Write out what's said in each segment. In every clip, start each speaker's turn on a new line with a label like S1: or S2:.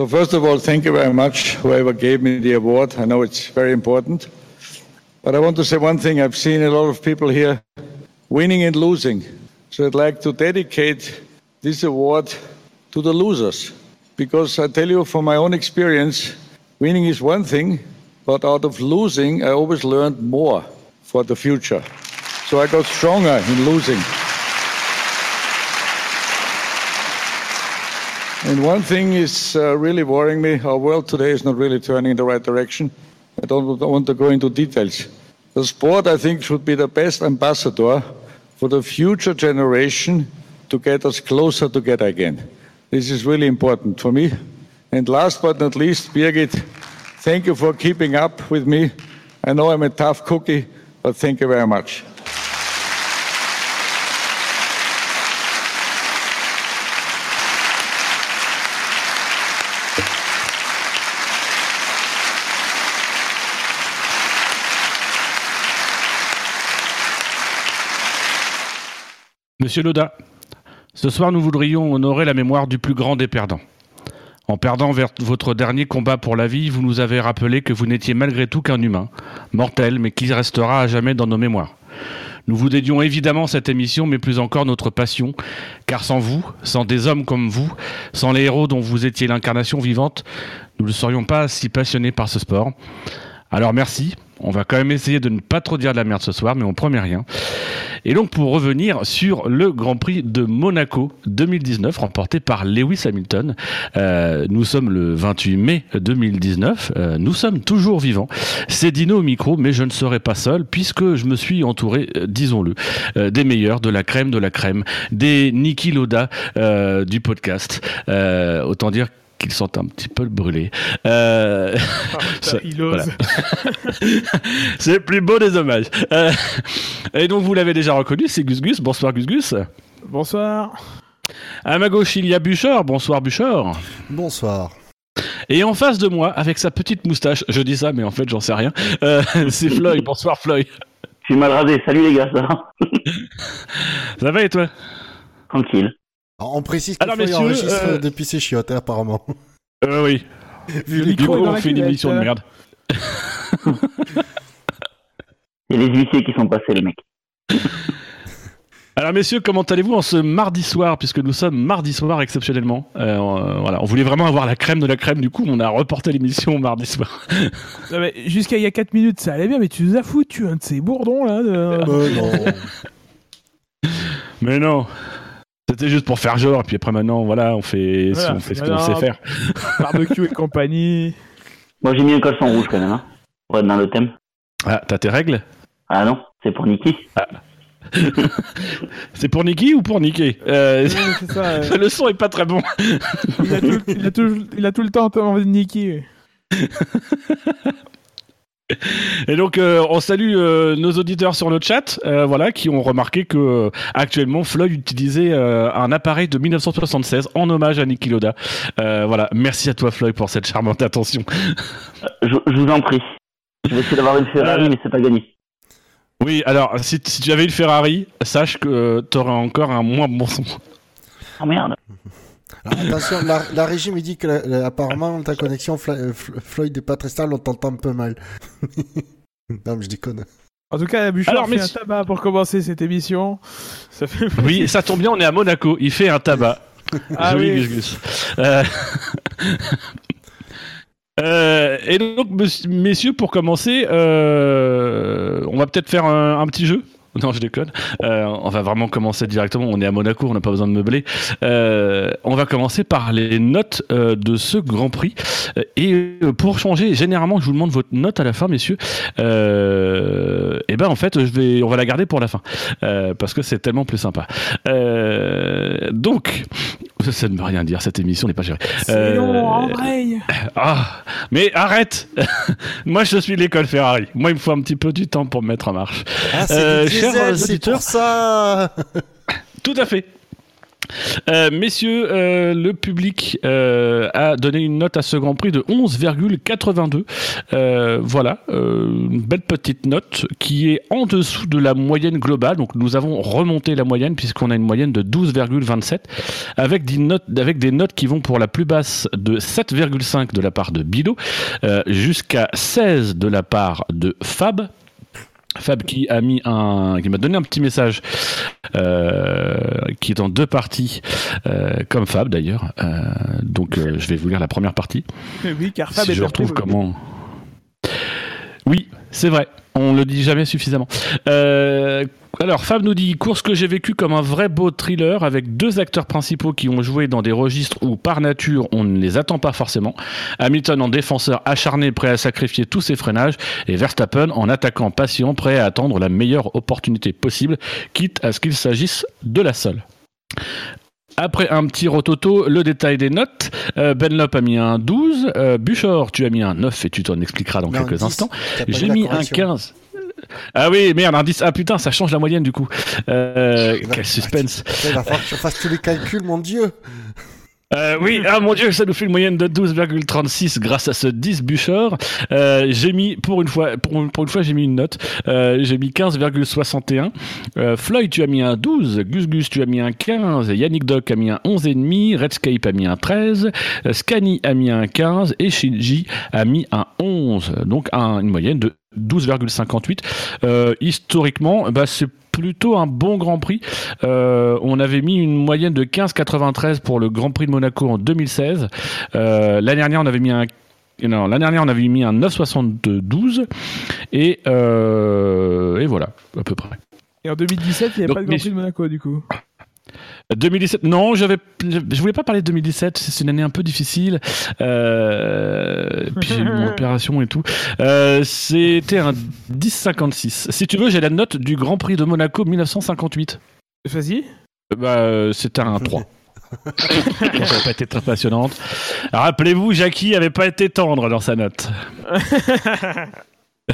S1: So first of all, thank you very much, whoever gave me the award. I know it's very important. But I want to say one thing. I've seen a lot of people here winning and losing. So I'd like to dedicate this award to the losers. Because I tell you from my own experience, winning is one thing, but out of losing, I always learned more for the future. So I got stronger in losing. And one thing is uh, really worrying me. Our world today is not really turning in the right direction. I don't, don't want to go into details. The sport, I think, should be the best ambassador for the future generation to get us closer together again. This is really important for me. And last but not least, Birgit, thank you for keeping up with me. I know I'm a tough cookie, but thank you very much.
S2: Monsieur Loda, ce soir nous voudrions honorer la mémoire du plus grand des perdants. En perdant votre dernier combat pour la vie, vous nous avez rappelé que vous n'étiez malgré tout qu'un humain, mortel, mais qui restera à jamais dans nos mémoires. Nous vous dédions évidemment cette émission, mais plus encore notre passion, car sans vous, sans des hommes comme vous, sans les héros dont vous étiez l'incarnation vivante, nous ne serions pas si passionnés par ce sport. Alors merci, on va quand même essayer de ne pas trop dire de la merde ce soir, mais on promet rien. Et donc pour revenir sur le Grand Prix de Monaco 2019 remporté par Lewis Hamilton, euh, nous sommes le 28 mai 2019, euh, nous sommes toujours vivants. C'est Dino au micro, mais je ne serai pas seul puisque je me suis entouré, euh, disons-le, des meilleurs, de la crème de la crème, des Niki Loda du podcast. autant dire qu'ils sont un petit peu brûlés. Euh,
S3: ah, il ose.
S2: c'est le plus beau des hommages. Euh, et donc, vous l'avez déjà reconnu, c'est Gus Gus. Bonsoir, Gus Gus.
S3: Bonsoir.
S2: À ma gauche, il y a Bouchard. Bonsoir, Bouchard.
S4: Bonsoir.
S2: Et en face de moi, avec sa petite moustache, je dis ça, mais en fait, j'en sais rien, euh, c'est Floyd. Bonsoir, Floyd.
S5: Je suis mal rasé. Salut, les gars, ça va
S2: Ça va et toi?
S5: Tranquille.
S4: On précise qu'il faut enregistre euh... depuis ses chiottes, hein, apparemment.
S2: Euh, oui. Vu du coup, on fait une émission de merde.
S5: Il y a les huissiers qui sont passés, les mecs.
S2: Alors messieurs, comment allez-vous en ce mardi soir, puisque nous sommes mardi soir exceptionnellement euh, Voilà, on voulait vraiment avoir la crème de la crème, du coup on a reporté l'émission mardi soir.
S3: Jusqu'à il y a 4 minutes ça allait bien, mais tu nous as foutu un de ces bourdons là. De...
S4: Euh, non.
S2: mais non. C'était juste pour faire genre, et puis après maintenant, voilà, on fait, on fait ce qu'on sait faire.
S3: Barbecue et compagnie.
S5: Moi j'ai mis un caleçon rouge quand même, hein, pour être dans le thème.
S2: Ah, t'as tes règles?
S5: Ah non, c'est pour Niki. Ah.
S2: c'est pour Niki ou pour euh, ça, Le son est pas très bon.
S3: il, a tout, il, a tout, il, a tout, le temps envie de Niki.
S2: Et donc, euh, on salue euh, nos auditeurs sur le chat, euh, voilà, qui ont remarqué que actuellement Floyd utilisait un appareil de 1976 en hommage à Niki Loda. voilà, merci à toi Floyd pour cette charmante attention.
S5: Je, vous en prie. Je vais essayer d'avoir une Ferrari, mais c'est pas gagné.
S2: Oui, alors si, tu avais une Ferrari, sache que tu aurais encore un moins bon son.
S5: Oh merde.
S4: Attention, la, régie me dit que apparemment ta connexion euh, Floyd n'est pas très stable, on t'entend un peu mal. non, mais je déconne.
S3: En tout cas, Bouchard Alors, fait un tabac pour commencer cette émission.
S2: Ça fait oui, ça tombe bien, on est à Monaco. Il fait un tabac. ah oui. Gus euh, euh... et donc, messieurs, pour commencer, euh... on va peut-être faire un, un petit jeu? Non, je déconne. Euh, on va vraiment commencer directement. On est à Monaco, on n'a pas besoin de meubler. Euh, on va commencer par les notes euh, de ce Grand Prix. Et pour changer, généralement, je vous demande votre note à la fin, messieurs. et ben, en fait, on va la garder pour la fin parce que c'est tellement plus sympa. donc, ça ne veut rien dire. Cette émission n'est pas gérée.
S3: C'est long, en
S2: Ah, mais arrête. Moi, je suis l'école Ferrari. Moi, il me faut un petit peu du temps pour me mettre en marche.
S4: Ah, chers auditeurs. ça
S2: Tout à fait. Euh, messieurs, euh, le public euh, a donné une note à ce Grand Prix de 11,82. Euh, voilà, une belle petite note qui est en dessous de la moyenne globale. Donc nous avons remonté la moyenne puisqu'on a une moyenne de 12,27 avec des notes, avec des notes qui vont pour la plus basse de 7,5 de la part de Bilo jusqu'à 16 de la part de Fab. Fab qui a mis un, qui m'a donné un petit message, euh, qui est en deux parties, euh, comme Fab d'ailleurs. Euh, donc je vais vous lire la première partie.
S3: Oui, car Fab
S2: si
S3: est
S2: je retrouve comment. Oui, c'est vrai. On le dit jamais suffisamment. Euh, alors, Fab nous dit course que j'ai vécue comme un vrai beau thriller avec deux acteurs principaux qui ont joué dans des registres où, par nature, on ne les attend pas forcément. Hamilton en défenseur acharné, prêt à sacrifier tous ses freinages, et Verstappen en attaquant patient, prêt à attendre la meilleure opportunité possible, quitte à ce qu'il s'agisse de la seule. Après un petit rototo, le détail des notes. Euh, Benlop a mis un 12. Euh, Buchor, tu as mis un 9 et tu t'en expliqueras dans
S4: Non,
S2: quelques
S4: 10.
S2: instants. J'ai mis un
S4: correction.
S2: 15. Ah oui, merde, un 10. Ah putain, ça change la moyenne du coup. Euh, quel suspense.
S4: Il va falloir que je fasse tous les calculs, mon dieu.
S2: Euh, oui, ah mon dieu, ça nous fait une moyenne de 12,36 grâce à ce 10 Buchor. Euh, j'ai mis, pour une fois, pour, une fois, j'ai mis une note. Euh, j'ai mis 15,61. Euh, Floyd, tu as mis un 12. Gus Gus, tu as mis un 15. Yannick Doc a mis un 11,5. Redscape a mis un 13. Euh, Scani a mis un 15. Et Shinji a mis un 11. Donc un- une moyenne de 12,58. Euh, historiquement, bah, c'est plutôt un bon Grand Prix. Euh, on avait mis une moyenne de 15,93 pour le Grand Prix de Monaco en 2016. Euh, L'année dernière, on avait mis un non, l'année dernière, on avait mis un 9,72 et, euh, et voilà, à peu près.
S3: Et en 2017, il n'y avait
S2: Donc,
S3: pas de Grand
S2: mais-
S3: Prix de Monaco, du coup.
S2: 2017, non, j'avais, je voulais pas parler de 2017, c'est une année un peu difficile. Euh, puis j'ai eu mon opération et tout. Euh, c'était un 10,56. Si tu veux, j'ai la note du Grand Prix de Monaco 1958.
S3: Vas-y.
S2: Bah, euh, c'était un 3. Ça n'a pas été très passionnante. Rappelez-vous, Jackie avait pas été tendre dans sa note.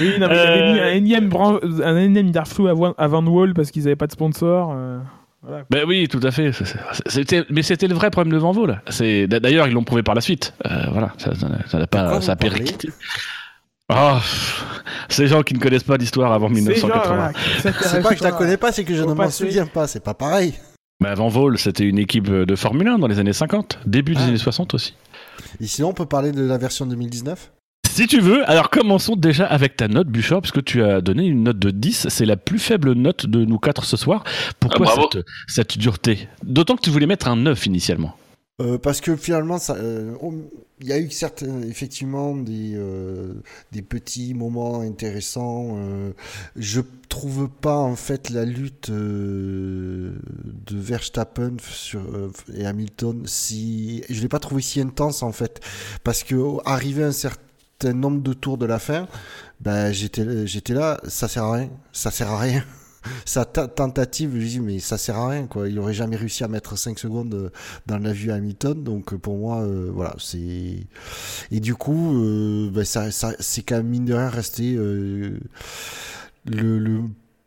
S3: Oui, non, mais il avait
S2: Euh,
S3: mis un énième, bran- un énième Darflou avant, avant Wall parce qu'ils n'avaient pas de sponsor. euh, voilà.
S2: Ben oui, tout à fait. C'était, mais c'était le vrai problème de Van Vaux, là. C'est, d'ailleurs, ils l'ont prouvé par la suite. Euh, voilà, ça ça n'a- ça pas, ça a périclité. Ah, ces gens qui ne connaissent pas d'histoire avant
S3: Ces gens,
S2: 1980.
S3: voilà, qui s'intéressent
S4: C'est pas que je la connais pas, c'est que je ne m'en souviens pas. C'est pas pareil.
S2: Mais Van Vol, c'était une équipe de Formule 1 dans les années 50, début des
S4: Ah.
S2: années 60 aussi.
S4: Et sinon, on peut parler de la version 2019
S2: Si tu veux, alors commençons déjà avec ta note, Bouchard, puisque tu as donné une note de 10. C'est la plus faible note de nous quatre ce soir. Pourquoi
S5: Ah,
S2: cette, cette dureté? D'autant que tu voulais mettre un 9 initialement.
S4: Euh, parce que finalement, ça, euh, on- il y a eu euh, effectivement des, euh, des petits moments intéressants. euh, je trouve pas en fait la lutte euh, de Verstappen sur, euh, et Hamilton si je l'ai pas trouvé si intense en fait parce que arrivé à un certain nombre de tours de la fin, ben j'étais j'étais là, ça sert à rien, ça sert à rien. Sa ta- tentative, je dis mais ça sert à rien quoi. Il aurait jamais réussi à mettre 5 secondes euh, dans la vue à Hamilton. Donc euh, pour moi, euh, voilà, c'est et du coup, ben, ça, c'est quand même mine de rien resté le, le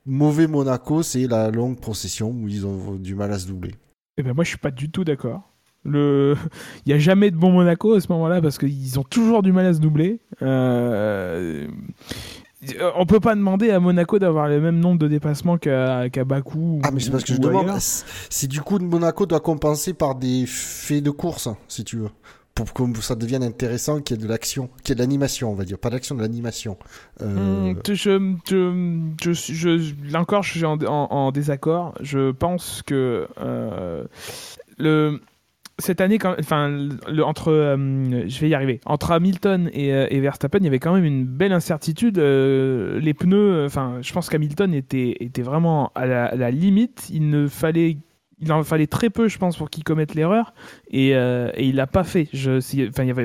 S4: mauvais Monaco, c'est la longue procession où ils ont du mal à se doubler.
S3: Eh ben moi, je suis pas du tout d'accord. Le... Il n'y a jamais de bon Monaco à ce moment-là parce qu'ils ont toujours du mal à se doubler. Euh... On peut pas demander à Monaco d'avoir le même nombre de dépassements qu'à qu'à Bakou.
S4: Ah mais c'est parce que je demande, c'est du coup Monaco doit compenser par des faits de course, si tu veux. Pour que ça devienne intéressant, qu'il y ait de l'action, qu'il y ait de l'animation, on va dire. Pas d'action, de l'animation. Euh,
S3: Hum, je, je, je, je- là encore, je suis en, en- en désaccord. Je pense que euh, le, cette année, entre, euh, je vais y arriver, entre Hamilton et, euh, et Verstappen, il y avait quand même une belle incertitude. Euh, les pneus, enfin, je pense qu'Hamilton était, vraiment à la, limite. Il en fallait très peu, je pense, pour qu'il commette l'erreur, et, et il l'a pas fait.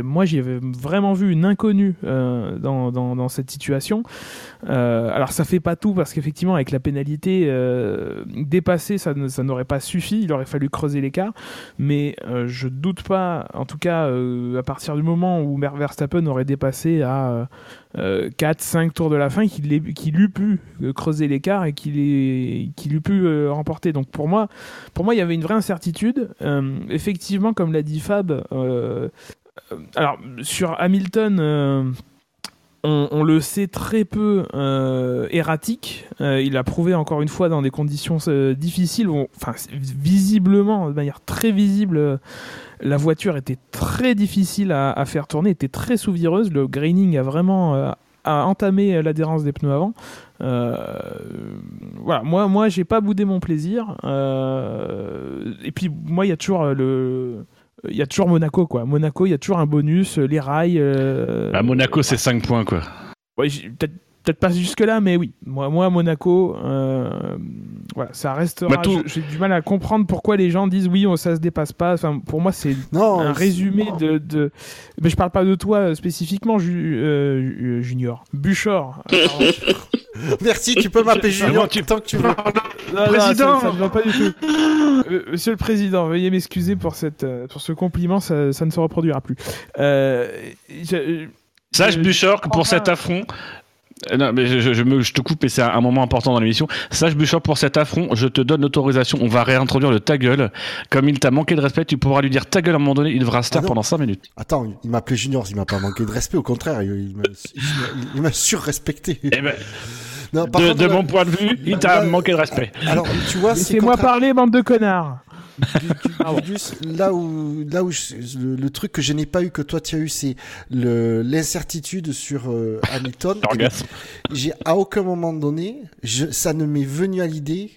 S3: Moi, j'y avais vraiment vu une inconnue dans cette situation. Euh, alors, ça fait pas tout parce qu'effectivement, avec la pénalité euh, dépassée, ça, n'aurait pas suffi. Il aurait fallu creuser l'écart, mais euh, je doute pas. En tout cas, euh, à partir du moment où Verstappen aurait dépassé à euh, 4, 5 tours de la fin qu'il ait- qu'il eût pu creuser l'écart et qu'il ait- qu'il eût pu remporter. Donc pour moi, pour moi, il y avait une vraie incertitude. Effectivement, comme l'a dit Fab, alors sur Hamilton. On, le sait très peu euh, erratique. Euh, il a prouvé encore une fois dans des conditions euh, difficiles. visiblement, de manière très visible, la voiture était très difficile à, faire tourner, était très sous-vireuse. Le graining a vraiment entamé l'adhérence des pneus avant. Voilà, moi, moi, j'ai pas boudé mon plaisir. Et puis, moi, il y a toujours le. Il y a toujours Monaco, quoi. Monaco, il y a toujours un bonus, euh, les rails. euh,
S2: À Monaco, c'est 5 points, quoi.
S3: Ouais, peut-être peut-être pas jusque là, mais oui. Moi, moi Monaco, euh, voilà, ça restera.
S2: Bah,
S3: J'ai du mal à comprendre pourquoi les gens disent oui, on- ça se dépasse pas. Enfin, pour moi, c'est
S4: Non,
S3: un
S4: c'est-
S3: résumé de, de. Mais je parle pas de toi euh, spécifiquement, Ju- euh, Junior. Buchor.
S4: Merci, tu peux m'appeler
S3: je-
S2: tu-
S4: tant que tu veux.
S3: Non, non,
S2: Président.
S3: ça, ça ne va pas du tout. Monsieur le Président, veuillez m'excuser pour cette, pour ce compliment, ça, ça ne se reproduira plus. Euh, je-
S2: Sache, Buchor, que pour
S3: enfin-
S2: cet affront. Euh, Non, mais je, je- je me, je te coupe et c'est un, moment important dans l'émission. Sache, Buchor, pour cet affront, je te donne l'autorisation. On va réintroduire le ta gueule. Comme il t'a manqué de respect, tu pourras lui dire ta gueule à un moment donné. Il devra se taire
S4: Ah
S2: pendant 5 minutes.
S4: Attends, il m'a appelé Junior, il m'a pas manqué de respect, au contraire, il, il m'a- il m'a- il m'a surrespecté.
S2: Eh ben,
S4: Non,
S2: de,
S4: contre,
S2: de
S4: là-
S2: mon point de vue, il t'a
S4: là-
S2: manqué de respect.
S4: Alors, tu vois, c'est
S3: Laissez-moi
S4: contra-
S3: parler, bande de connards.
S4: Du- du- Julius, là où, là où je- le, le truc que je n'ai pas eu que toi tu as eu, c'est le l'incertitude sur euh, Hamilton. J'ai à aucun moment donné, je, ça ne m'est venu à l'idée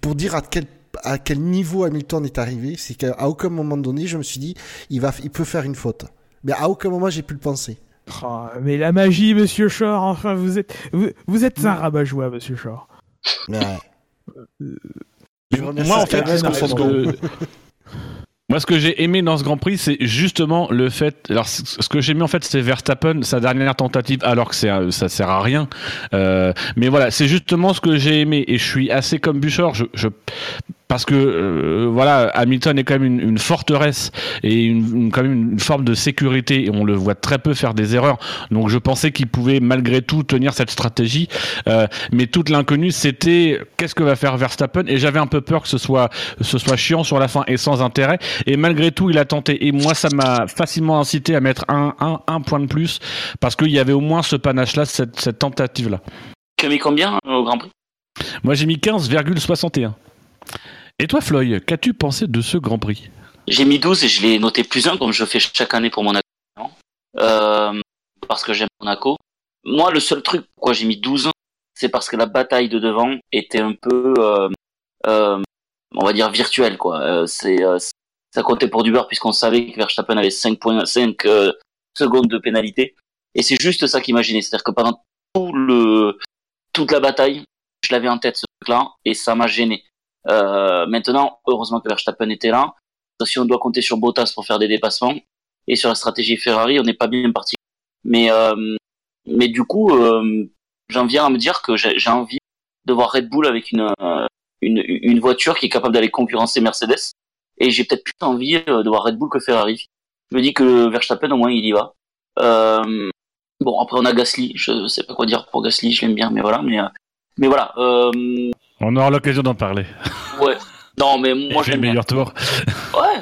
S4: pour dire à quel à quel niveau Hamilton est arrivé. C'est qu'à aucun moment donné, je me suis dit, il va, il peut faire une faute. Mais à aucun moment, j'ai pu le penser.
S3: Oh, mais la magie, monsieur Shore, enfin, vous êtes, vous, vous êtes un rabat-joie, monsieur Shore.
S4: Ouais. Remercie
S2: Moi, en fait, ce Moi, ce que j'ai aimé dans ce Grand Prix, c'est justement le fait. Alors, ce que j'ai aimé en fait, c'est Verstappen, sa dernière tentative, alors que c'est ça sert à rien. Euh, mais voilà, c'est justement ce que j'ai aimé, et je suis assez comme Buchor. Je, je parce que euh, voilà, Hamilton est quand même une, une forteresse et une, une- quand même une forme de sécurité, et on le voit très peu faire des erreurs. Donc, je pensais qu'il pouvait malgré tout tenir cette stratégie. Euh, mais toute l'inconnue, c'était qu'est-ce que va faire Verstappen, et j'avais un peu peur que ce soit ce soit chiant sur la fin et sans intérêt. Et malgré tout, il a tenté. Et moi, ça m'a facilement incité à mettre un, un, un point de plus parce qu'il y avait au moins ce panache-là, cette, cette tentative-là.
S5: Tu as mis combien au Grand Prix?
S2: Moi, j'ai mis 15,61. Et toi, Floyd, qu'as-tu pensé de ce Grand Prix?
S5: J'ai mis 12 et je l'ai noté plus 1 comme je fais chaque année pour Monaco. Euh, parce que j'aime Monaco. Moi, le seul truc pourquoi j'ai mis 12, c'est parce que la bataille de devant était un peu, euh, euh, on va dire, virtuelle. Quoi. Euh, c'est, euh, ça comptait pour du beurre puisqu'on savait que Verstappen avait 5.5 euh, secondes de pénalité. Et c'est juste ça qui m'a gêné. C'est-à-dire que pendant tout le, toute la bataille, je l'avais en tête ce truc-là et ça m'a gêné. Euh, maintenant, heureusement que Verstappen était là. Si on doit compter sur Bottas pour faire des dépassements et sur la stratégie Ferrari, on n'est pas bien parti. Mais euh, mais du coup, euh, j'en viens à me dire que j'ai envie de voir Red Bull avec une une, voiture qui est capable d'aller concurrencer Mercedes. Et j'ai peut-être plus envie de voir Red Bull que Ferrari. Je me dis que Verstappen au moins il y va. Bon après on a Gasly, je sais pas quoi dire pour Gasly, je l'aime bien, mais voilà. Mais mais voilà.
S2: On aura l'occasion d'en parler.
S5: ouais. Non mais moi je
S2: le meilleur tour.
S5: Ouais.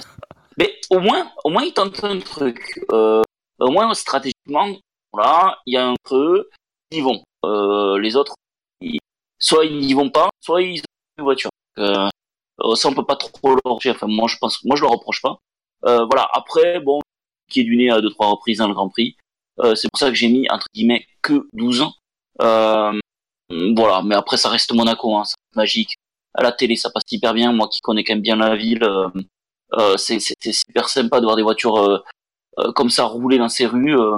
S5: Mais au moins, au moins, ils tentent un truc. Euh, au moins, stratégiquement, voilà, il y a un creux, ils y vont. Euh, les autres, ils- soit ils n'y vont pas, soit ils ont une voiture. Euh, euh, ça, on peut pas trop leur reprocher. Enfin, moi, je pense, moi, je le reproche pas. Euh, voilà. Après, bon, qui est du nez à deux, trois reprises dans le Grand Prix. Euh, c'est pour ça que j'ai mis, entre guillemets, que 12 ans. Euh, voilà. Mais après, ça reste Monaco, hein, magique. À la télé, ça passe hyper bien. Moi qui connais quand même bien la ville, euh, euh, c'est super sympa de voir des voitures euh, euh, comme ça rouler dans ces rues. Euh,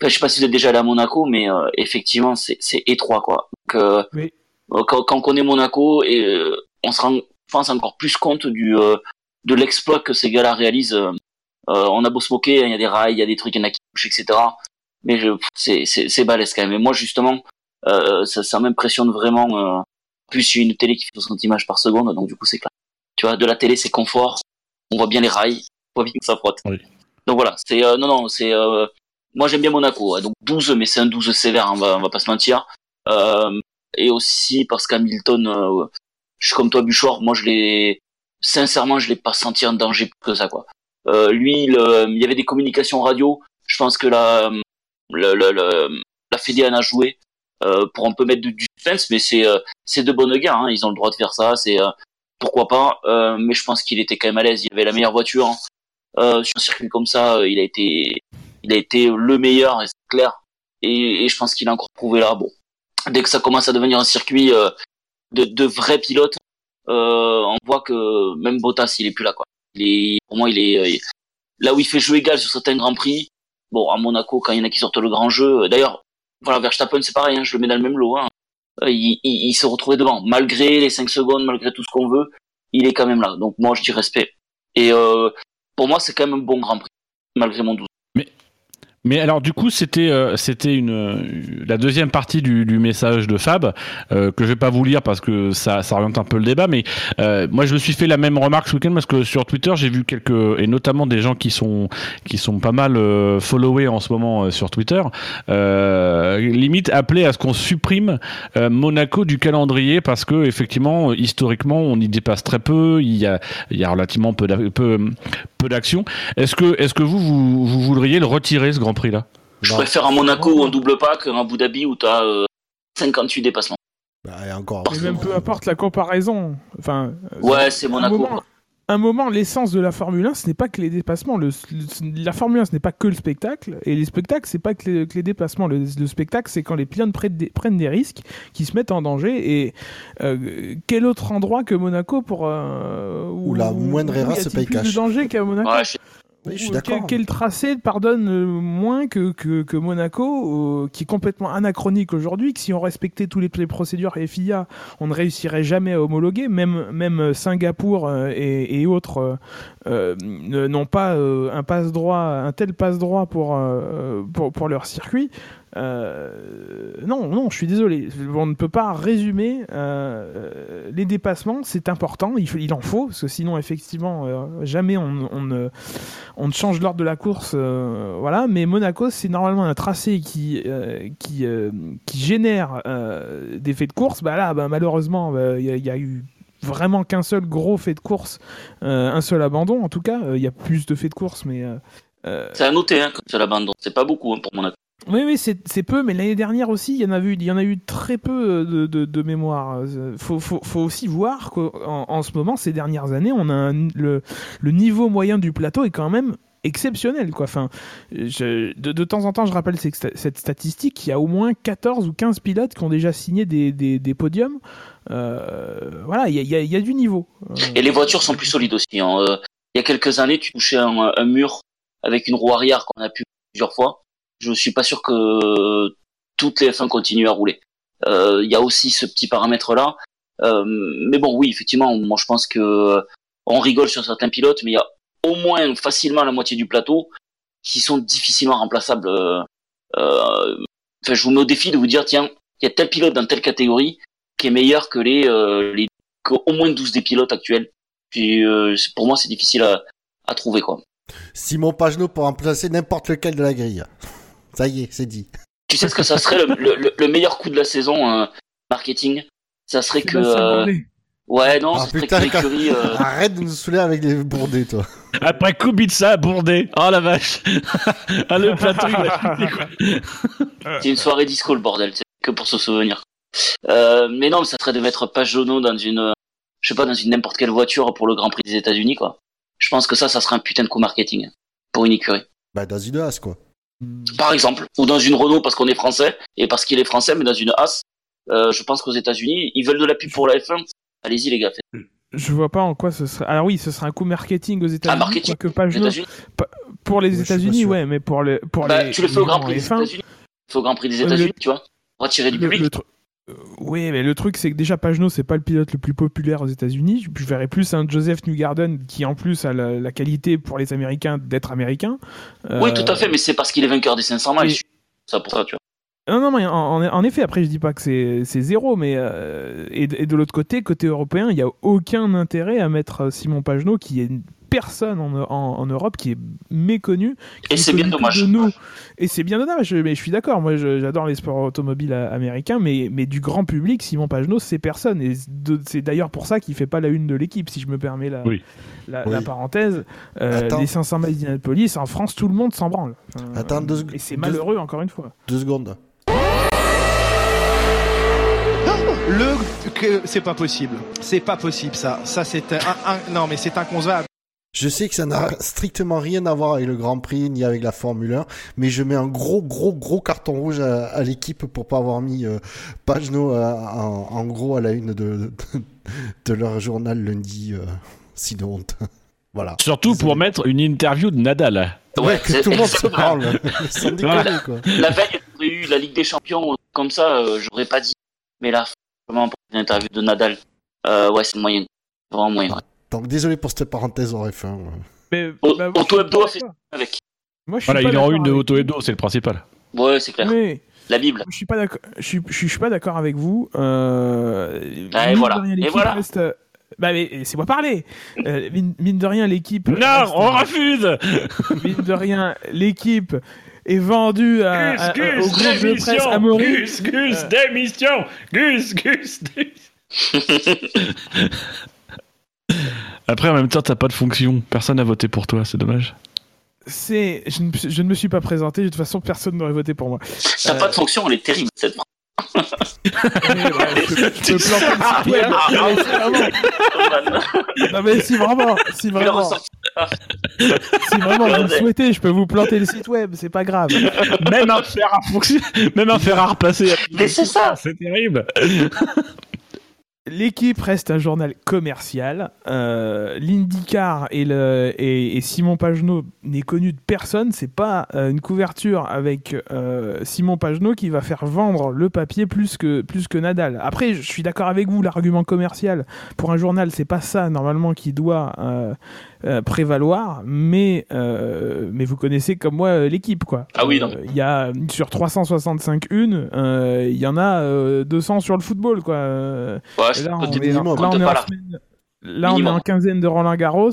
S5: enfin, je sais pas si vous êtes déjà allé à Monaco, mais euh, effectivement, c'est c'est étroit, quoi. Donc,
S3: Oui.
S5: quand, quand on connaît Monaco, et euh, on se rend, pense, encore plus compte du euh, de l'exploit que ces gars-là réalisent. Euh, on a beau se moquer, il y a des rails, il y a des trucs, il y en a qui touchent, etc. Mais je- c'est c'est c'est balèze quand même. Et moi, justement, euh, ça, ça m'impressionne vraiment. Plus, une télé qui fait 60 images par seconde, donc du coup, c'est clair. Tu vois, de la télé, c'est confort. On voit bien les rails, on voit bien que ça frotte.
S2: Oui.
S5: Donc voilà, c'est euh, non non, c'est euh, moi j'aime bien Monaco, donc 12, mais c'est un 12 sévère, on va, on va pas se mentir. Euh, et aussi parce qu'Hamilton, euh, je suis comme toi Buchor, moi je l'ai, sincèrement je l'ai pas senti en danger que ça quoi. Euh, lui, il y avait des communications radio, je pense que la, la, la, la Fédé en a joué pour un peu mettre du suspense, mais c'est euh, c'est de bonnes gars, hein, ils ont le droit de faire ça, c'est pourquoi pas, mais je pense qu'il était quand même à l'aise, il avait la meilleure voiture. Hein. sur un circuit comme ça, il a été il a été le meilleur, c'est clair. Et, et, je pense qu'il a encore prouvé là. Bon, dès que ça commence à devenir un circuit euh, de, de vrais pilotes, euh, on voit que même Bottas, il est plus là. Quoi. Il est, pour moi, il est euh, là où il fait jeu égal sur certains grands prix. Bon, à Monaco, quand il y en a qui sortent le grand jeu. D'ailleurs, voilà, Verstappen, c'est pareil. Hein, je le mets dans le même lot. Hein. Il, il, il, se retrouvait devant, malgré les 5 secondes, malgré tout ce qu'on veut, il est quand même là. Donc moi, je dis respect. Et euh, pour moi, c'est quand même un bon Grand Prix, malgré mon doute.
S2: Mais alors du coup c'était euh, c'était une la deuxième partie du, du message de Fab euh, que je vais pas vous lire parce que ça ça oriente un peu le débat mais euh, moi je me suis fait la même remarque ce week-end parce que sur Twitter j'ai vu quelques et notamment des gens qui sont qui sont pas mal euh, followés en ce moment euh, sur Twitter limite appelé à ce qu'on supprime Monaco du calendrier parce que effectivement historiquement on y dépasse très peu il y a il y a relativement peu peu peu d'action. Est-ce que est-ce que vous, vous vous voudriez le retirer ce grand
S5: Je préfère un Monaco ou un double pack, un Abu Dhabi où tu as euh, 58 dépassements.
S4: Bah, et encore.
S3: Et même peu importe la comparaison. Enfin,
S5: ouais, c'est Monaco.
S3: Un moment, un moment l'essence de la Formule 1, ce n'est pas que les dépassements. Le, le, la Formule 1, ce n'est pas que le spectacle. Et les spectacles, c'est pas que les, que les dépassements. Le, le spectacle, c'est quand les pilotes prennent des, prennent des risques, qui se mettent en danger. Et euh, quel autre endroit que Monaco pour. Euh,
S4: où, où la moindre erreur se paye
S3: plus
S4: cash.
S3: de danger qu'à Monaco
S5: Ouais, je-
S4: Oui, je suis
S3: Ou
S4: d'accord.
S3: Quel, quel tracé pardonne euh, moins que, que, que Monaco, euh, qui est complètement anachronique aujourd'hui, que si on respectait toutes les, les procédures FIA, on ne réussirait jamais à homologuer, même, même Singapour euh, et, et autres euh, n'ont pas euh, un passe droit, un tel passe droit pour, euh, pour, pour leur circuit. Euh, non, non, je suis désolé. On ne peut pas résumer euh, les dépassements. C'est important, il, en faut, parce que sinon, effectivement, euh, jamais on, ne, change l'ordre de la course. voilà. Mais Monaco, c'est normalement un tracé qui, génère des faits de course. Bah là, bah, malheureusement, bah, il il y a eu vraiment qu'un seul gros fait de course, un seul abandon en tout cas. Il y a plus de faits de course, mais. euh,
S5: C'est à noter hein, que c'est l'abandon. C'est pas beaucoup hein, pour Monaco.
S3: Oui, oui, c'est peu, mais l'année dernière aussi, il y en a eu, il y en a eu très peu euh, de, de, de mémoire. Euh, Faut, faut, faut aussi voir qu'en en ce moment, ces dernières années, on a un- le, le niveau moyen du plateau est quand même exceptionnel quoi enfin je- de, de temps en temps je rappelle cette, sta- cette statistique il y a au moins 14 ou 15 pilotes qui ont déjà signé des, des, des podiums Euh, voilà il y y y a du niveau Euh,
S5: Et les voitures sont plus solides aussi. hein. Il y a quelques années, tu touchais un, un mur avec une roue arrière qu'on a pu plusieurs fois. Je suis pas sûr que toutes les F1 continuent à rouler. Euh, Il y a aussi ce petit paramètre-là. Euh, mais bon, oui, effectivement, moi je pense que euh, on rigole sur certains pilotes, mais il y a au moins facilement la moitié du plateau qui sont difficilement remplaçables. Euh, euh, enfin, je vous mets au défi de vous dire, tiens, il y a tel pilote dans telle catégorie qui est meilleur que les, euh, les au moins 12 des pilotes actuels. Puis euh, pour moi, c'est difficile à, à trouver quoi.
S4: Simon Pagenaud pour remplacer n'importe lequel de la grille. Ça y est, c'est dit.
S5: Tu sais ce que ça serait le, le- le meilleur coup de la saison euh, marketing? Ça serait que euh, ouais non,
S4: Ah,
S5: ça serait
S4: putain,
S5: que l'écurie. euh,
S4: Arrête de nous saouler avec des bourdés, toi.
S2: Après Kubica, Bourdais. Oh la vache. ah le plateau.
S5: C'est une soirée disco le bordel, c'est que pour se souvenir. Euh, mais non, ça serait de mettre Pagenaud dans une, je sais pas, dans une n'importe quelle voiture pour le Grand Prix des États-Unis quoi. Je pense que ça, ça serait un putain de coup marketing pour une écurie.
S4: Bah, dans une as, quoi.
S5: Par exemple, ou dans une Renault parce qu'on est français et parce qu'il est français, mais dans une As. Euh, je pense qu'aux États-Unis, ils veulent de la pub pour la F1. Allez-y les gars, faites
S3: je vois pas en quoi ce serait alors oui ce serait un coup marketing aux États-Unis
S5: marketing
S3: quoique pas Pagenaud-
S5: États-Unis.
S3: pour les États-Unis ouais mais pour les pour
S5: Bah,
S3: les
S5: tu le fais au Grand Prix des
S3: F1,
S5: États-Unis. Tu le fais au Grand Prix des États-Unis,
S3: le-
S5: tu vois. Retirer du
S3: Le-
S5: public.
S3: le euh, oui, mais le truc, c'est que déjà, Pagenaud, c'est pas le pilote le plus populaire aux États-Unis. Je verrais plus un Joseph Newgarden qui, en plus, a la, la qualité pour les Américains d'être américain.
S5: Oui,
S3: Euh,
S5: tout à fait, mais c'est parce qu'il est vainqueur des 500 miles.
S3: et-
S5: Ça pour ça, tu vois.
S3: Non, non, mais en, effet, après, je dis pas que c'est zéro, mais. euh, et, de- l'autre côté, côté européen, il y a aucun intérêt à mettre euh, Simon Pagenaud, qui est personne en, en, en Europe qui est méconnu. Qui
S5: Et
S3: est
S5: c'est bien dommage.
S3: De nous. Et c'est bien dommage, mais je suis d'accord. Moi, j'adore les sports automobiles euh, américains, mais, mais du grand public, Simon Pagenaud, c'est personne. Et c'est d'ailleurs pour ça qu'il fait pas la une de l'équipe, si je me permets la,
S2: Oui.
S3: la,
S4: Oui.
S3: la parenthèse. Euh, les 500 miles d'Indianapolis, en France, tout le monde s'en branle.
S4: Attends, deux
S3: et c'est
S4: deux-
S3: malheureux, encore une fois.
S4: Deux secondes.
S6: Le que c'est pas possible. C'est pas possible ça. Ça c'est un, un- non mais c'est inconcevable.
S4: Je sais que ça n'a strictement rien à voir avec le Grand Prix ni avec la Formule 1, mais je mets un gros, gros, gros carton rouge à, à l'équipe pour pas avoir mis euh, Pagenaud euh, en, en gros à la une de, de, de leur journal lundi. Euh, si de honte. voilà.
S2: Surtout
S4: Désolé.
S2: pour mettre une interview de Nadal.
S4: Ouais, que tout le monde se parle. Sans déconner, quoi.
S5: La veille, aurait eu la Ligue des Champions, comme ça, euh, j'aurais pas dit. Mais là, vraiment, pour une interview de Nadal, euh, ouais, c'est moyen. Vraiment moyen.
S4: Donc désolé pour cette parenthèse en F1. ouais.
S3: Mais, bah, moi,
S5: Auto
S3: je suis
S5: Hebdo
S3: pas
S5: a fait
S3: d'accord.
S5: avec.
S3: Moi, je suis
S2: Voilà,
S3: pas
S2: il est en une de
S3: avec-
S2: Auto Hebdo, c'est le principal.
S5: Ouais, c'est clair.
S3: Oui.
S5: La Bible.
S3: Je suis pas d'accord. Je suis, je suis, pas d'accord avec vous. Euh,
S5: Ah, et
S3: mine
S5: voilà.
S3: de rien,
S5: Et voilà.
S3: reste- Bah mais c'est moi parler. Euh, mine, mine de rien, l'équipe.
S2: Non,
S3: reste-
S2: on refuse
S3: Mine de rien, l'équipe est vendue à, à- à- au groupe de presse à Maurice.
S2: Gus, Gus, démission Gus, Gus, démission Après, en même temps, t'as pas de fonction. Personne n'a voté pour toi, c'est dommage.
S3: C'est, je, ne- je ne me suis pas présenté. De toute façon, personne n'aurait voté pour moi.
S5: T'as pas de fonction, elle est terrible, cette phrase.
S3: Mais, je, je peux planter le site web. Non, mais si vraiment- Non mais si vraiment, si vraiment,
S5: ressenti.
S3: si vraiment vous le souhaitez, je peux vous planter le site web. C'est pas grave.
S2: Même un fer à fonction... Même un fer à repasser.
S5: Mais c'est ça.
S2: C'est terrible.
S3: L'équipe reste un journal commercial. Euh, L'IndyCar et, Simon Pagenaud n'est connu de personne. C'est pas euh, une couverture avec euh, Simon Pagenaud qui va faire vendre le papier plus que, plus que Nadal. Après, je suis d'accord avec vous, l'argument commercial pour un journal, c'est pas ça normalement qui doit euh, prévaloir. Mais, euh, mais vous connaissez comme moi euh, l'équipe, quoi.
S5: Ah oui, non.
S3: Il y a sur 365 une, il y en a euh, 200 sur le football, quoi.
S5: Ouais,
S3: là, on est, là, on en
S5: là.
S3: semaine- là, on est
S5: Minimum.
S3: en quinzaine de Roland Garros.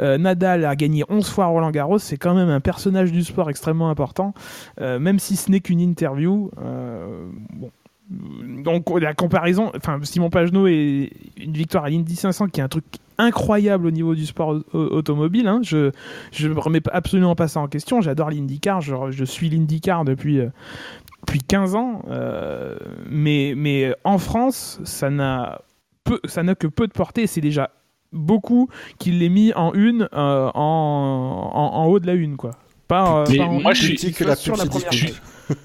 S3: Euh, Nadal a gagné 11 fois Roland Garros. C'est quand même un personnage du sport extrêmement important, euh, même si ce n'est qu'une interview. euh, bon. Donc la comparaison, enfin Simon Pagenaud et une victoire à l'Indy 500 qui est un truc incroyable au niveau du sport au- automobile. hein. Je ne remets absolument pas ça en question. J'adore l'IndyCar. Je, je suis l'IndyCar depuis euh, depuis 15 ans. euh, mais mais en France, ça n'a peu, ça n'a que peu de portée. C'est déjà beaucoup qu'il l'ait mis en une, euh, en, en, en haut de la une, quoi. Pas, euh,
S2: Mais
S3: pas en
S2: moi,
S3: une,
S2: je suis-
S4: que la
S3: sur
S4: pub,
S3: la
S4: c'est
S3: première
S4: discount.
S3: page.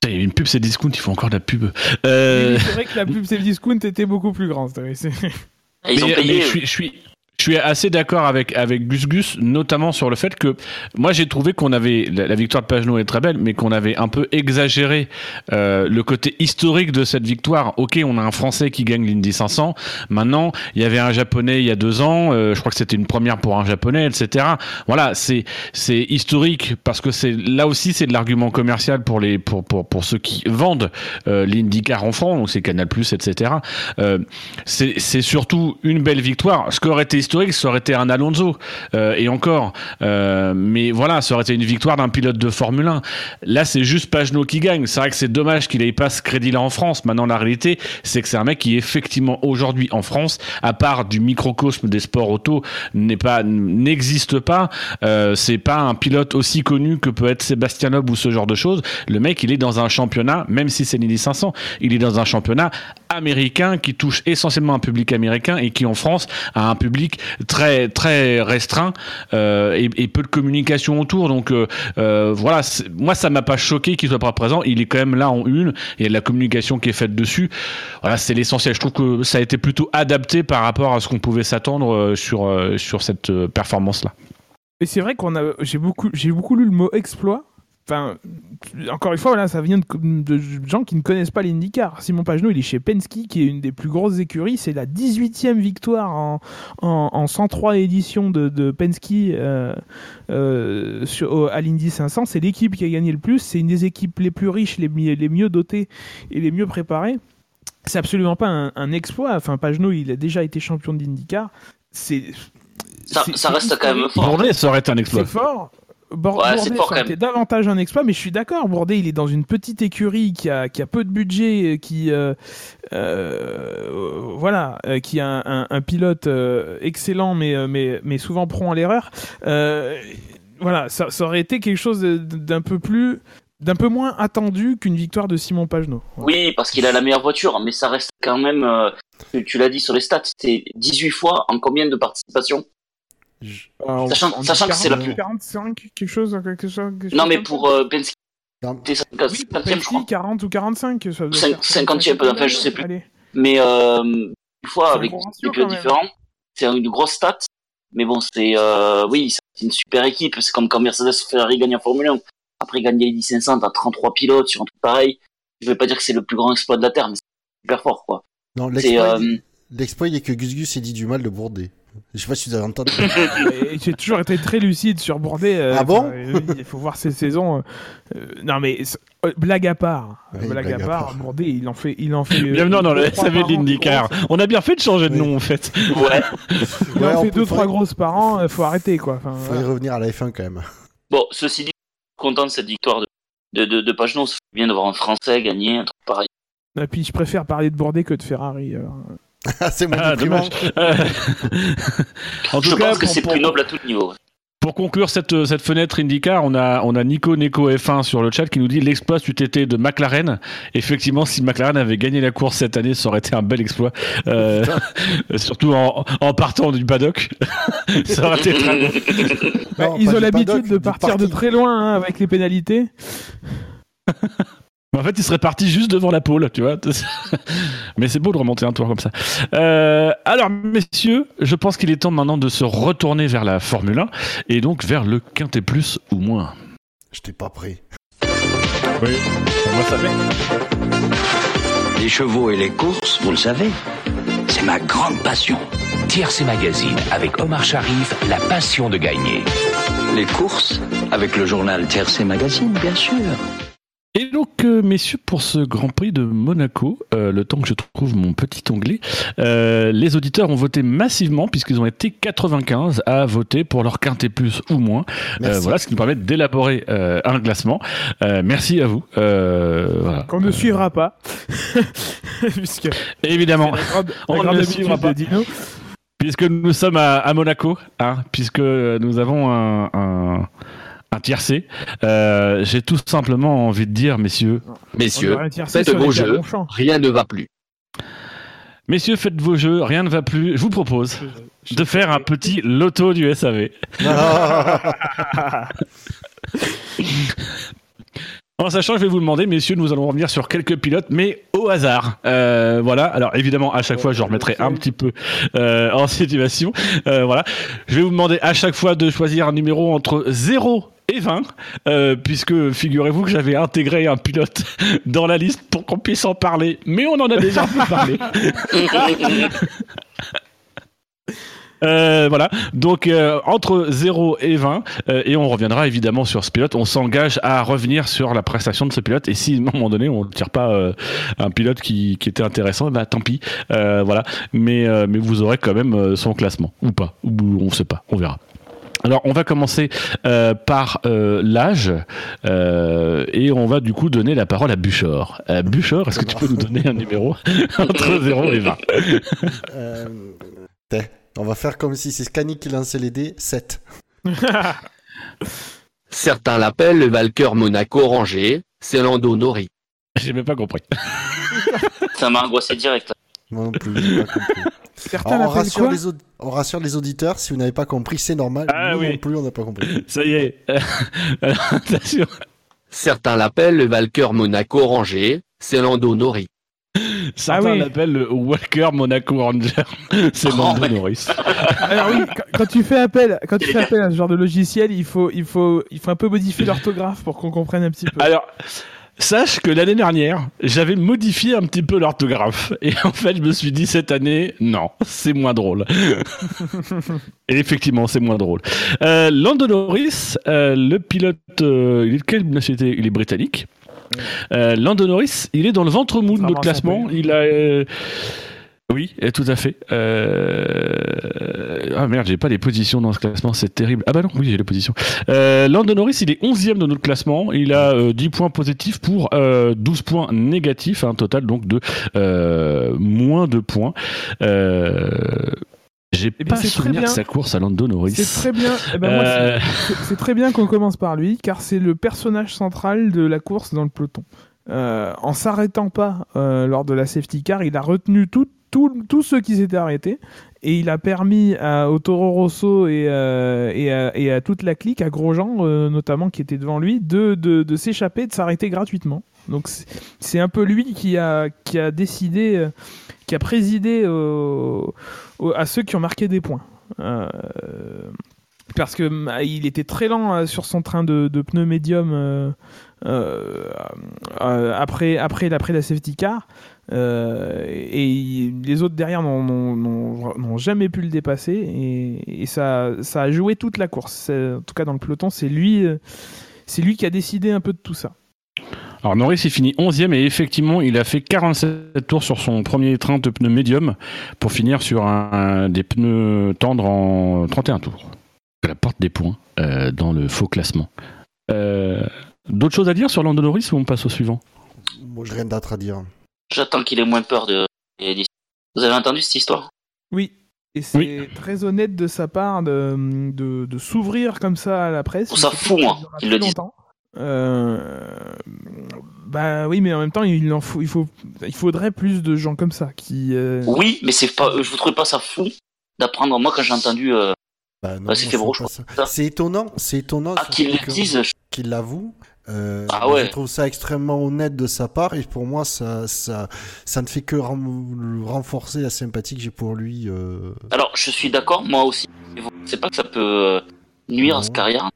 S2: Putain, Il y a une pub, c'est discount, il faut encore de la pub. Euh...
S3: Oui, C'est vrai que la pub c'est le discount était beaucoup plus grande.
S5: Ils ont
S2: mais,
S5: payé.
S2: mais je suis, je suis, je suis assez d'accord avec avec Gus Gus, notamment sur le fait que moi j'ai trouvé qu'on avait la, victoire de Pagenaud est très belle, mais qu'on avait un peu exagéré euh, le côté historique de cette victoire. Ok, on a un Français qui gagne l'Indy 500. Maintenant, il y avait un Japonais il y a deux ans. euh, je crois que c'était une première pour un Japonais, etc. Voilà, c'est historique parce que c'est là aussi c'est de l'argument commercial pour les pour pour pour ceux qui vendent euh, l'IndyCar en France, donc c'est Canal etc. Euh, c'est c'est surtout une belle victoire. Ce qui aurait été historique, ça aurait été un Alonso euh, et encore. Euh, mais voilà, ça aurait été une victoire d'un pilote de Formule 1. Là, c'est juste Pagenaud qui gagne. C'est vrai que c'est dommage qu'il ait pas ce crédit-là en France. Maintenant, la réalité, c'est que c'est un mec qui effectivement aujourd'hui en France, à part du microcosme des sports auto, n'est pas n'existe pas. Euh, c'est pas un pilote aussi connu que peut être Sébastien Loeb ou ce genre de choses. Le mec, il est dans un championnat, même si c'est l'Indy 500, il est dans un championnat américain qui touche essentiellement un public américain et qui en France a un public très très restreint euh, et, peu de communication autour. Donc euh, euh, voilà, moi ça m'a pas choqué qu'il soit pas présent. Il est quand même là en une. Il y a de la communication qui est faite dessus. Voilà, c'est l'essentiel. Je trouve que ça a été plutôt adapté par rapport à ce qu'on pouvait s'attendre sur sur cette performance là.
S3: Et c'est vrai qu'on a, j'ai beaucoup, j'ai beaucoup lu le mot exploit. Enfin, encore une fois, voilà, ça vient de, de gens qui ne connaissent pas l'IndyCar. Simon Pagenaud, il est chez Penske, qui est une des plus grosses écuries. C'est la 18e victoire en, en, en 103 éditions de, de Penske euh, euh, sur, au- à l'Indy 500. C'est l'équipe qui a gagné le plus. C'est une des équipes les plus riches, les, mi- les mieux dotées et les mieux préparées. C'est absolument pas un, un exploit. Enfin, Pagenaud, il a déjà été champion d'IndyCar. C'est
S5: Ça,
S3: c'est-
S5: ça
S3: c'est
S5: reste quand même fort.
S2: Bourdet, ça aurait été un exploit.
S3: C'est fort. Bor-
S5: Ouais,
S3: davantage un exploit, mais je suis d'accord. Bourdet, il est dans une petite écurie qui a, qui a peu de budget, qui, euh, euh, voilà, euh, qui a un, un- un pilote euh, excellent, mais, euh, mais, mais souvent prompt à l'erreur. Euh, voilà, ça, ça aurait été quelque chose d'un peu plus, d'un peu moins attendu qu'une victoire de Simon Pagenaud.
S5: Oui, parce qu'il a la meilleure voiture, mais ça reste quand même, euh, tu, tu l'as dit sur les stats, c'est 18 fois en combien de participations?
S4: Je-
S3: Euh,
S5: Sachant-
S3: on dit
S5: sachant que c'est la
S3: 40,
S5: plus-
S3: 45, quelque chose, quelque chose. quelque
S5: Non,
S3: chose
S5: mais pour euh, Penske,
S4: Non,
S5: c'est 50
S3: Oui,
S5: 50e, je crois.
S3: Penske, 40 ou 45. Ça doit
S5: Cinq-
S3: faire
S5: 50e, enfin, je sais plus.
S3: Allez.
S5: Mais euh, une fois avec des
S3: même.
S5: différents, c'est une grosse stat. Mais bon, c'est euh, oui, c'est une super équipe. C'est comme quand Mercedes Ferrari gagne en Formule 1. Après gagner les 500, t'as 33 pilotes sur un truc pareil. Je vais pas dire que c'est le plus grand exploit de la Terre, mais c'est super fort, quoi.
S4: Non,
S5: C'est
S4: l'exploit,
S5: euh,
S4: il- l'exploit, il est que Gus Gus ait dit du mal de Bourdet. Je sais pas si vous avez entendu.
S3: J'ai toujours été très lucide sur Bourdet. euh,
S4: Ah bon
S3: euh, Il faut voir ses saisons. euh, euh, non mais euh, blague à part,
S4: Oui,
S3: blague,
S4: blague
S3: à part,
S4: part.
S3: Bourdet, il en fait, il en fait. euh,
S2: Bienvenue dans
S3: deux,
S2: le SAV de l'IndyCar. On a bien fait de changer de
S4: Oui.
S2: nom, en fait.
S5: Ouais.
S3: Il
S4: Ouais,
S3: en
S4: on
S3: fait deux trois grosses par an. euh, Faut arrêter quoi. Enfin,
S4: Faut y revenir à la F1 quand même.
S5: bon, ceci dit, content de cette victoire de de, de, bien de voir un Français gagner un truc pareil.
S3: Et puis je préfère parler de Bourdet que de Ferrari. alors.
S4: Ah, c'est mon
S2: Ah, dommage. Euh, en
S5: Je
S2: tout cas,
S5: pense que c'est
S2: pour-
S5: plus noble à tout niveau.
S2: Pour conclure cette, cette fenêtre IndyCar, on a, on a Nico Neko F1 sur le chat qui nous dit l'exploit été de McLaren. Effectivement, si McLaren avait gagné la course cette année, ça aurait été un bel exploit. Euh, surtout en, en partant du paddock. ça aurait été très bon.
S3: Bah, ils ont l'habitude de partir de très loin hein, avec les pénalités.
S2: Mais En fait, il serait parti juste devant la pole, tu vois. Mais c'est beau de remonter un tour comme ça. Euh, alors, messieurs, je pense qu'il est temps maintenant de se retourner vers la Formule 1 et donc vers le quintet plus ou moins.
S4: J'étais pas prêt.
S2: Oui, moi ça fait.
S7: Les chevaux et les courses, vous le savez, c'est ma grande passion.
S8: TRC Magazine avec Omar Sharif, la passion de gagner.
S7: Les courses, avec le journal TRC Magazine, bien sûr.
S2: Et donc, euh, messieurs, pour ce Grand Prix de Monaco, euh, le temps que je trouve mon petit onglet, euh, les auditeurs ont voté massivement, puisqu'ils ont été 95 à voter pour leur quintet plus ou moins. Euh, voilà, ce qui nous permet d'élaborer euh, un classement. Euh, merci à vous. Euh, voilà.
S3: Qu'on ne suivra pas. Puisque
S2: Évidemment,
S3: la grande, la
S2: On ne suivra pas. puisque nous sommes à, à Monaco, hein, puisque nous avons un, un, un tiercé, euh, j'ai tout simplement envie de dire, messieurs,
S9: Messieurs, faites vos jeux. rien ne va plus.
S2: Messieurs, faites vos jeux, rien ne va plus. Je vous propose de faire un petit loto du SAV. En sachant, je vais vous demander, messieurs, nous allons revenir sur quelques pilotes, mais au hasard. Euh, voilà. Alors évidemment, à chaque fois, je remettrai un petit peu euh, en situation. Euh, voilà. Je vais vous demander à chaque fois de choisir un numéro entre 0 et 20, euh, puisque figurez-vous que j'avais intégré un pilote dans la liste pour qu'on puisse en parler, mais on en a déjà parlé. Euh, voilà, donc euh, entre 0 et 20, euh, et on reviendra évidemment sur ce pilote. On s'engage à revenir sur la prestation de ce pilote, et si à un moment donné on ne tire pas un pilote qui, qui était intéressant, bah tant pis, voilà. Mais, mais vous aurez quand même son classement, ou pas, ou on sait pas, on verra. Alors on va commencer euh, par euh, l'âge euh, et on va du coup donner la parole à Buchor. Euh, Buchor, est-ce que tu peux nous donner un numéro entre 0 et 20
S4: Euh, t'es, on va faire comme si c'est Scani qui lançait les dés. 7.
S9: Certains l'appellent le Valker Monaco rangé, c'est Lando Nori.
S2: J'ai même pas compris.
S5: Ça m'a angoissé direct.
S4: Moi non plus, j'ai pas compris.
S3: Certains
S4: Alors, on,
S3: l'appellent
S4: rassure
S3: quoi
S4: les aud- on rassure les auditeurs, si vous n'avez pas compris, c'est normal.
S2: Ah
S4: Nous
S2: oui.
S4: non plus, on n'a pas compris.
S2: Ça y est. Alors, attention.
S9: Certains l'appellent le Valker Monaco rangé, c'est Lando Nori.
S2: Certains
S3: Ah oui.
S2: l'appellent le Walker Monaco Ranger. C'est
S5: Oh,
S2: Lando
S5: ouais.
S2: Norris.
S3: Alors oui, quand, quand tu fais appel, quand tu fais appel à ce genre de logiciel, il faut, il faut, il faut un peu modifier l'orthographe pour qu'on comprenne un petit peu.
S2: Alors, sache que l'année dernière, j'avais modifié un petit peu l'orthographe. Et en fait, je me suis dit cette année, non, c'est moins drôle. Et effectivement, c'est moins drôle. Euh, Lando Norris, euh, le pilote, euh, il est de quelle nationalité? Il est britannique. Euh, Lando Norris, il est dans le ventre mou de notre classement. Il a. Oui, et tout à fait. Euh... Ah merde, j'ai pas les positions dans ce classement, c'est terrible. Ah bah non, oui, j'ai les positions. Euh, Lando Norris, il est 11e de notre classement. Il a euh, 10 points positifs pour euh, 12 points négatifs, un total donc de euh, moins de points. Euh, j'ai
S3: Eh
S2: pas souvenir de sa course à Lando Norris.
S3: C'est très bien. Eh ben, c'est-
S2: Euh,
S3: c'est- très bien qu'on commence par lui, car c'est le personnage central de la course dans le peloton. Euh, en s'arrêtant pas euh, lors de la safety car, il a retenu tout- tout- tous ceux qui s'étaient arrêtés et il a permis à, au Toro Rosso et, euh, et, à, toute la clique, à Grosjean euh, notamment qui était devant lui, de, s'échapper, de s'arrêter gratuitement. Donc c'est- un peu lui qui a, qui a décidé, euh, qui a présidé à ceux qui ont marqué des points. Parce que mm, il était très lent euh, sur son train de, de pneus médium euh, euh, après, après, après la safety car. Et les autres derrière n'ont- jamais pu le dépasser et, ça, ça a joué toute la course. En tout cas dans le peloton, c'est lui, c'est lui qui a décidé un peu de tout ça.
S2: Alors Norris il finit 11e et effectivement il a fait 47 tours sur son premier train de pneus médium pour finir sur des pneus tendres en 31 tours. Elle apporte des points euh, dans le faux classement. Euh, D'autres choses à dire sur Lando Norris ou on passe au suivant?
S4: Moi, j'ai rien d'autre à dire.
S5: J'attends qu'il ait moins peur de. Vous avez entendu cette histoire?
S3: Oui. Et c'est
S2: Oui.
S3: très honnête de sa part de, de, de s'ouvrir comme ça à la presse.
S5: trouve ça
S3: C'est
S5: fou,
S3: quelque
S5: moi,
S3: durera
S5: qu'il le dise.
S3: Euh, bah oui, mais en même temps, il en faut, il faut, il faudrait plus de gens comme ça qui. euh,
S5: Oui, mais c'est pas. Je vous trouvez pas ça fou d'apprendre? Moi, quand j'ai entendu. euh,
S4: Bah, non,
S5: Bah, c'est.
S4: C'est étonnant, c'est étonnant.
S5: ah,
S4: qu'il l'avoue. Euh,
S5: Ah ouais.
S4: Je trouve ça extrêmement honnête de sa part et pour moi ça ça ça ne fait que ren- renforcer la sympathie que j'ai pour lui. euh.
S5: Alors, je suis d'accord, moi aussi. Pensez pas que ça peut euh, nuire à
S4: Non.
S5: sa carrière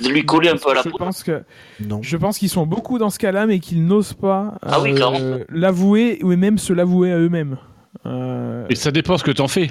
S5: De lui coller un peu à la
S3: je
S5: peau
S3: pense que
S4: Non.
S3: je pense qu'ils sont beaucoup dans ce cas-là, mais qu'ils n'osent pas euh,
S5: Ah oui,
S3: l'avouer ou même se l'avouer à eux-mêmes. Euh,
S2: Et ça dépend ce que t'en fais.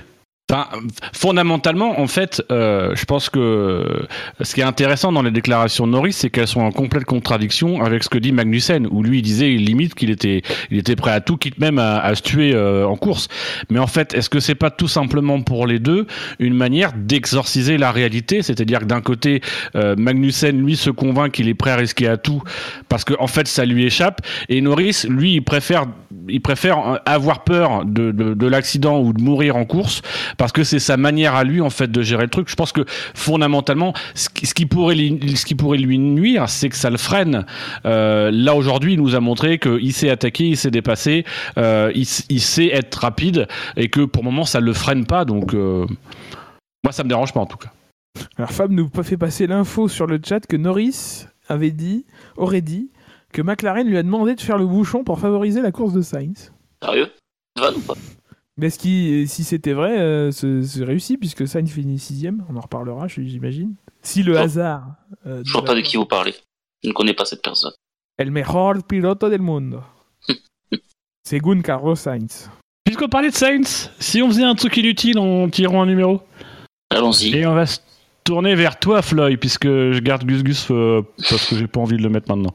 S2: Enfin, fondamentalement, en fait, euh, je pense que ce qui est intéressant dans les déclarations de Norris, c'est qu'elles sont en complète contradiction avec ce que dit Magnussen, où lui il disait limite qu'il était, il était prêt à tout, quitte même à, à se tuer euh, en course. Mais en fait, est-ce que c'est pas tout simplement pour les deux une manière d'exorciser la réalité, c'est-à-dire que d'un côté, euh, Magnussen lui se convainc qu'il est prêt à risquer à tout parce que en fait ça lui échappe, et Norris lui il préfère, il préfère avoir peur de, de, de l'accident ou de mourir en course parce que c'est sa manière à lui en fait de gérer le truc. Je pense que fondamentalement, ce qui, pourrait lui, ce qui pourrait lui nuire, c'est que ça le freine. Euh, là aujourd'hui, il nous a montré qu'il sait attaquer, il sait dépasser, euh, il sait être rapide et que pour le moment ça le freine pas. Donc euh, moi ça me dérange pas en tout cas.
S3: Alors Fab nous fait passer l'info sur le chat que Norris avait dit, aurait dit, que McLaren lui a demandé de faire le bouchon pour favoriser la course de Sainz.
S5: Sérieux? Van ou pas?
S3: Mais ce qui, si c'était vrai, euh, c'est c'est réussi puisque Sainz finit sixième. On en reparlera, j'imagine. Si le
S5: Non.
S3: hasard. euh,
S5: Je vois pas de qui vous parlez. Je ne connais pas cette personne.
S3: El mejor piloto del mundo. Según Carlos Sainz.
S2: Puisqu'on parlait de Sainz, si on faisait un truc inutile en tirant un numéro,
S5: Allons-y.
S2: et on va se tourner vers toi Floyd, puisque je garde Gus Gus euh, parce que j'ai pas envie de le mettre maintenant.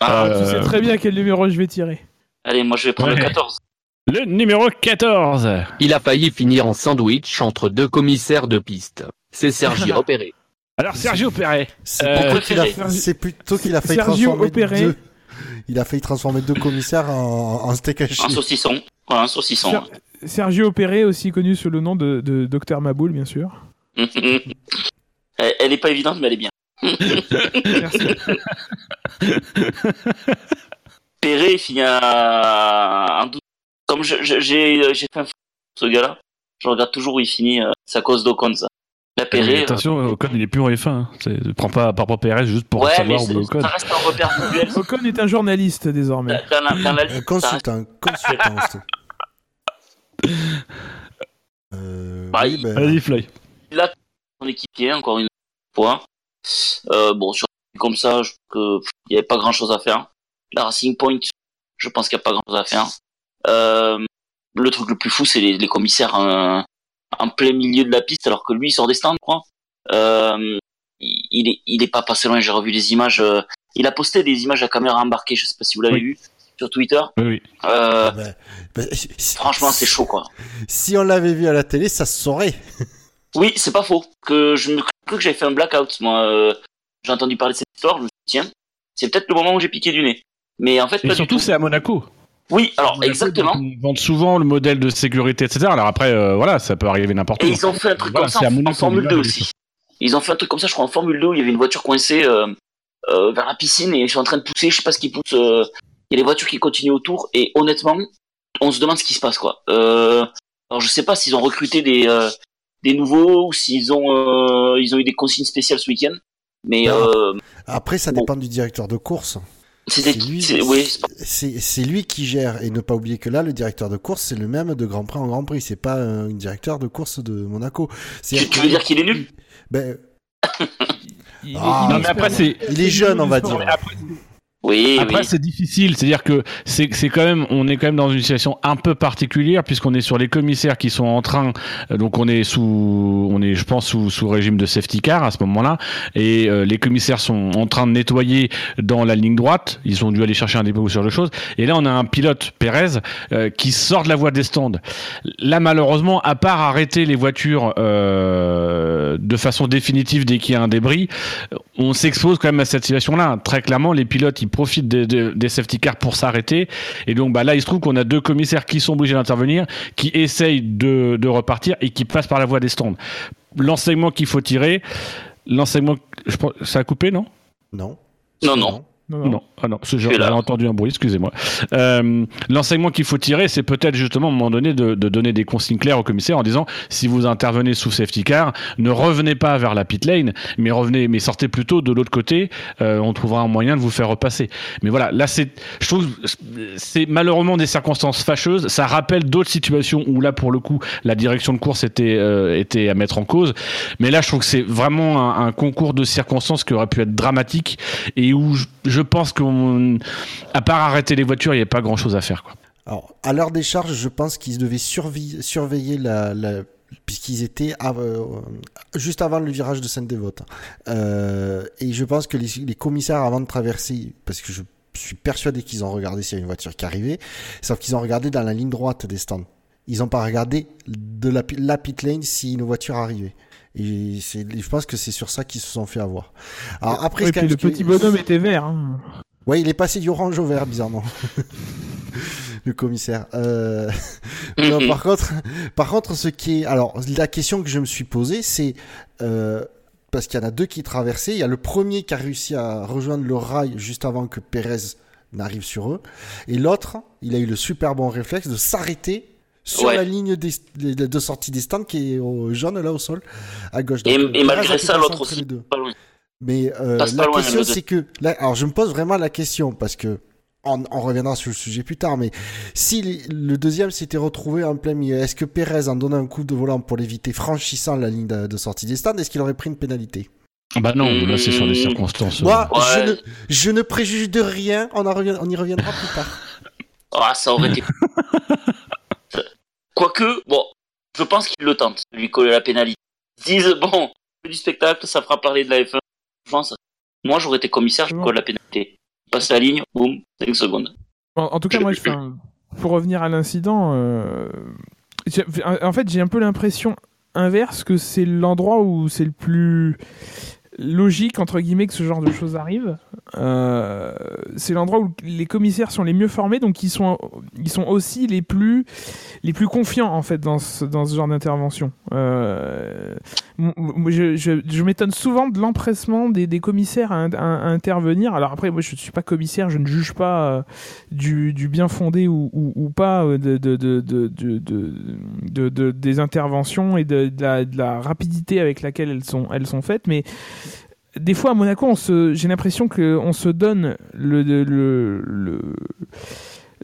S5: Ah,
S2: Euh,
S3: Tu sais très bien quel numéro je vais tirer.
S5: Allez, moi je vais prendre
S2: Ouais.
S5: le 14.
S2: Le numéro 14.
S9: Il a failli finir en sandwich entre deux commissaires de piste. C'est Sergi Opéré.
S2: Alors Sergio Perret.
S4: C'est
S2: Euh,
S4: plutôt qu'il a,
S5: préféré.
S4: c'est plutôt qu'il a failli
S3: Sergio
S4: transformer
S3: Opéré.
S4: deux. Il a failli transformer deux commissaires en, en steak haché.
S5: Un saucisson. Ouais, un saucisson.
S3: Ser- Sergio Perret, aussi connu sous le nom de, de Dr Maboul, bien sûr.
S5: elle, elle est pas évidente, mais elle est bien.
S3: Merci.
S5: Perret finit à un doute. Comme je- je- j'ai j'ai fait un ce gars-là, je regarde toujours où il finit. euh, C'est à cause d'Ocon, ça. La Perret. euh,
S2: attention, Ocon il est plus en F1. Hein. Prends pas par rapport PRS juste pour
S5: ouais, mais
S2: savoir où est
S5: c'est-
S2: Ocon.
S5: ça reste un repère visuel.
S3: Ocon est un journaliste désormais.
S5: Dans la, dans la
S4: Un consultant, consultant. Euh,
S5: Bah,
S4: oui,
S5: il-
S4: ben,
S2: Vas-y Floyd.
S5: son équipier, encore une fois. Euh, bon, sur comme ça, je que pff, il n'y avait pas grand chose à faire. La Racing Point, je pense qu'il n'y a pas grand chose à faire. Euh, le truc le plus fou, c'est les, les commissaires euh, en plein milieu de la piste, alors que lui, il sort des stands, quoi. Euh, il, est, il est pas passé loin, j'ai revu les images. euh, il a posté des images à caméra embarquée, je sais pas si vous l'avez
S2: Oui.
S5: vu. sur Twitter.
S2: Oui, oui.
S5: Euh,
S4: Ah ben, ben, si-
S5: franchement, c'est chaud, quoi.
S4: Si on l'avait vu à la télé, ça se saurait.
S5: Oui, c'est pas faux. Que je me cru que j'avais fait un blackout. Moi, euh, j'ai entendu parler de cette histoire. Je me suis dit, tiens, c'est peut-être le moment où j'ai piqué du nez. Mais en fait,
S2: Et
S5: pas
S2: surtout,
S5: du tout.
S2: c'est à Monaco.
S5: Oui, alors exactement.
S2: Ils vendent souvent le modèle de sécurité, etc. Alors après, euh, voilà, ça peut arriver n'importe où.
S5: Et ils ont fait un truc
S2: Voilà,
S5: comme ça en, en Formule
S2: l'image
S5: 2
S2: est
S5: aussi. Ils ont fait un truc comme ça, je crois, en Formule 2, où il y avait une voiture coincée euh, euh, vers la piscine et ils sont en train de pousser, je sais pas ce qu'ils poussent. euh, Il y a des voitures qui continuent autour et honnêtement, on se demande ce qui se passe, quoi. Euh, alors je sais pas s'ils ont recruté des, euh, des nouveaux ou s'ils ont, euh, ils ont eu des consignes spéciales ce week-end. Mais
S4: Ah.
S5: euh,
S4: Après, ça
S5: Bon.
S4: dépend du directeur de course. C'est lui,
S5: c'est- oui,
S4: qui gère. Et ne pas oublier que là, le directeur de course, c'est le même de Grand Prix en Grand Prix. C'est pas un directeur de course de Monaco.
S5: tu, tu veux dire qu'il est nul
S4: ben,
S3: Il,
S4: Ah,
S3: il
S2: Non,
S3: est
S2: mais après,
S3: expert.
S2: c'est.
S4: il est jeune, on va dire.
S5: Oui,
S2: Après,
S5: oui.
S2: c'est difficile, c'est-à-dire que c'est c'est quand même, on est quand même dans une situation un peu particulière puisqu'on est sur les commissaires qui sont en train, euh, donc on est sous, on est, je pense sous sous régime de safety car à ce moment-là, et euh, les commissaires sont en train de nettoyer dans la ligne droite. Ils ont dû aller chercher un dépôt ou sur de choses. Et là, on a un pilote Pérez euh, qui sort de la voie des stands. Là, malheureusement, à part arrêter les voitures euh, de façon définitive dès qu'il y a un débris, on s'expose quand même à cette situation-là. Très clairement, les pilotes, ils profitent des, des- des safety cars pour s'arrêter. Et donc, bah, là, il se trouve qu'on a deux commissaires qui sont obligés d'intervenir, qui essayent de, de repartir et qui passent par la voie des stands. L'enseignement qu'il faut tirer, l'enseignement, ça a coupé, non
S4: Non.
S5: Non, non.
S3: Non, non.
S2: non, ah non,
S5: là.
S2: entendu un bruit, excusez-moi. Euh, L'enseignement qu'il faut tirer, c'est peut-être justement à un moment donné de, de donner des consignes claires au commissaire en disant si vous intervenez sous safety car, ne revenez pas vers la pit lane, mais revenez, mais sortez plutôt de l'autre côté. euh, on trouvera un moyen de vous faire repasser. Mais voilà, là c'est, je trouve, c'est malheureusement des circonstances fâcheuses. Ça rappelle d'autres situations où là pour le coup la direction de course était euh, était à mettre en cause. Mais là, je trouve que c'est vraiment un, un concours de circonstances qui aurait pu être dramatique et où je, je pense qu'on, à part arrêter les voitures, il n'y a pas grand chose à faire.
S4: Alors, à l'heure des charges, je pense qu'ils devaient surveiller la, puisqu'ils étaient euh, juste avant le virage de Sainte-Dévote. Euh, et je pense que les, commissaires, avant de traverser, parce que je suis persuadé qu'ils ont regardé s'il y a une voiture qui arrivait, sauf qu'ils ont regardé dans la ligne droite des stands. Ils n'ont pas regardé de la, la pit lane si une voiture arrivait. Et c'est, je pense que c'est sur ça qu'ils se sont fait avoir. Alors après,
S3: Ouais,
S4: ce
S3: puis
S4: qui-
S3: le petit bonhomme était vert. hein.
S4: Ouais, il est passé du orange au vert, bizarrement. le commissaire. Euh... non, par contre, par contre, ce qui est, alors, la question que je me suis posée, c'est euh, parce qu'il y en a deux qui traversaient. Il y a le premier qui a réussi à rejoindre le rail juste avant que Pérez n'arrive sur eux, et l'autre, il a eu le super bon réflexe de s'arrêter sur
S5: Ouais.
S4: la ligne des, de sortie des stands qui est au jaune là au sol à gauche.
S5: Et,
S4: Donc,
S5: et
S4: Pérez
S5: malgré ça, l'autre
S4: entre
S5: aussi,
S4: les deux.
S5: pas loin.
S4: Mais euh, la
S5: loin,
S4: question c'est que là, alors je me pose vraiment la question parce que on, on reviendra sur le sujet plus tard, mais si les- le deuxième s'était retrouvé en plein milieu, est-ce que Pérez en donnant un coup de volant pour l'éviter franchissant la ligne de, de sortie des stands, est-ce qu'il aurait pris une pénalité?
S2: Bah non, là c'est sur des
S5: Mmh.
S2: circonstances. euh,
S4: Moi,
S5: Ouais.
S4: je, ne, je ne préjuge de rien, on, en revient, on y reviendra plus tard.
S5: Ah, ça aurait été. Quoique, bon, je pense qu'ils le tentent, de lui coller la pénalité. Ils se disent, bon, du spectacle, ça fera parler de la F1. Je pense, moi, j'aurais été commissaire, je colle la pénalité. Passe la ligne, boum, 5 secondes.
S3: En, en tout cas, moi, je, enfin, pour revenir à l'incident, euh, en fait, j'ai un peu l'impression inverse que c'est l'endroit où c'est le plus logique entre guillemets que ce genre de choses arrive. Euh, c'est l'endroit où les commissaires sont les mieux formés, donc ils sont ils sont aussi les plus les plus confiants en fait dans ce, dans ce genre d'intervention. Euh, je je, je m'étonne souvent de l'empressement des, des commissaires à, à- à intervenir. Alors après, moi je suis pas commissaire, je ne juge pas euh, du, du bien fondé ou, ou, ou pas euh, de, de, de, de, de, de- de- de- des interventions et de la, de la rapidité avec laquelle elles sont, elles sont faites, mais des fois à Monaco, j'ai l'impression qu'on se donne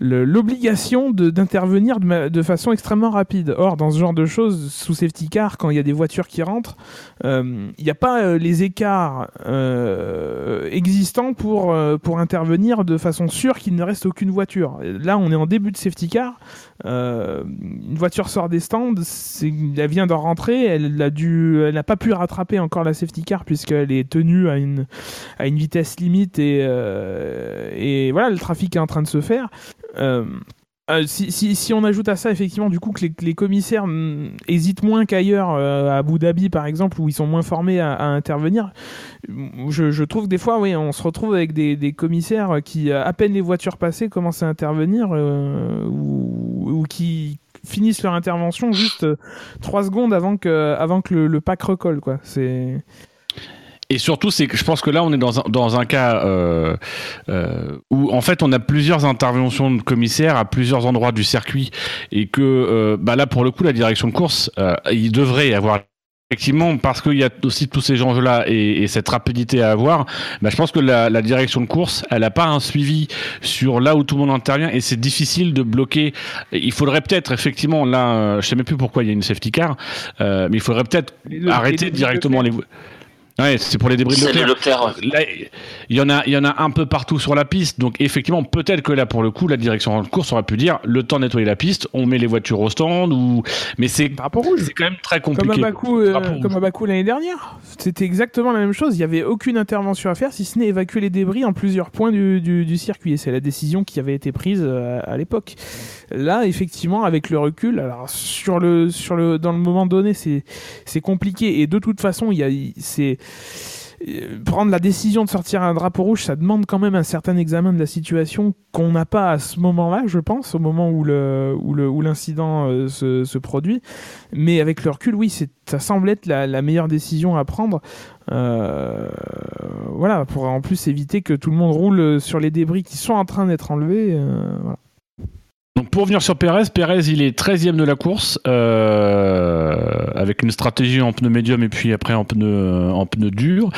S3: l'obligation d'intervenir de, façon extrêmement rapide. Or, dans ce genre de choses, sous safety car, quand il y a des voitures qui rentrent, euh, il n'y a pas euh, les écarts euh, existants pour intervenir de façon sûre qu'il ne reste aucune voiture. Là, on est en début de safety car. Euh, une voiture sort des stands, elle vient d'en rentrer, elle elle n'a pas pu rattraper encore la safety car puisqu'elle est tenue à une, à une vitesse limite et, et voilà, le trafic est en train de se faire. Euh, si, si, si, on ajoute à ça effectivement du coup que les, commissaires mm, hésitent moins qu'ailleurs euh, à Abu Dhabi par exemple où ils sont moins formés à, intervenir, je, je, trouve que des fois oui on se retrouve avec des, des, commissaires qui à peine les voitures passées commencent à intervenir euh, ou, ou, qui finissent leur intervention juste trois secondes avant que avant que le, le pack recolle quoi. C'est
S2: et surtout, c'est que je pense que là, on est dans un, dans un cas euh, euh, où, en fait, on a plusieurs interventions de commissaires à plusieurs endroits du circuit. Et que euh, bah là, pour le coup, la direction de course, euh, il devrait y avoir Effectivement, parce qu'il y a aussi tous ces enjeux-là et, et, cette rapidité à avoir, bah, je pense que la, la direction de course, elle n'a pas un suivi sur là où tout le monde intervient et c'est difficile de bloquer. Il faudrait peut-être, effectivement, là, euh, je sais même plus pourquoi il y a une safety car, euh, mais il faudrait peut-être arrêter directement les... Ouais, c'est pour les débris de Leclerc. il y en a, il y en a un peu partout sur la piste. Donc effectivement, peut-être que là, pour le coup, la direction de course aurait pu dire le temps de nettoyer la piste, on met les voitures au stand ou. Mais c'est c'est quand même très compliqué.
S3: Comme à Bakou, euh, comme à Bakou l'année dernière, c'était exactement la même chose. Il n'y avait aucune intervention à faire, si ce n'est évacuer les débris en plusieurs points du, du, du circuit. Et c'est la décision qui avait été prise euh, à l'époque. Là, effectivement, avec le recul, alors sur le, dans le moment donné, c'est, compliqué. Et de toute façon, il y a, c'est prendre la décision de sortir un drapeau rouge, ça demande quand même un certain examen de la situation qu'on n'a pas à ce moment-là, je pense, au moment où où le l'incident euh, se, produit. Mais avec le recul, oui, ça semble être la, meilleure décision à prendre. Euh, voilà, pour en plus éviter que tout le monde roule sur les débris qui sont en train d'être enlevés. Euh.
S2: Donc pour revenir sur Perez, Perez il est 13e de la course euh, avec une stratégie en pneu médium et puis après en pneu en pneu dur.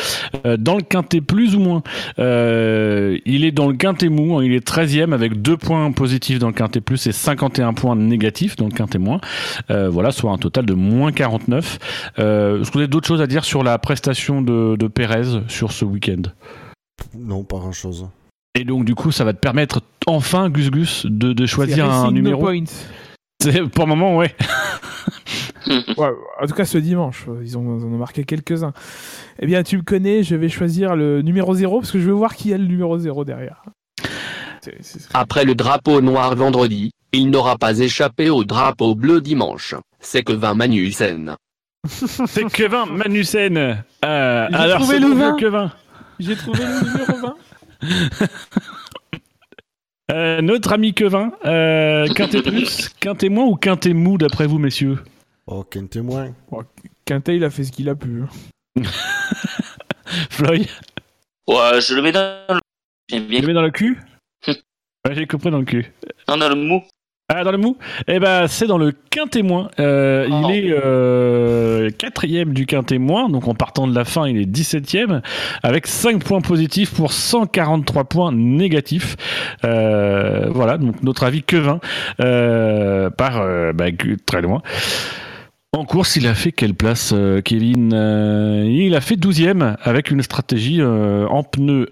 S2: Euh, dans le quintet plus ou moins, euh, il est dans le quintet mou, hein, il est 13e avec deux points positifs dans le quintet plus et 51 points négatifs dans le quintet moins. Voilà, soit un total de moins 49. Est-ce que vous avez d'autres choses à dire sur la prestation de, de Perez sur ce week-end?
S4: Non, pas grand chose.
S2: Et donc, du coup, ça va te permettre enfin, Gus Gus, de, de choisir un numéro.
S3: No
S2: pour le moment, ouais.
S3: ouais. En tout cas, ce dimanche, ils ont, ils ont marqué quelques-uns. Eh bien, tu me connais, je vais choisir le numéro 0 parce que je veux voir qui a le numéro 0 derrière.
S9: C est, c est... Après le drapeau noir vendredi, il n'aura pas échappé au drapeau bleu dimanche. C'est Kevin Magnussen.
S2: c'est Kevin Magnussen. Euh,
S3: J'ai
S2: alors,
S3: trouvé le 20.
S2: Kevin.
S3: J'ai trouvé le numéro 20.
S2: Euh, notre ami Quevin, euh, quintet plus, quintet moins ou quintet mou d'après vous, messieurs
S4: Oh, quintet moins.
S3: Oh, quintet, il a fait ce qu'il a pu.
S2: Floyd
S5: Ouais, je le mets dans le. Bien.
S2: Tu le mets dans le cul Ouais, j'ai compris dans le cul.
S5: Non, dans le mou.
S2: Ah, dans le mou Eh ben, c'est dans le quintémoin. Euh,
S5: Oh.
S2: Il est euh, quatrième du quintémoin, donc en partant de la fin, il est 17ème, avec 5 points positifs pour 143 points négatifs. Euh, voilà, donc notre avis Quevin euh, par bah, très loin. En course, il a fait quelle place, euh, Kevin? Il a fait 12e avec une stratégie en pneus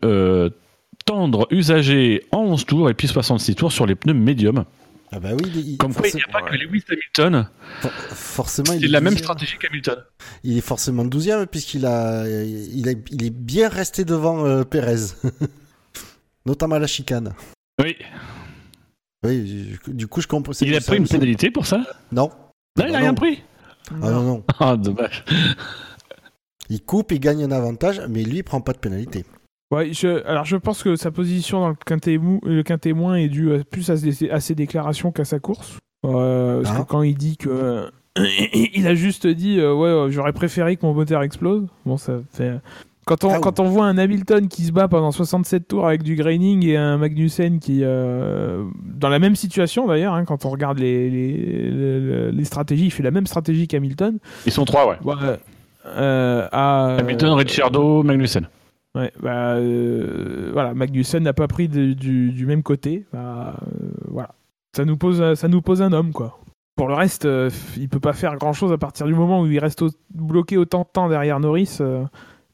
S2: tendres usagés en 11 tours et puis 66 tours sur les pneus médiums.
S4: Ah bah oui, il,
S2: Comme quoi, il n'y a pas que Lewis Hamilton.
S4: For forcément,
S2: C'est
S4: il est
S2: la même
S4: 12e.
S2: stratégie qu'Hamilton.
S4: Il est forcément 12e puisqu'il a, il a, il est bien resté devant euh, Pérez. Notamment à la chicane.
S2: Oui.
S4: Oui, du coup, je comprends.
S2: Il a pris une
S4: aussi.
S2: pénalité pour ça?
S4: Non.
S2: Non, il
S4: Bah
S2: a rien pris?
S4: Ah non, non.
S2: Ah, dommage.
S4: Il coupe, il gagne un avantage, mais lui, il prend pas de pénalité.
S3: Ouais, je, alors je pense que sa position dans le quintet, mou, le quintet moins est due euh, plus à ses, à ses déclarations qu'à sa course. Euh, parce
S4: Ah.
S3: que quand il dit que. il a juste dit euh, Ouais, euh, j'aurais préféré que mon moteur explose. Bon, ça fait. Quand on,
S4: Ah,
S3: quand on voit un Hamilton qui se bat pendant 67 tours avec du graining et un Magnussen qui. euh, dans la même situation d'ailleurs, hein, quand on regarde les, les, les, les stratégies, il fait la même stratégie qu'Hamilton.
S2: Ils sont trois, ouais.
S3: Ouais, euh, à,
S2: Hamilton, Ricciardo, Magnussen.
S3: Ouais, bah, euh, voilà, Magnussen n'a pas pris de- du, du même côté. Bah, euh, voilà, ça nous pose, ça nous pose un homme quoi. Pour le reste, euh, il peut pas faire grand chose à partir du moment où il reste au- bloqué autant de temps derrière Norris. euh,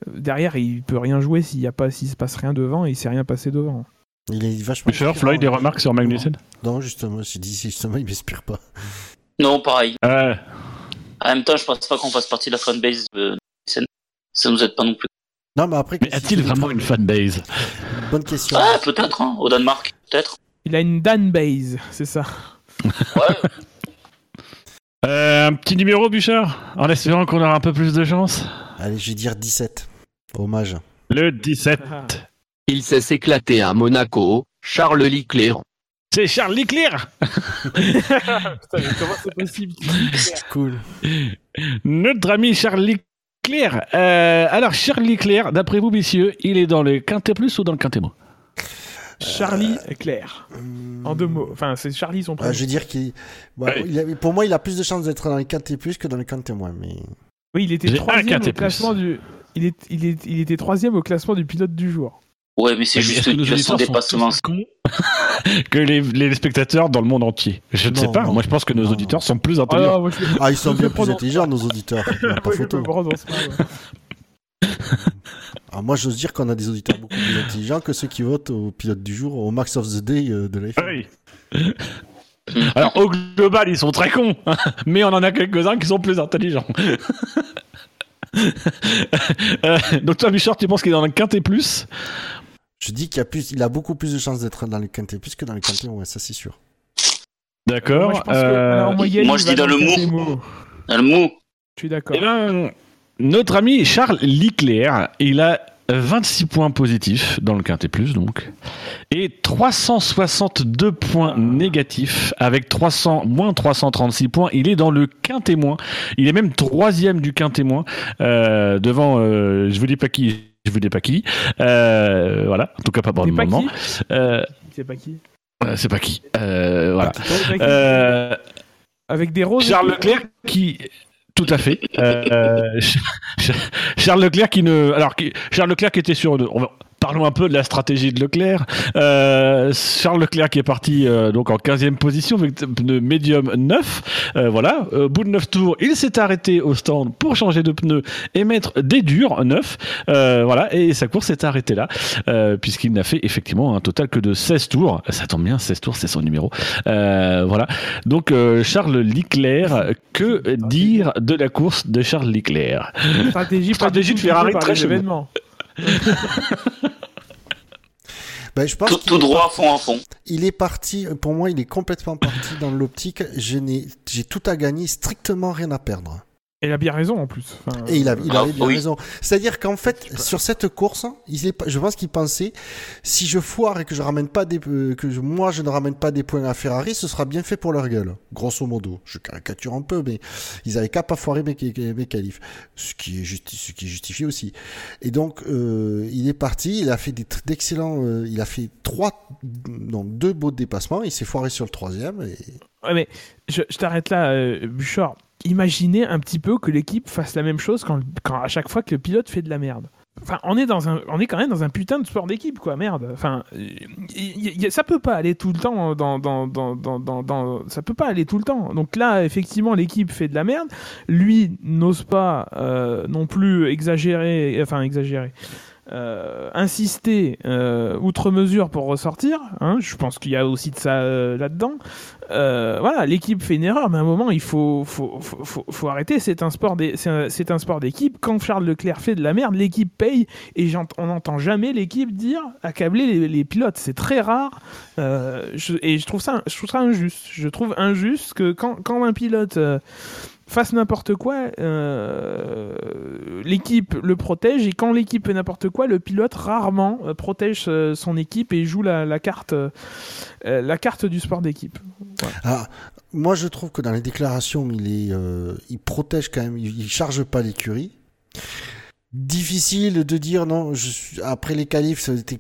S3: derrière, il peut rien jouer s'il y a pas, s'il se passe rien devant et il s'est rien passé devant.
S4: Il est vachement.
S2: Boucher, Floyd, des remarques sur Magnussen?
S4: Non, justement, j'ai dit justement, il m'inspire pas.
S5: Non, pareil.
S2: Euh,
S5: En même temps, je pense pas qu'on fasse partie de la fanbase de Magnussen. Ça nous aide pas non plus.
S4: Non, mais après.
S2: mais a-t-il vraiment une fanbase
S4: Bonne question.
S5: Ah, peut-être, hein, au Danemark, peut-être.
S3: Il a une Dan base, c'est ça.
S5: Ouais.
S2: euh, Un petit numéro, Bouchard En espérant qu'on aura un peu plus de chance
S4: Allez, je vais dire 17. Hommage.
S2: Le 17.
S9: Il s'est éclaté à Monaco, Charles Leclerc.
S2: C'est Charles Leclerc
S3: Putain, mais comment c'est possible
S4: Cool.
S2: Notre ami Charles Leclerc. Euh, alors, Charles Leclerc, d'après vous, messieurs, il est dans le quintet plus ou dans le quintet moins
S3: Charlie Claire. En deux mots. Enfin, c'est Charlie son
S4: Ah,
S3: prénom.
S4: je veux dire qu'il. bon, a- pour moi, il a plus de chances d'être dans les quintés plus que dans les quintés moins. Mais...
S3: Oui, il était
S2: J'ai un
S3: troisième
S2: quintet
S3: au classement du. Il, est, il, est, il était troisième au classement du pilote du jour.
S5: Ouais, mais c'est juste
S2: que
S5: une
S2: nos
S5: question
S2: auditeurs
S5: dépassement.
S2: sont plus cons que les, les spectateurs dans le monde entier Je ne sais pas.
S4: non.
S2: Moi, je pense que nos
S4: Non,
S2: auditeurs
S4: non.
S2: sont plus
S3: Ah,
S2: intelligents.
S3: non, moi, je...
S4: Ah, ils sont bien plus intelligents, nos auditeurs. A pas photo.
S3: ouais.
S4: Ah, moi, j'ose dire qu'on a des auditeurs beaucoup plus intelligents que ceux qui votent au pilote du jour, au Max of the Day euh, de la F1.
S2: oui. Alors, au global, ils sont très cons, hein, mais on en a quelques-uns qui sont plus intelligents. Euh, donc, toi, Bichard, tu penses qu'il est dans le quintet plus?
S4: Je dis qu'il a, plus, il a beaucoup plus de chances d'être dans les quintés plus que dans les quintés moins, ça c'est sûr.
S2: D'accord.
S3: Moi, je pense que,
S2: Euh,
S3: moyenne,
S5: moi, je dis dans le
S3: quintet
S5: mou.
S3: mou.
S5: Dans le mou.
S3: Je suis d'accord.
S2: Eh ben, notre ami Charles Leclerc, il a 26 points positifs dans le Quintet Plus, donc, et 362 points négatifs avec 300, moins 336 points. Il est dans le Quintet moins. Il est même troisième du Quintet moins, euh, devant, euh, je vous dis pas qui, je vous dis pas qui. Euh, voilà, en tout cas pas pour le moment. Euh,
S3: C'est pas qui
S2: euh, c'est pas qui. Euh, voilà.
S3: C'est pas qui
S2: Euh,
S3: Avec des roses.
S2: Charles Leclerc qui tout à fait Ch- Ch- Charles Leclerc qui ne alors qui, Charles Leclerc qui était sur on va- parlons un peu de la stratégie de Leclerc. Euh, Charles Leclerc qui est parti euh, donc en 15e position avec des pneus médium 9 euh, voilà. Au bout de 9 tours il s'est arrêté au stand pour changer de pneus et mettre des durs 9 euh, voilà. Et sa course s'est arrêtée là puisqu'il n'a fait effectivement un total que de 16 tours. Ça tombe bien 16 tours c'est son numéro. Voilà. Donc Charles Leclerc, que dire de la course de Charles Leclerc?
S3: Stratégie,
S2: Stratégie de Ferrari très
S3: événements.
S4: Ben, je pense
S5: Tout, droit,
S4: parti-
S5: fond en fond.
S4: Il est parti, pour moi, il est complètement parti dans l'optique. Je n'ai, j'ai tout à gagner, strictement rien à perdre.
S3: Et il a bien raison en plus. Enfin,
S4: Et il, a, il
S5: Ah,
S4: avait bien
S5: oui.
S4: raison. C'est-à-dire qu'en fait, sur cette course, il est, je pense qu'il pensait, si je foire et que je ramène pas des, euh, que je- moi je ne ramène pas des points à Ferrari, ce sera bien fait pour leur gueule. Grosso modo. Je caricature un peu, mais ils avaient qu'à pas foirer mes, mes qualifs. Ce qui est justi- ce qui est justifié aussi. Et donc, euh, il est parti, il a fait des d'excellents, euh, il a fait trois, non, deux beaux dépassements, il s'est foiré sur le troisième et,
S3: Ouais, mais je, je t'arrête là, euh, Bouchard. Imaginez un petit peu que l'équipe fasse la même chose quand, quand à chaque fois que le pilote fait de la merde. Enfin, on est dans un, on est quand même dans un putain de sport d'équipe, quoi. Merde. Enfin, ça peut pas aller tout le temps dans, dans, dans, dans- ça peut pas aller tout le temps. Donc là, effectivement, l'équipe fait de la merde. Lui n'ose pas euh, non plus exagérer, enfin exagérer. Euh, insister euh, outre mesure pour ressortir. hein. je pense qu'il y a aussi de ça euh, là-dedans. Voilà, l'équipe fait une erreur, mais à un moment, il faut, arrêter. C'est un sport d'équipe. Quand Charles Leclerc fait de la merde, l'équipe paye et on n'entend jamais l'équipe dire accabler les, pilotes. C'est très rare. Et je trouve ça, injuste. Je trouve injuste que quand, un pilote fasse n'importe quoi, euh, l'équipe le protège et quand l'équipe fait n'importe quoi, le pilote rarement euh, protège euh, son équipe et joue la, carte, la carte du sport d'équipe.
S4: Ah, moi, je trouve que dans les déclarations, il est, il protège quand même, il, charge pas l'écurie. Difficile de dire non. Après les qualifs, été,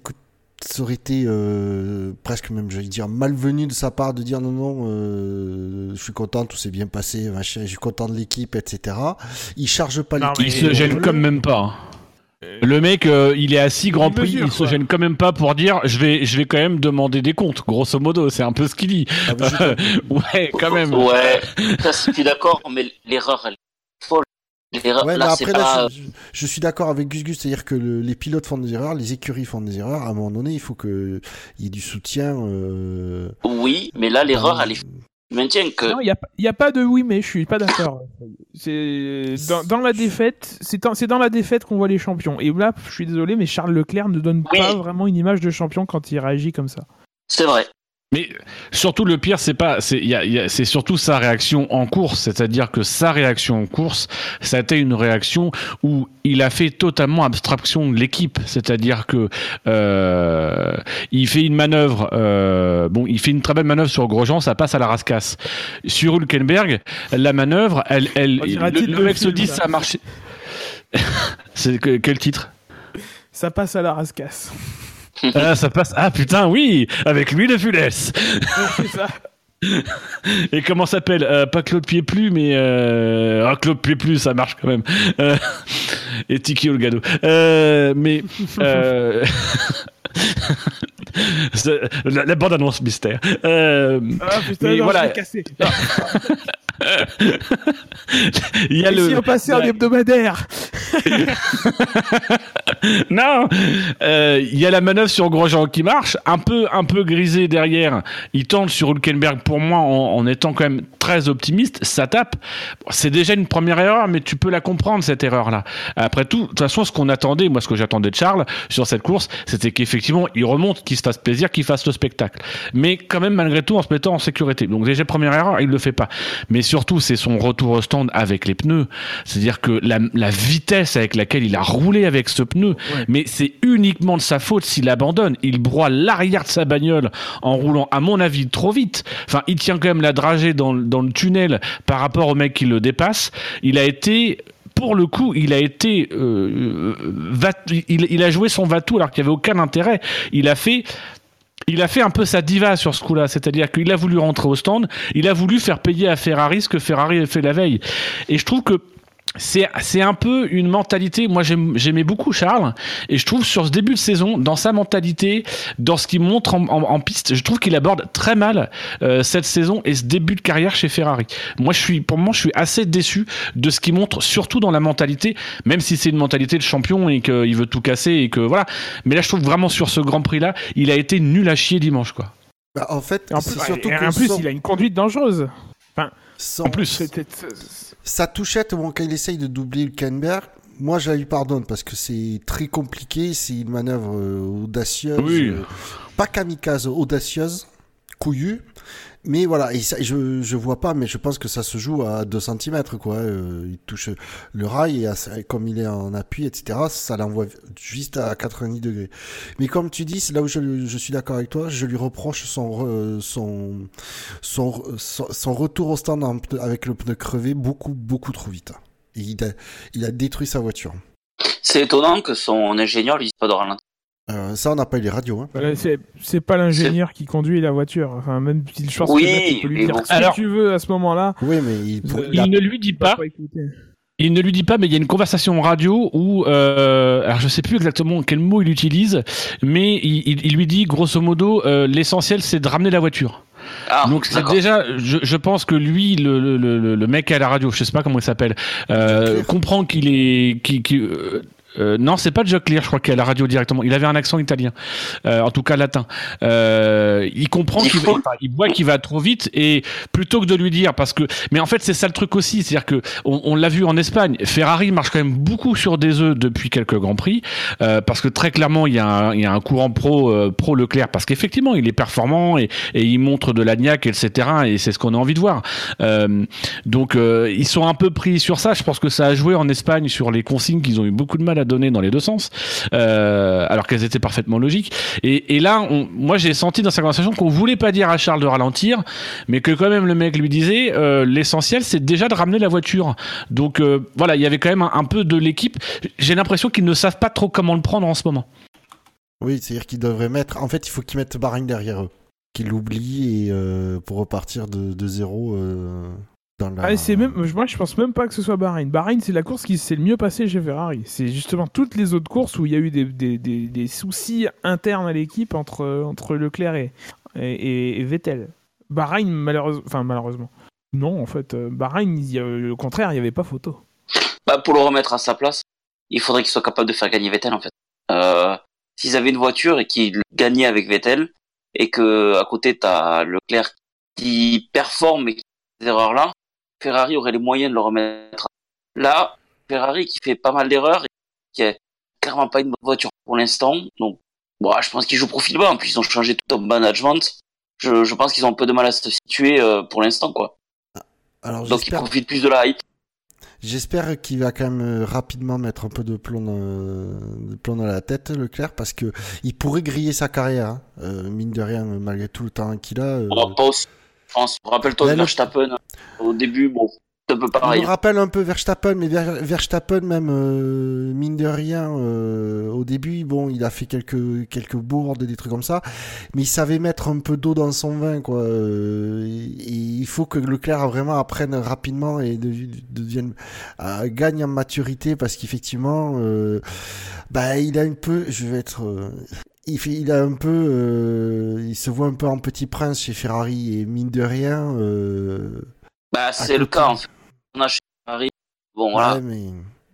S4: ça aurait été euh, presque même, j'allais dire, malvenu de sa part de dire non, non, euh, je suis content, tout s'est bien passé, machin, je suis content de l'équipe, etc. Il charge pas l'équipe.
S2: Il se gêne quand même pas. hein. Le mec, euh, il est assis Grand Prix,
S3: mesure,
S2: il se
S3: quoi.
S2: gêne quand même pas pour dire je vais, je vais quand même demander des comptes, grosso modo, c'est un peu ce qu'il dit.
S4: Ah,
S2: ouais, quand même.
S5: Ouais, ça, je suis d'accord, mais l'erreur, elle est folle.
S4: Ouais, là, après, là, je, suis d'accord avec Gus Gus, c'est-à-dire que les pilotes font des erreurs, les écuries font des erreurs. À un moment donné, il faut qu'il y ait du soutien. Euh...
S5: Oui, mais là, l'erreur, elle est maintiens que.
S3: Non, il n'y a, a, pas de oui, mais je suis pas d'accord. C'est dans, dans, la défaite, c'est dans, dans, la défaite qu'on voit les champions. Et là, je suis désolé, mais Charles Leclerc ne donne pas vraiment une image de champion quand il réagit comme ça.
S5: C'est vrai.
S2: Mais surtout le pire, c'est pas, c'est surtout sa réaction en course, c'est-à-dire que sa réaction en course, ça a été une réaction où il a fait totalement abstraction de l'équipe, c'est-à-dire que euh, il fait une manœuvre, euh, bon, il fait une très belle manœuvre sur Grosjean, ça passe à la rascasse. Sur Hülkenberg, la manœuvre, elle, elle, le, mec se dit ça a marché. c'est quel titre?
S3: Ça passe à la rascasse.
S2: Ah, ça passe. Ah putain, oui, avec lui de c'est ça. Et comment s'appelle? Euh, Pas Claude Pied plus, mais euh... ah, Claude Pied plus, ça marche quand même. Euh... Et Tiki Olgado. Euh, mais euh... la, la bande annonce mystère.
S3: Euh, ah putain, non, voilà. cassé.
S2: Il y a le.
S3: Si on passait en hebdomadaire.
S2: non, euh, il y a la manœuvre sur Grosjean qui marche, un peu, un peu grisé derrière. Il tente sur Hülkenberg pour moi en, en, étant quand même très optimiste. Ça tape. C'est déjà une première erreur, mais tu peux la comprendre cette erreur-là. Après tout, de toute façon, ce qu'on attendait, moi, ce que j'attendais de Charles sur cette course, c'était qu'effectivement, il remonte, qu'il se fasse plaisir, qu'il fasse le spectacle. Mais quand même, malgré tout, en se mettant en sécurité. Donc déjà première erreur, il le fait pas. Mais surtout, c'est son retour au stand avec les pneus. C'est-à-dire que la, la, vitesse avec laquelle il a roulé avec ce pneu, mais c'est uniquement de sa faute s'il abandonne. Il broie l'arrière de sa bagnole en roulant, à mon avis, trop vite. Enfin, il tient quand même la dragée dans, dans le tunnel par rapport au mec qui le dépasse. Il a été pour le coup, il a été, euh, va, il, il, a joué son Vatou alors qu'il n'y avait aucun intérêt. Il a fait il a fait un peu sa diva sur ce coup-là, c'est-à-dire qu'il a voulu rentrer au stand, il a voulu faire payer à Ferrari ce que Ferrari a fait la veille. Et je trouve que c'est c'est un peu une mentalité. Moi, j'aimais beaucoup Charles et je trouve sur ce début de saison, dans sa mentalité, dans ce qu'il montre en, en, en, piste, je trouve qu'il aborde très mal euh, cette saison et ce début de carrière chez Ferrari. Moi, je suis pour moi, je suis assez déçu de ce qu'il montre, surtout dans la mentalité, même si c'est une mentalité de champion et qu'il veut tout casser et que voilà. Mais là, je trouve vraiment sur ce Grand Prix là, il a été nul à chier dimanche, quoi.
S4: Bah, en fait,
S3: en plus, surtout en plus, il a une conduite dangereuse. Enfin,
S2: en plus,
S4: sa touchette, bon, quand il essaye de doubler le Kenberg, moi je la lui pardonne parce que c'est très compliqué, c'est une manœuvre euh, audacieuse,
S2: oui.
S4: euh, pas kamikaze, audacieuse, couillue. Mais voilà, je je vois pas, mais je pense que ça se joue à 2 cm quoi. Euh, il touche le rail et comme il est en appui, etc. Ça l'envoie juste à 90 degrés. Mais comme tu dis, là où je, suis d'accord avec toi. Je lui reproche son son son son, son retour au stand avec le pneu crevé beaucoup beaucoup trop vite. Il a il a détruit sa voiture.
S5: C'est étonnant que son ingénieur lui dise pas de ralentir.
S4: Euh, ça, on n'a pas eu les radios. Hein.
S3: Voilà, c'est pas l'ingénieur qui conduit la voiture. Enfin, même si je pense
S5: oui,
S3: que tu peux lui dire ce
S2: Alors,
S3: que tu veux à ce moment-là.
S4: Oui, mais il,
S2: il, il ne lui dit pas. Il ne lui dit pas, mais il y a une conversation radio où, euh, alors je sais plus exactement quel mot il utilise, mais il, il, il lui dit grosso modo, euh, l'essentiel c'est de ramener la voiture.
S5: Ah,
S2: Donc déjà, je, je, pense que lui, le, le, le, le, mec à la radio, je sais pas comment il s'appelle, euh, comprend qu'il est, euh, euh, non, c'est pas Joe Clear, je crois qu'il a la radio directement. Il avait un accent italien, euh, en tout cas latin. Euh, il comprend qu'il va, il voit qu'il va trop vite et plutôt que de lui dire parce que, mais en fait c'est ça le truc aussi, c'est-à-dire que on, on l'a vu en Espagne, Ferrari marche quand même beaucoup sur des œufs depuis quelques grands prix parce que très clairement il y a un, il y a un courant pro pro Leclerc parce qu'effectivement il est performant et, et il montre de la niaque etc et c'est ce qu'on a envie de voir. Donc ils sont un peu pris sur ça. Je pense que ça a joué en Espagne sur les consignes qu'ils ont eu beaucoup de mal à donner dans les deux sens, euh, alors qu'elles étaient parfaitement logiques. Et, là, moi, j'ai senti dans sa conversation qu'on voulait pas dire à Charles de ralentir, mais que quand même le mec lui disait euh, l'essentiel, c'est déjà de ramener la voiture. Donc euh, voilà, il y avait quand même un, peu de l'équipe. J'ai l'impression qu'ils ne savent pas trop comment le prendre en ce moment.
S4: Oui, c'est-à-dire qu'ils devraient mettre. En fait, il faut qu'ils mettent Bahreïn derrière eux, qu'ils l'oublient et pour repartir de zéro. Euh... La...
S3: Ah, c'est même, moi je pense même pas que ce soit Bahreïn. Bahreïn c'est la course qui s'est le mieux passée chez Ferrari. C'est justement toutes les autres courses où il y a eu des, des, des, des soucis internes à l'équipe entre, entre Leclerc et, et, et Vettel. Bahreïn malheureusement, enfin malheureusement. Non en fait, Bahreïn, il y a, au contraire il n'y avait pas photo.
S5: bah, pour le remettre à sa place, il faudrait qu'il soit capable de faire gagner Vettel en fait. Euh, S'ils avaient une voiture et qu'ils gagnaient avec Vettel et que à côté t'as Leclerc qui performe et qui fait des erreurs là, Ferrari aurait les moyens de le remettre. Là, Ferrari qui fait pas mal d'erreurs et qui est clairement pas une bonne voiture pour l'instant. Donc, bon, je pense qu'ils jouent profil bas. En plus, ils ont changé tout au management. Je, je pense qu'ils ont un peu de mal à se situer euh, pour l'instant, quoi.
S4: Alors,
S5: Donc, ils profitent plus de la hype.
S4: J'espère qu'il va quand même euh, rapidement mettre un peu de plomb dans, de plomb dans la tête, Leclerc, parce que il pourrait griller sa carrière, hein. euh, mine de rien, malgré tout le temps qu'il a. Euh...
S5: On va pas aussi. France, rappelle-toi de Verstappen. Au début, bon, un peu pareil.
S4: On me rappelle un peu Verstappen, mais Verstappen même euh, mine de rien, euh, au début, bon, il a fait quelques quelques bourdes et des trucs comme ça, mais il savait mettre un peu d'eau dans son vin, quoi. Euh, et, il faut que Leclerc vraiment apprenne rapidement et devienne gagne en maturité parce qu'effectivement, bah, il a un peu, je vais être il, fait, il a un peu, euh, il se voit un peu en petit prince chez Ferrari et mine de rien. Euh,
S5: bah, c'est le cas en fait. On a chez Ferrari. Bon, voilà.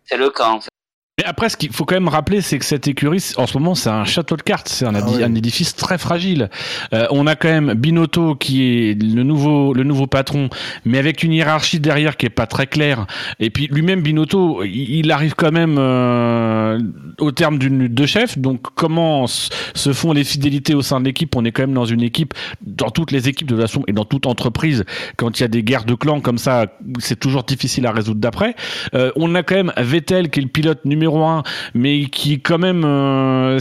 S5: C'est le cas en fait.
S2: Mais après, ce qu'il faut quand même rappeler, c'est que cette écurie, en ce moment, c'est un château de cartes, c'est un, ah édifice très fragile. Euh, on a quand même Binotto qui est le nouveau, le nouveau patron, mais avec une hiérarchie derrière qui est pas très claire. Et puis lui-même, Binotto, il, arrive quand même euh, au terme d'une lutte de chef. Donc, comment se font les fidélités au sein de l'équipe? On est quand même dans une équipe, dans toutes les équipes de toute façon et dans toute entreprise, quand il y a des guerres de clans comme ça, c'est toujours difficile à résoudre d'après. Euh, on a quand même Vettel qui est le pilote numéro numéro 1, mais qui quand même euh,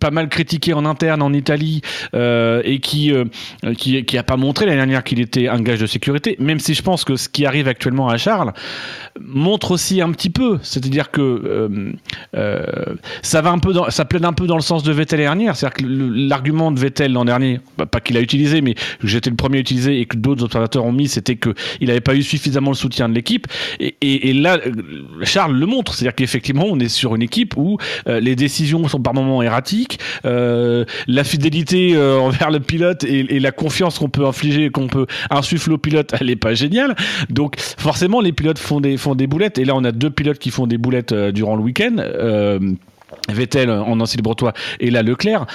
S2: pas mal critiqué en interne en Italie euh, et qui, euh, qui qui a pas montré l'année dernière qu'il était un gage de sécurité. Même si je pense que ce qui arrive actuellement à Charles montre aussi un petit peu, c'est-à-dire que ça va un peu dans, ça plaide un peu dans le sens de Vettel l'année dernière, c'est-à-dire que l'argument de Vettel l'an dernier, bah, pas qu'il a utilisé, mais j'étais le premier à utiliser et que d'autres observateurs ont mis, c'était que il n'avait pas eu suffisamment le soutien de l'équipe. Et, et, là, Charles le montre, c'est-à-dire qu'effectivement, on est sur une équipe où euh, les décisions sont par moments erratiques, euh, la fidélité euh, envers le pilote et, la confiance qu'on peut infliger, qu'on peut insuffler au pilote, elle est pas géniale. Donc forcément, les pilotes font des font des boulettes. Et là, on a deux pilotes qui font des boulettes durant le week-end. Vettel en ancien breton et là Leclerc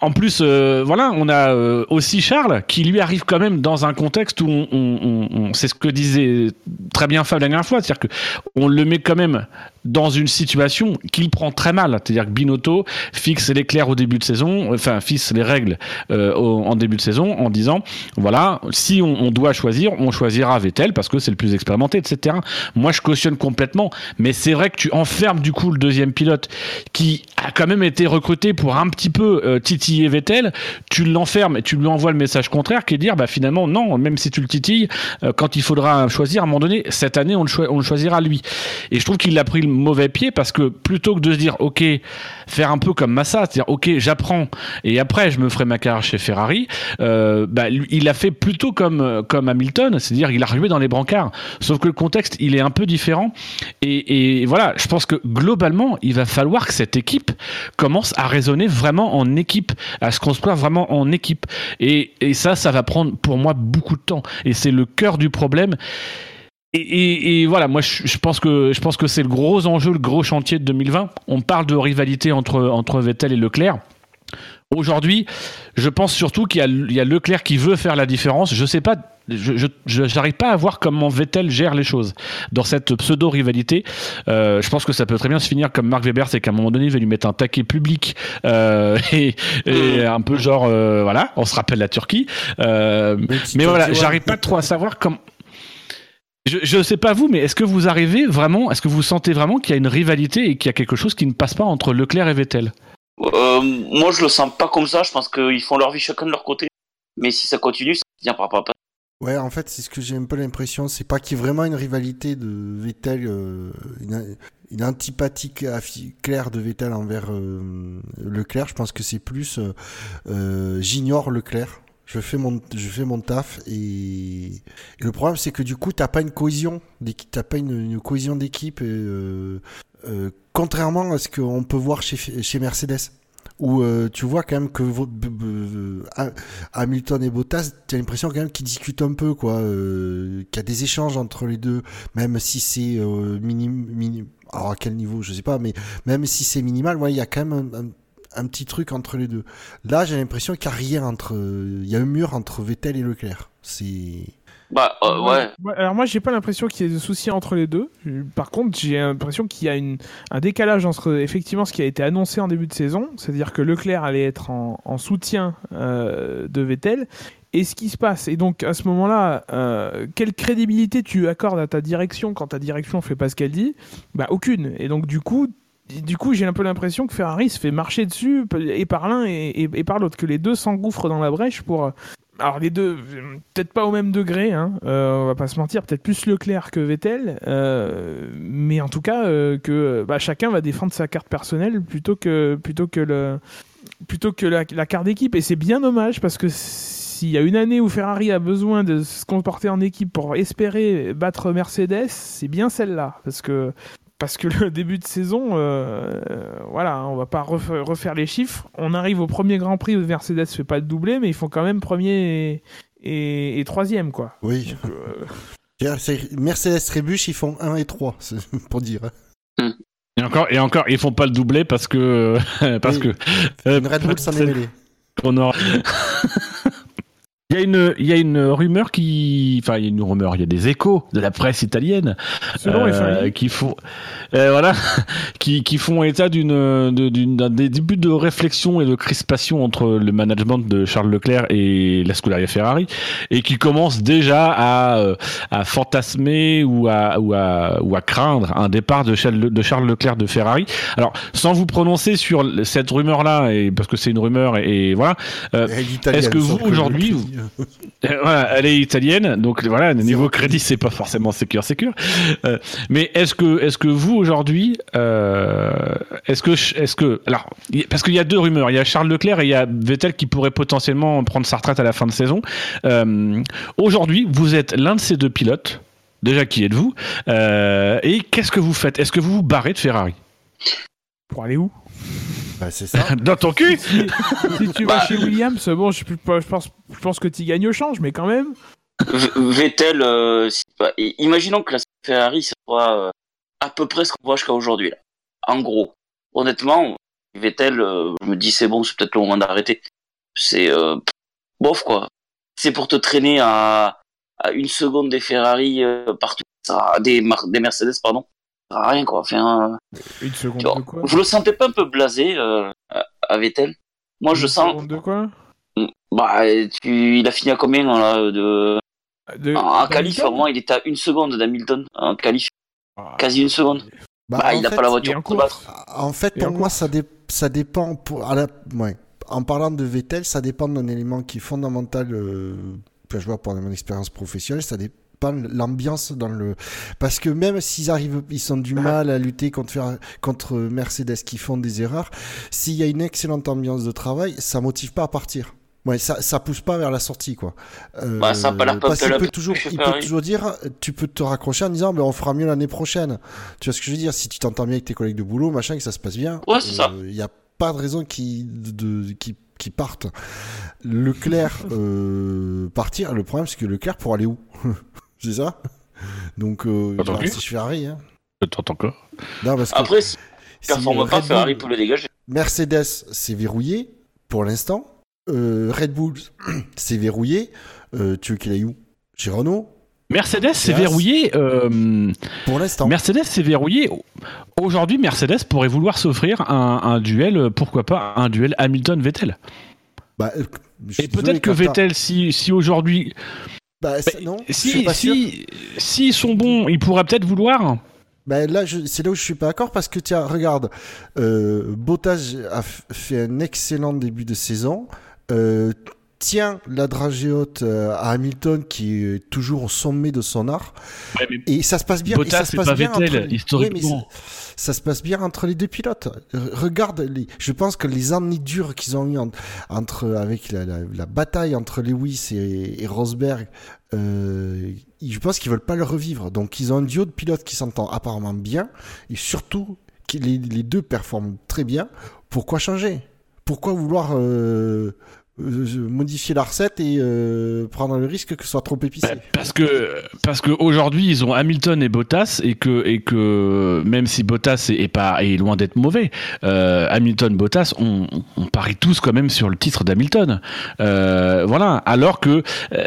S2: en plus, voilà, on a aussi Charles qui lui arrive quand même dans un contexte où on, c'est ce que disait très bien Fab la dernière fois, c'est-à-dire que on le met quand même dans une situation qu'il prend très mal, c'est-à-dire que Binotto fixe les clairs au début de saison, enfin fixe les règles euh, en début de saison en disant voilà si on, doit choisir, on choisira Vettel parce que c'est le plus expérimenté, etc. Moi je cautionne complètement, mais c'est vrai que tu enfermes du coup le deuxième pilote qui a quand même été recruté pour un petit peu euh, titiller Vettel, tu l'enfermes et tu lui envoies le message contraire qui est de dire bah finalement non, même si tu le titilles, euh, quand il faudra choisir à un moment donné, cette année on le, choisira lui. Et je trouve qu'il a pris le mauvais pied parce que plutôt que de se dire ok faire un peu comme Massa c'est-à-dire ok j'apprends et après je me ferai ma carrière chez Ferrari euh, bah, il a fait plutôt comme comme Hamilton c'est-à-dire il a arrivé dans les brancards. Sauf que le contexte il est un peu différent. Et, et voilà je pense que globalement il va falloir que cette équipe commence à raisonner vraiment en équipe à se construire vraiment en équipe. Et, et ça ça va prendre pour moi beaucoup de temps. Et c'est le cœur du problème et, et, voilà, moi je, pense que je pense que c'est le gros enjeu, le gros chantier de 2020. On parle de rivalité entre entre Vettel et Leclerc. Aujourd'hui, je pense surtout qu'il y, y, a Leclerc qui veut faire la différence. Je sais pas, je n'arrive pas à voir comment Vettel gère les choses dans cette pseudo rivalité. Euh, je pense que ça peut très bien se finir comme Marc Weber, c'est qu'à un moment donné, il va lui mettre un taquet public euh, et, et, un peu genre euh, voilà, on se rappelle la Turquie. Euh, mais voilà, j'arrive pas trop à savoir comment je ne sais pas vous, mais est-ce que vous arrivez vraiment, est-ce que vous sentez vraiment qu'il y a une rivalité et qu'il y a quelque chose qui ne passe pas entre Leclerc et Vettel?
S5: Euh, Moi, je le sens pas comme ça. Je pense qu'ils font leur vie chacun de leur côté. Mais si ça continue, ça vient par rapport à
S4: Ouais, en fait, c'est ce que j'ai un peu l'impression. C'est pas qu'il y ait vraiment une rivalité de Vettel, euh, une, une, antipathie claire de Vettel envers euh, Leclerc. Je pense que c'est plus euh, euh j'ignore Leclerc je fais mon je fais mon taf et, le problème c'est que du coup t'as pas une cohésion t'as pas une, cohésion d'équipe euh, euh, contrairement à ce qu'on peut voir chez chez Mercedes où euh, tu vois quand même que Hamilton et Bottas, tu as l'impression quand même qu'ils discutent un peu, quoi, qu'il y a des échanges entre les deux, même si c'est euh, minim, alors à quel niveau, je sais pas, mais même si c'est minimal, il y a quand même un, petit truc entre les deux. Là, j'ai l'impression qu'il n'y a rien entre, il y a un mur entre Vettel et Leclerc. C'est
S5: bah euh, ouais.
S3: Alors moi j'ai pas l'impression qu'il y ait de soucis entre les deux. Par contre j'ai l'impression qu'il y a une, un décalage entre effectivement ce qui a été annoncé en début de saison, c'est-à-dire que Leclerc allait être en, en soutien euh, de Vettel, et ce qui se passe. Et donc à ce moment-là, euh, quelle crédibilité tu accordes à ta direction quand ta direction fait pas ce qu'elle dit? Bah aucune. Et donc du coup du coup, j'ai un peu l'impression que Ferrari se fait marcher dessus et par l'un et, par l'autre, que les deux s'engouffrent dans la brèche pour, alors les deux, peut-être pas au même degré, hein, euh, on va pas se mentir, peut-être plus Leclerc que Vettel, euh, mais en tout cas euh, que bah, chacun va défendre sa carte personnelle plutôt que que la, carte d'équipe. Et c'est bien dommage parce que s'il y a une année où Ferrari a besoin de se comporter en équipe pour espérer battre Mercedes, c'est bien celle-là. Parce que parce que le début de saison, euh, voilà, on va pas refaire les chiffres. On arrive au premier Grand Prix où Mercedes fait pas de doublé, mais ils font quand même premier et, troisième, quoi.
S4: Oui. Euh, Mercedes trébuche, ils font 1 et 3, pour dire.
S2: Et encore, et encore, ils font pas le doublé parce que parce que
S4: une Red Bull s'en est mêlé.
S2: Il y a une, il y a une rumeur qui, enfin, il y a une rumeur, il y a des échos de la presse italienne euh, qui font, euh, voilà, qui, qui font état d'une, d'une, d'un des débuts de réflexion et de crispation entre le management de Charles Leclerc et la Scuderia Ferrari, et qui commencent déjà à, euh, à fantasmer ou à, ou à, ou à craindre un départ de Charles, de Charles Leclerc de Ferrari. Alors, sans vous prononcer sur cette rumeur-là, et parce que c'est une rumeur, et, voilà, euh, est-ce que vous aujourd'hui voilà, elle est italienne, donc voilà, niveau crédit, c'est pas forcément secure secure. Euh, mais est-ce que, est-ce que vous aujourd'hui, euh, est-ce que, est-ce que, alors, parce qu'il y a deux rumeurs, il y a Charles Leclerc et il y a Vettel qui pourrait potentiellement prendre sa retraite à la fin de saison. aujourd'hui, vous êtes l'un de ces deux pilotes. Déjà, qui êtes-vous? Et qu'est-ce que vous faites? Est-ce que vous vous barrez de Ferrari?
S3: Pour aller où?
S4: Bah, c'est ça.
S2: Dans ton cul
S3: Si, tu vas bah. chez Williams, bon, je, je, pense, je pense que tu gagnes au change, mais quand même.
S5: Vettel, euh, imaginons que la Ferrari soit euh, à peu près ce qu'on voit jusqu'à aujourd'hui. En gros, honnêtement, Vettel, euh, je me dis c'est bon, c'est peut-être le moment d'arrêter. C'est bof quoi. C'est pour te traîner à, à une seconde des Ferrari partout, ça, des, des Mercedes pardon rien quoi. Enfin,
S3: une seconde de quoi
S5: Vous le sentez pas un peu blasé euh, à Vettel Moi je sens.
S3: Une seconde de quoi
S5: Bah, tu... il a fini à combien là, de... de... En, qualif, au moins il était à une seconde d'Hamilton en qualif. Ah. Quasi une seconde. Bah, bah il n'a pas la voiture pour battre.
S4: En fait, pour moi, ça, ça dépend. Pour... À la... ouais. En parlant de Vettel, ça dépend d'un élément qui est fondamental. Euh... Je vois pour mon expérience professionnelle, ça dépend pas l'ambiance dans le parce que même s'ils arrivent ils ont du mal à lutter contre contre Mercedes qui font des erreurs s'il y a une excellente ambiance de travail ça motive pas à partir Ouais, ça, ça pousse pas vers la sortie, quoi.
S5: Euh, bah, ça pas
S4: parce qu'il peut toujours, il peut toujours dire, tu peux te raccrocher en disant, mais on fera mieux l'année prochaine. Tu vois ce que je veux dire? Si tu t'entends bien avec tes collègues de boulot, machin, que ça se passe bien.
S5: Ouais, c'est ça.
S4: Il n'y a pas de raison qui, de, qui, qui partent. Leclerc, euh, partir. Le problème, c'est que Leclerc, pour aller où? c'est ça? Donc, euh, si je Ferrari. Hein.
S2: T'entends encore
S4: non, parce
S5: Après, si performe pas, Ferrari pour le dégager.
S4: Mercedes, c'est verrouillé pour l'instant. Euh, Red Bull, c'est verrouillé. Euh, tu veux qu'il aille où? Chez Renault?
S2: Mercedes, c'est verrouillé. Euh,
S4: pour l'instant.
S2: Mercedes, c'est verrouillé. Aujourd'hui, Mercedes pourrait vouloir s'offrir un, un, duel, pourquoi pas, un duel Hamilton-Vettel.
S4: Bah,
S2: Et peut-être que Vettel, si, si aujourd'hui
S4: bah, non,
S2: si, si, si sont bons, ils pourraient peut-être vouloir.
S4: Bah là, c'est là où je suis pas d'accord parce que tiens, regarde, euh, Bottas a fait un excellent début de saison. Euh, tient la dragée haute euh, à Hamilton qui est toujours au sommet de son art. et ça se passe bien.
S2: Bottas,
S4: ça se passe
S2: pas bien Vettel, entre... historiquement.
S4: Ça, se passe bien entre les deux pilotes. Regarde, les... je pense que les années dures qu'ils ont eu entre avec la, la, bataille entre Lewis et, et Rosberg, euh, je pense qu'ils veulent pas le revivre. Donc ils ont un duo de pilotes qui s'entend apparemment bien et surtout les, les deux performent très bien. Pourquoi changer? Pourquoi vouloir euh, modifier la recette et euh, prendre le risque que ce soit trop épicé. Bah,
S2: parce que parce que aujourd'hui ils ont Hamilton et Bottas et que et que même si Bottas est, pas est loin d'être mauvais, euh, Hamilton Bottas on, parie tous quand même sur le titre d'Hamilton. voilà. Alors que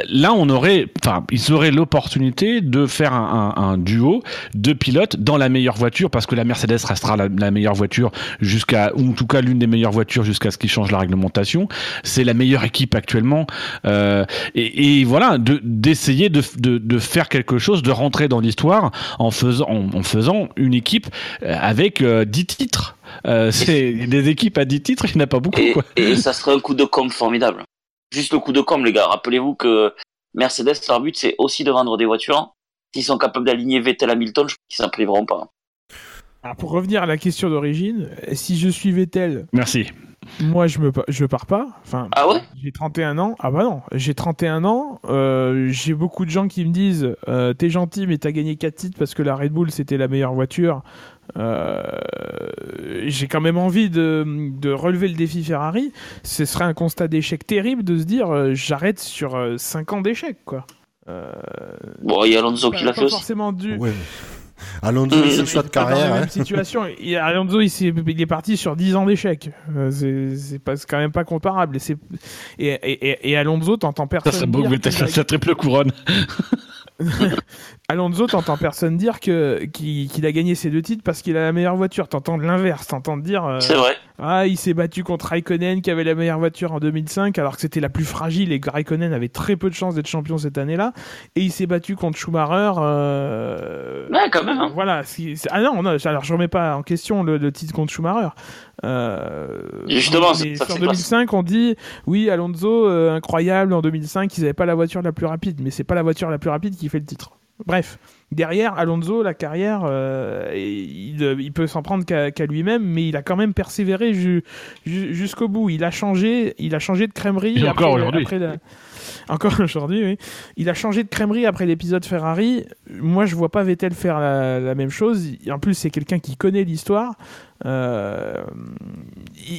S2: là on aurait enfin ils auraient l'opportunité de faire un, duo de pilotes dans la meilleure voiture parce que la Mercedes restera la, la meilleure voiture jusqu'à ou en tout cas l'une des meilleures voitures jusqu'à ce qu'ils changent la réglementation. C'est la meilleure équipe actuellement. Euh, et, voilà, d'essayer de, de, faire quelque chose, de rentrer dans l'histoire en faisant, en, faisant une équipe euh, avec 10 euh, titres. c'est des équipes à 10 titres, il n'y en a pas beaucoup.
S5: Et, et ça serait un coup de com formidable. Juste le coup de com, les gars. Rappelez-vous que Mercedes, leur but, c'est aussi de vendre des voitures. S'ils sont capables d'aligner Vettel Hamilton, je pense qu'ils s'en priveront pas.
S3: Alors pour revenir à la question d'origine, si je suis Vettel.
S2: Merci.
S3: Moi, je me je pars pas. Enfin,
S5: ah ouais?
S3: J'ai 31 ans. Ah bah non, j'ai 31 ans. Euh, j'ai beaucoup de gens qui me disent euh, T'es gentil, mais t'as gagné 4 titres parce que la Red Bull c'était la meilleure voiture. Euh, j'ai quand même envie de, de, relever le défi Ferrari. Ce serait un constat d'échec terrible de se dire J'arrête sur 5 ans d'échec, quoi.
S5: bon, il y a Alonso qui l'a fait aussi.
S3: forcément dû.
S4: Alonso, c'est le choix de carrière. Dans la
S3: même situation. Alonso, il, est, il est parti sur 10 ans d'échec. Euh, c'est quand même pas comparable. Et, et, et, et Alonso, t'entends personne. Ça
S2: serait beau que sa triple couronne.
S3: Alonso, t'entends personne dire que qu'il a gagné ses deux titres parce qu'il a la meilleure voiture. T'entends l'inverse. T'entends dire. Euh,
S5: c'est vrai.
S3: Ah, il s'est battu contre Raikkonen qui avait la meilleure voiture en 2005 alors que c'était la plus fragile et que Raikkonen avait très peu de chances d'être champion cette année-là. Et il s'est battu contre Schumacher. Euh...
S5: Ouais, quand même. Hein.
S3: Voilà. Ah non, non, alors je remets pas en question le, titre contre Schumacher. Euh...
S5: Justement, c'est
S3: sur 2005, on dit oui, Alonso, euh, incroyable. En 2005, ils n'avaient pas la voiture la plus rapide, mais c'est pas la voiture la plus rapide qui fait le titre. Bref, derrière, Alonso, la carrière, euh, il, peut s'en prendre qu'à lui-même, mais il a quand même persévéré jusqu'au bout. Il a changé, il a changé de crèmerie.
S2: encore aujourd'hui.
S3: Encore aujourd'hui, oui. Il a changé de crèmerie après l'épisode Ferrari. Moi, je vois pas Vettel faire la, même chose. En plus, c'est quelqu'un qui connaît l'histoire. Euh,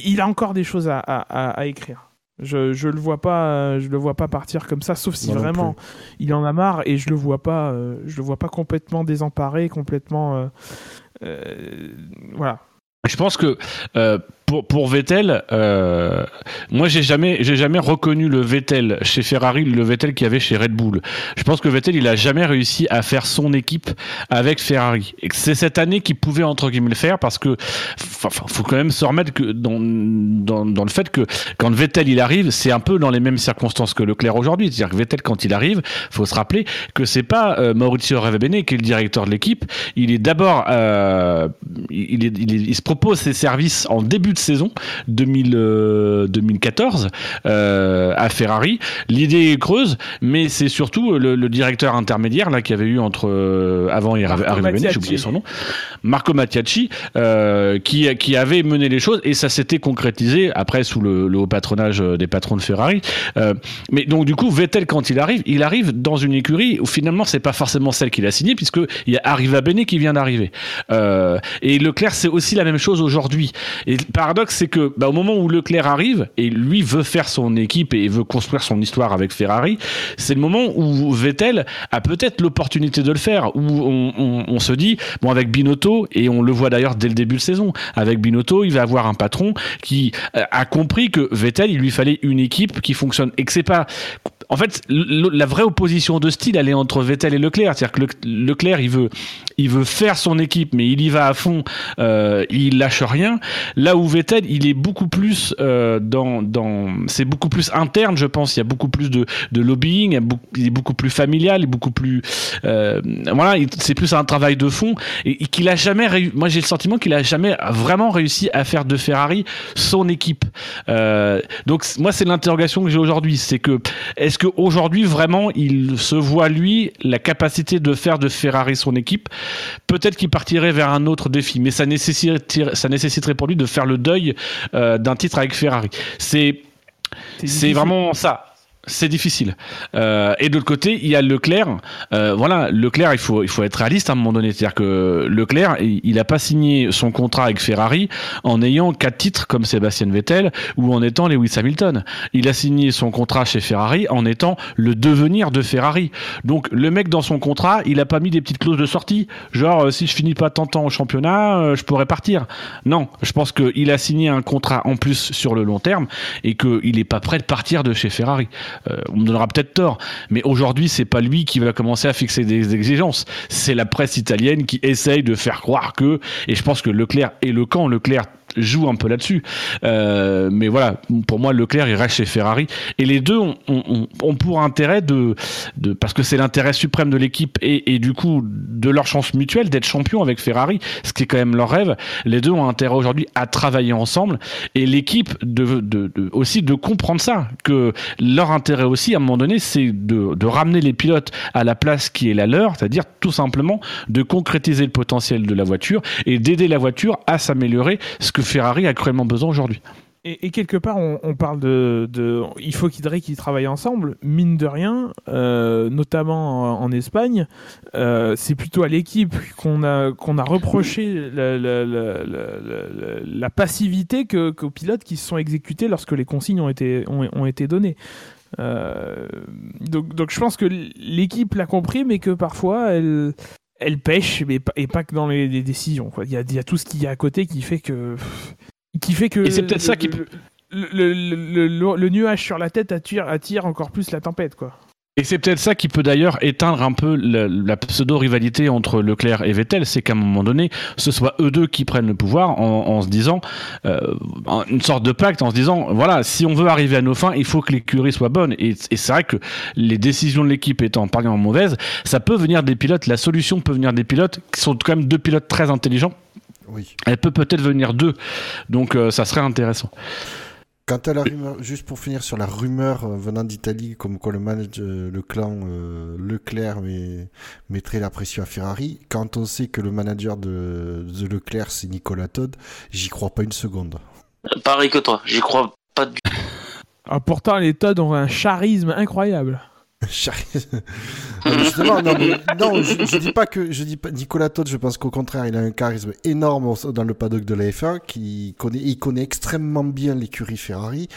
S3: il a encore des choses à écrire. Je, je le vois pas je le vois pas partir comme ça sauf si vraiment il en a marre et je le vois pas euh, je le vois pas complètement désemparé complètement euh, euh, voilà.
S2: Je pense que pour, pour Vettel, euh, moi j'ai jamais j'ai jamais reconnu le Vettel chez Ferrari, le Vettel qu'il y avait chez Red Bull. Je pense que Vettel il a jamais réussi à faire son équipe avec Ferrari. C'est cette année qu'il pouvait entre guillemets le faire parce que faut quand même se remettre que dans, dans, dans le fait que quand Vettel il arrive, c'est un peu dans les mêmes circonstances que Leclerc aujourd'hui. C'est-à-dire que Vettel quand il arrive, faut se rappeler que c'est pas euh, Maurizio Ravenbene qui est le directeur de l'équipe. Il est d'abord euh, il, il, il se propose ses services en début de saison 2000, 2014 euh, euh, à Ferrari. L'idée est creuse, mais c'est surtout le, directeur intermédiaire là qui avait eu entre euh, avant et arrivé j'ai oublié son nom, Marco Mattiacci, qui, qui avait mené les choses et ça s'était concrétisé après sous le, haut patronage des patrons de Ferrari. mais donc du coup Vettel quand il arrive, il arrive dans une écurie où finalement c'est pas forcément celle qu'il a signée puisque il y a Arriva Bene qui vient d'arriver. et Leclerc c'est aussi la même chose aujourd'hui. Et paradoxe, c'est que bah, au moment où Leclerc arrive et lui veut faire son équipe et veut construire son histoire avec Ferrari, c'est le moment où Vettel a peut-être l'opportunité de le faire, où on, se dit bon avec Binotto et on le voit d'ailleurs dès le début de saison, avec Binotto, il va avoir un patron qui euh, a compris que Vettel, il lui fallait une équipe qui fonctionne et que c'est pas en fait, la vraie opposition de style, elle est entre Vettel et Leclerc. C'est-à-dire que Leclerc, il veut, il veut faire son équipe, mais il y va à fond, euh, il lâche rien. Là où Vettel, il est beaucoup plus euh, dans, dans, c'est beaucoup plus interne, je pense. Il y a beaucoup plus de, de lobbying, il est beaucoup plus familial, il est beaucoup plus, euh, voilà, c'est plus un travail de fond et, qu'il a jamais, moi j'ai le sentiment qu'il a jamais vraiment réussi à faire de Ferrari son équipe. Euh, donc moi c'est l'interrogation que j'ai aujourd'hui, c'est que est-ce qu'aujourd'hui, vraiment, il se voit, lui, la capacité de faire de Ferrari son équipe? Peut-être qu'il partirait vers un autre défi, mais ça nécessiterait, ça nécessiterait pour lui de faire le deuil euh, d'un titre avec Ferrari. C'est, c'est vraiment ça. C'est difficile. Euh, et de l'autre côté, il y a Leclerc. Euh, voilà, Leclerc, il faut, il faut être réaliste à un moment donné. C'est-à-dire que Leclerc, il n'a pas signé son contrat avec Ferrari en ayant quatre titres comme Sébastien Vettel ou en étant Lewis Hamilton. Il a signé son contrat chez Ferrari en étant le devenir de Ferrari. Donc le mec dans son contrat, il a pas mis des petites clauses de sortie, genre euh, si je finis pas tant temps au championnat, euh, je pourrais partir. Non, je pense qu'il a signé un contrat en plus sur le long terme et qu'il n'est pas prêt de partir de chez Ferrari. Euh, on me donnera peut-être tort, mais aujourd'hui, c'est pas lui qui va commencer à fixer des exigences. C'est la presse italienne qui essaye de faire croire que, et je pense que Leclerc et le camp Leclerc joue un peu là-dessus. Euh, mais voilà, pour moi, Leclerc, il reste chez Ferrari. Et les deux ont, pour intérêt de, de parce que c'est l'intérêt suprême de l'équipe et, et, du coup de leur chance mutuelle d'être champion avec Ferrari, ce qui est quand même leur rêve. Les deux ont intérêt aujourd'hui à travailler ensemble et l'équipe de, de, aussi de comprendre ça, que leur intérêt aussi, à un moment donné, c'est de, de ramener les pilotes à la place qui est la leur, c'est-à-dire tout simplement de concrétiser le potentiel de la voiture et d'aider la voiture à s'améliorer, ce que Ferrari a cruellement besoin aujourd'hui.
S3: Et, quelque part, on, parle de, il faut qu'ils travaillent ensemble. Mine de rien, euh, notamment en, Espagne, euh, c'est plutôt à l'équipe qu'on a qu'on a reproché la, passivité qu'aux pilotes qui se sont exécutés lorsque les consignes ont été ont, été données. Euh, donc, donc je pense que l'équipe l'a compris, mais que parfois elle elle pêche, mais et pas que dans les, décisions. Il, y a, il y, a, tout ce qu'il y a à côté qui fait que. Qui fait que.
S2: Et c'est peut-être ça qui.
S3: Le, le, le, nuage sur la tête attire, attire encore plus la tempête, quoi.
S2: Et c'est peut-être ça qui peut d'ailleurs éteindre un peu la, pseudo-rivalité entre Leclerc et Vettel, c'est qu'à un moment donné, ce soit eux deux qui prennent le pouvoir en, se disant euh, une sorte de pacte, en se disant voilà, si on veut arriver à nos fins, il faut que l'écurie soit bonne. Et, c'est vrai que les décisions de l'équipe étant en mauvaises, ça peut venir des pilotes. La solution peut venir des pilotes qui sont quand même deux pilotes très intelligents. Oui. Elle peut peut-être venir d'eux, donc euh, ça serait intéressant.
S4: Quant à la rumeur, juste pour finir sur la rumeur euh, venant d'Italie, comme quoi le manager, euh, le clan euh, Leclerc mettrait la pression à Ferrari, quand on sait que le manager de, Leclerc c'est Nicolas Todd, j'y crois pas une seconde.
S5: Pareil que toi, j'y crois pas du tout.
S3: Ah, pourtant, les Todd ont un charisme incroyable.
S4: Justement, non, non je, dis pas que je dis pas Nicolas Todd. Je pense qu'au contraire, il a un charisme énorme dans le paddock de la F1, qui connaît, il connaît extrêmement bien l'écurie Ferrari.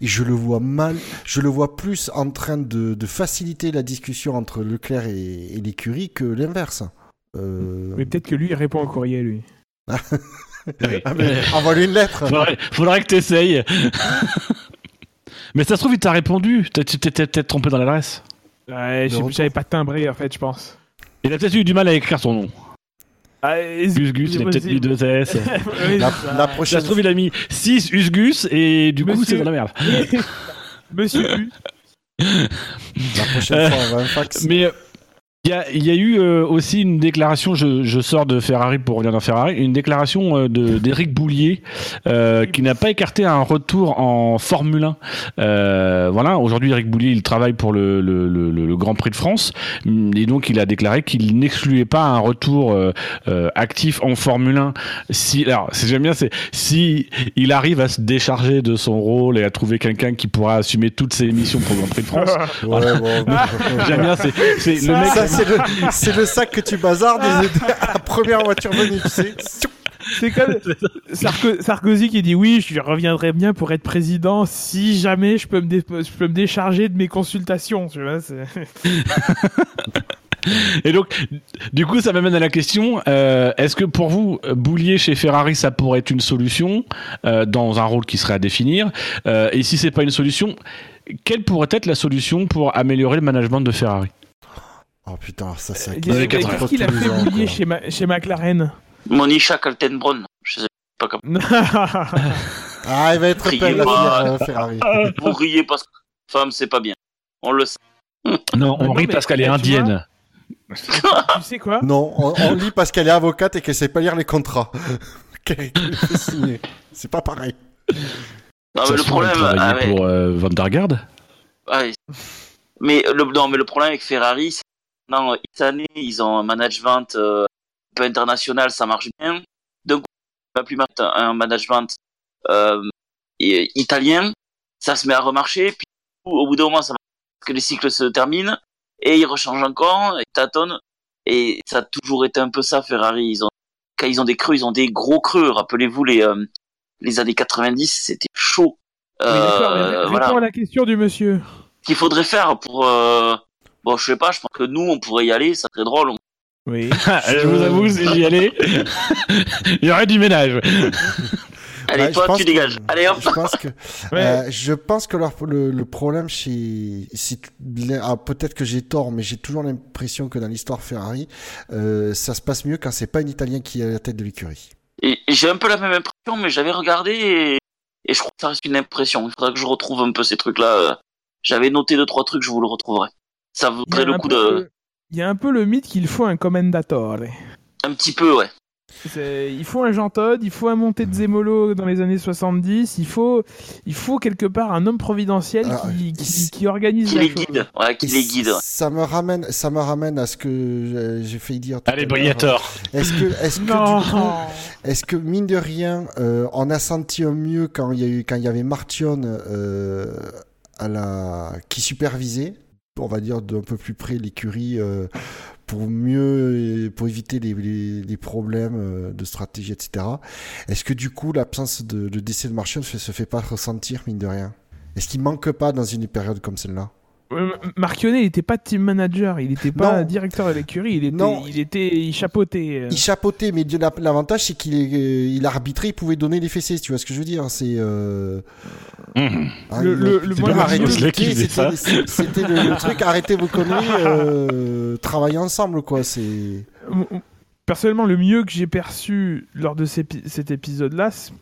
S4: Et je le vois mal, je le vois plus en train de, de faciliter la discussion entre Leclerc et, l'écurie que l'inverse.
S3: Euh... Mais peut-être que lui, il répond au courrier, lui.
S4: ah, Envoie-lui une lettre.
S2: Faudrait, faudrait que t'essayes. Mais ça se trouve, il t'a répondu. Tu t'es peut-être trompé dans l'adresse.
S3: Ouais, j'avais pas timbré en fait, je pense.
S2: Il a peut-être eu du mal à écrire son nom. Ah, Gus Gus, il a peut-être mis deux S. la, prochaine. Ça se trouve, il a mis 6 Usgus et du coup, c'est dans la merde.
S3: Monsieur
S4: La prochaine fois, on va un fax.
S2: Mais il y, a, eu euh, aussi une déclaration, je, sors de Ferrari pour revenir dans Ferrari, une déclaration euh, d'Éric Boulier euh, qui n'a pas écarté un retour en Formule 1. voilà, aujourd'hui Éric Boulier il travaille pour le, le, le, Grand Prix de France et donc il a déclaré qu'il n'excluait pas un retour actif en Formule 1. Si, alors j'aime bien, c'est si il arrive à se décharger de son rôle et à trouver quelqu'un qui pourra assumer toutes ses missions pour le Grand Prix de France. j'aime bien, c'est le mec
S4: c'est le, sac que tu bazardes à la première voiture venue, tu sais.
S3: C'est comme Sarkozy qui dit oui, je reviendrai bien pour être président si jamais je peux me, je peux me décharger de mes consultations. Tu vois,
S2: Et donc, du coup, ça m'amène à la question euh, est-ce que pour vous, Boulier chez Ferrari, ça pourrait être une solution euh, dans un rôle qui serait à définir euh, Et si c'est pas une solution, quelle pourrait être la solution pour améliorer le management de Ferrari?
S4: Oh putain, ça c'est.
S3: Qu'est-ce qu'il a fait bouiller chez, chez McLaren
S5: Monisha Kaltenbrunn. Je sais pas comment.
S4: ah, il va être belle la euh, Ferrari.
S5: Vous riez parce que femme, c'est pas bien. On le sait.
S2: Non, on rit parce qu'elle est indienne.
S3: tu sais quoi
S4: Non, on, on lit parce qu'elle est avocate et qu'elle sait pas lire les contrats. c'est pas pareil.
S5: Non, mais le problème.
S2: Ah, pour euh, Van der Garde
S5: ouais. Mais le, non, mais le problème avec Ferrari, c'est non, cette année, ils ont un management euh, un peu international, ça marche bien. Donc, on va plus mettre un management euh, italien, ça se met à remarcher, puis au bout d'un moment, ça marche que les cycles se terminent et ils rechangent encore, et tâtonnent. Et ça a toujours été un peu ça, Ferrari. Ils ont, quand ils ont des creux, ils ont des gros creux. Rappelez-vous les, euh, les années 90, c'était chaud.
S3: Oui, d'accord, mais réponds à la question du monsieur.
S5: Qu'il faudrait faire pour, euh, bon, je sais pas, je pense que nous, on pourrait y aller, ça serait drôle.
S3: Oui.
S2: je vous avoue, si j'y allais, il y aurait du ménage.
S5: Allez,
S4: Ouais, je
S5: toi, tu
S4: que-
S5: dégages. Allez, hop.
S4: Je pense que, euh, je pense que leur- le, le problème chez, ah, peut-être que j'ai tort, mais j'ai toujours l'impression que dans l'histoire Ferrari, euh, ça se passe mieux quand c'est pas un Italien qui est à la tête de l'écurie.
S5: Et et j'ai un peu la même impression, mais j'avais regardé et, et je crois que ça reste une impression. Il faudrait que je retrouve un peu ces trucs-là. euh. J'avais noté deux, trois trucs, je vous le retrouverai. Ça
S3: Il y a
S5: vaudrait le
S3: un
S5: coup
S3: peu
S5: de...
S3: le- Il y a un peu le mythe qu'il faut un commendatore.
S5: Un petit peu, ouais.
S3: Il faut un Jean Todt, il faut un Monté de Zemolo dans les années 70, il faut, il faut quelque part un homme providentiel
S4: Ah,
S3: qui, qui, qui organise
S5: Qui
S3: la
S5: les
S3: chose.
S5: guide. Ouais, qui les guide. ouais.
S4: Ça me ramène, ça me ramène à ce que euh, j'ai failli dire. tout
S2: Allez. Briator.
S4: Est-ce que, est-ce que est-ce que mine de rien, euh, on a senti un mieux quand il y a eu, quand il y avait Martion euh, à la, qui supervisait, on va dire d'un peu plus près l'écurie euh, pour mieux, pour éviter les, problèmes euh, de stratégie, etc. Est-ce que du coup l'absence de le décès de Martion ne se fait pas ressentir mine de rien? Est-ce qu'il manque pas dans une période comme celle-là?
S3: Euh, Marchionnet, il était pas team manager, il était pas
S4: Non.
S3: directeur de l'écurie, il était,
S4: Non.
S3: il était, il chapeautait. euh.
S4: Il chapeautait, mais de la- l'avantage c'est qu'il euh, il arbitrait, il pouvait donner les fessées, tu vois ce que je veux dire C'est euh,
S2: Mmh.
S4: ah,
S3: Le- le- le-
S4: c'était- le, le truc, arrêtez vos conneries, euh, travaillez ensemble quoi. C'est
S3: Personnellement, le mieux que j'ai perçu lors de ces cet épisode-là, c'est-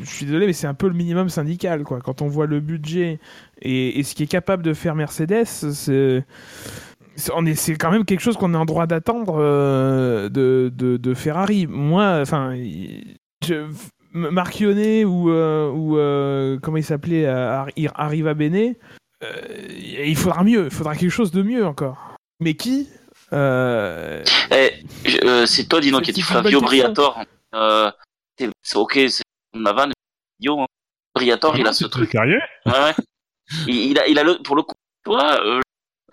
S3: je suis désolé, mais c'est un peu le minimum syndical, quoi. Quand on voit le budget et, et ce qui est capable de faire Mercedes, c'est quand même quelque chose qu'on est en droit d'attendre euh, de, de, de Ferrari. Moi, enfin, Marchionnet ou, euh, ou euh, comment il s'appelait, Ar- Arriva Bene, il faudra mieux, il faudra quelque chose de mieux encore. Mais qui
S5: Eh, c'est toi, Dino,
S3: C'est-
S5: qui a dit Flavio
S3: bonne question.
S5: Briator. C'est c'est ok, ma vanne. Idiot, hein. Briator, il a ce truc.
S2: Sérieux
S5: Ouais, ouais. Il, il a, il a le, pour le coup, tu vois, euh,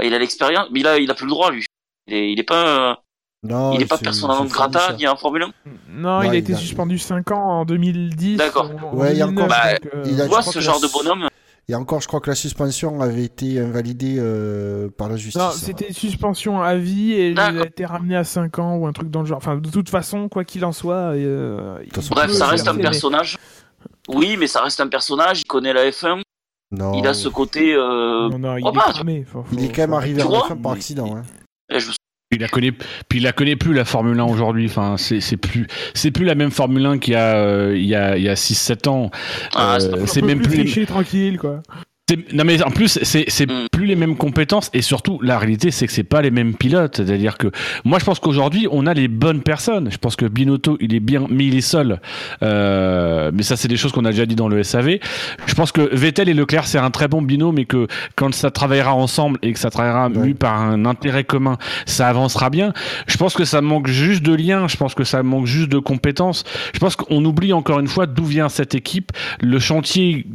S5: il a l'expérience, mais il a, il a plus le droit, lui. Il est, il est pas, euh,
S4: non,
S5: il est pas
S4: c'est fou,
S5: grata
S4: ça.
S5: ni en Formule 1.
S3: Non,
S4: Ouais,
S3: il a
S4: il
S3: été
S4: a-
S3: suspendu 5 ans en 2010.
S5: D'accord.
S4: Ouais, il y a
S3: 2009,
S4: encore-
S5: Bah,
S3: donc, euh,
S4: il
S5: Tu
S4: a-
S5: vois, ce genre de bonhomme,
S4: Et encore, je crois que la suspension avait été invalidée euh, par la justice.
S3: Non, c'était suspension à vie et il a été ramené à 5 ans ou un truc dans le genre. Enfin, de toute façon, quoi qu'il en soit. euh, il
S4: façon,
S5: bref, ça reste un personnage. Oui, mais ça reste un personnage, il connaît la F1,
S4: Non,
S5: il a ce côté, euh,
S3: Non, non, il
S5: crois
S3: est
S5: pas.
S3: cramé. Faut-
S4: il est quand même arrivé
S5: Tu
S4: à la
S5: vois
S4: fin par accident. Hein.
S5: eh, je me
S2: Il la connaît, puis il la connaît plus la Formule 1 aujourd'hui. Enfin, c'est c'est plus, c'est plus la même Formule 1 qu'il y a, euh, il y a, il y a 6-7 ans.
S5: Ah, c'est
S2: Euh, c'est même
S3: plus tricher tranquille, quoi.
S2: C'est- Non mais en plus c'est c'est
S5: Mm.
S2: plus les mêmes compétences et surtout la réalité c'est que c'est pas les mêmes pilotes. C'est-à-dire que moi je pense qu'aujourd'hui on a les bonnes personnes. Je pense que Binotto il est bien mais il est seul. Euh, mais ça c'est des choses qu'on a déjà dit dans le SAV je pense que Vettel et Leclerc c'est un très bon binôme mais que quand ça travaillera ensemble et que ça travaillera
S4: Ouais.
S2: mu par un intérêt commun ça avancera bien. Je pense que ça manque juste de liens. Je pense que ça manque juste de compétences. Je pense qu'on oublie encore une fois d'où vient cette équipe le chantier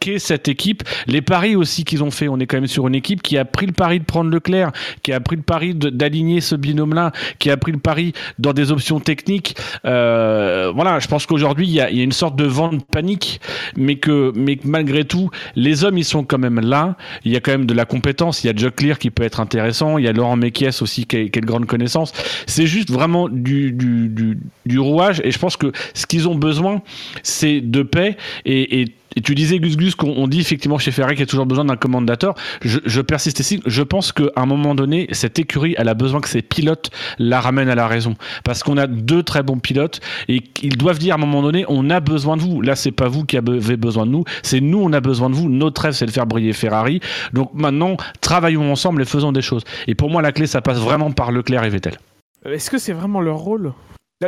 S2: qu'est cette équipe les paris aussi qu'ils ont fait. On est quand même sur une équipe qui a pris le pari de prendre Leclerc qui a pris le pari d'aligner ce binôme là qui a pris le pari dans des options techniques. Euh, voilà je pense qu'aujourd'hui il y a, une sorte de vent de panique mais que mais malgré tout les hommes ils sont quand même là. Il y a quand même de la compétence. Il y a Jock Clear qui peut être intéressant. Il y a Laurent Mekies aussi qui a, qui a de grandes connaissances. C'est juste vraiment du, du rouage. Et je pense que ce qu'ils ont besoin c'est de paix et, et et tu disais, Gus Gus, qu'on on dit effectivement chez Ferrari qu'il y a toujours besoin d'un commandateur. Je, je persiste ici. Je pense qu'à un moment donné, cette écurie, elle a besoin que ses pilotes la ramènent à la raison. Parce qu'on a deux très bons pilotes et qu'ils doivent dire à un moment donné, on a besoin de vous. Là, c'est pas vous qui avez besoin de nous. C'est nous, on a besoin de vous. Notre rêve, c'est de faire briller Ferrari. Donc maintenant, travaillons ensemble et faisons des choses. Et pour moi, la clé, ça passe vraiment par Leclerc et Vettel.
S3: Euh, Est-ce que c'est vraiment leur rôle?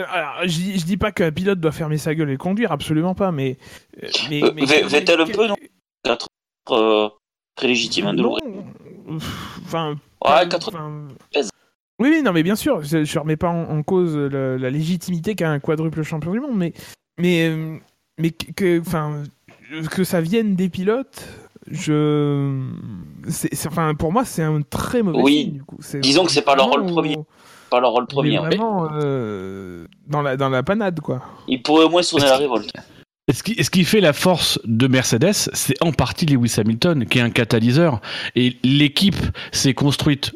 S3: Alors, je, dis- je dis pas qu'un pilote doit fermer sa gueule et conduire, absolument pas, mais. euh, mais,
S5: Euh,
S3: mais-
S5: Vettel un peu, non Quatre, euh, très légitime, hein, de
S3: Non. Enfin.
S5: Ouais, quatre-
S3: enfin,
S5: Pèse.
S3: Oui, oui, non, mais bien sûr, je, je remets pas en, en cause la légitimité qu'a un quadruple champion du monde, mais mais euh, mais que- enfin que ça vienne des pilotes, je, c'est, enfin, pour moi, c'est un très mauvais
S5: Oui.
S3: signe. Du coup. C'est
S5: Disons que c'est pas leur rôle
S3: vraiment
S5: premier. Pas leur rôle
S3: il est
S5: premier.
S3: vraiment euh, dans la dans la panade, quoi.
S5: Ils pourraient au moins sonner la révolte.
S2: Et Ce qui, ce qui fait la force de Mercedes, c'est en partie Lewis Hamilton, qui est un catalyseur. Et l'équipe s'est construite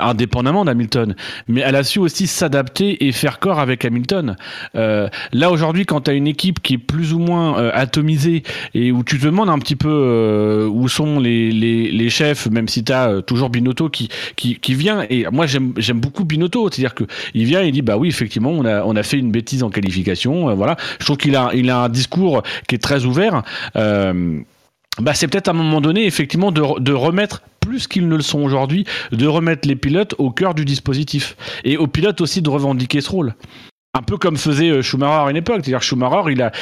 S2: indépendamment d'Hamilton, mais elle a su aussi s'adapter et faire corps avec Hamilton. Euh, là aujourd'hui, quand tu as une équipe qui est plus ou moins euh, atomisée et où tu te demandes un petit peu euh, où sont les, les, les chefs, même si tu as toujours Binotto qui, qui, qui vient, et moi j'aime beaucoup Binotto, c'est-à-dire que il vient et il dit bah oui effectivement on a, on a fait une bêtise en qualification, euh, voilà. Je trouve qu'il a, il a un discours qui est très ouvert. Euh, bah, c'est peut-être à un moment donné, effectivement, de, de remettre, plus qu'ils ne le sont aujourd'hui, de remettre les pilotes au cœur du dispositif. Et aux pilotes aussi de revendiquer ce rôle. Un peu comme faisait euh, Schumacher à une époque. C'est-à-dire Schumacher, il a,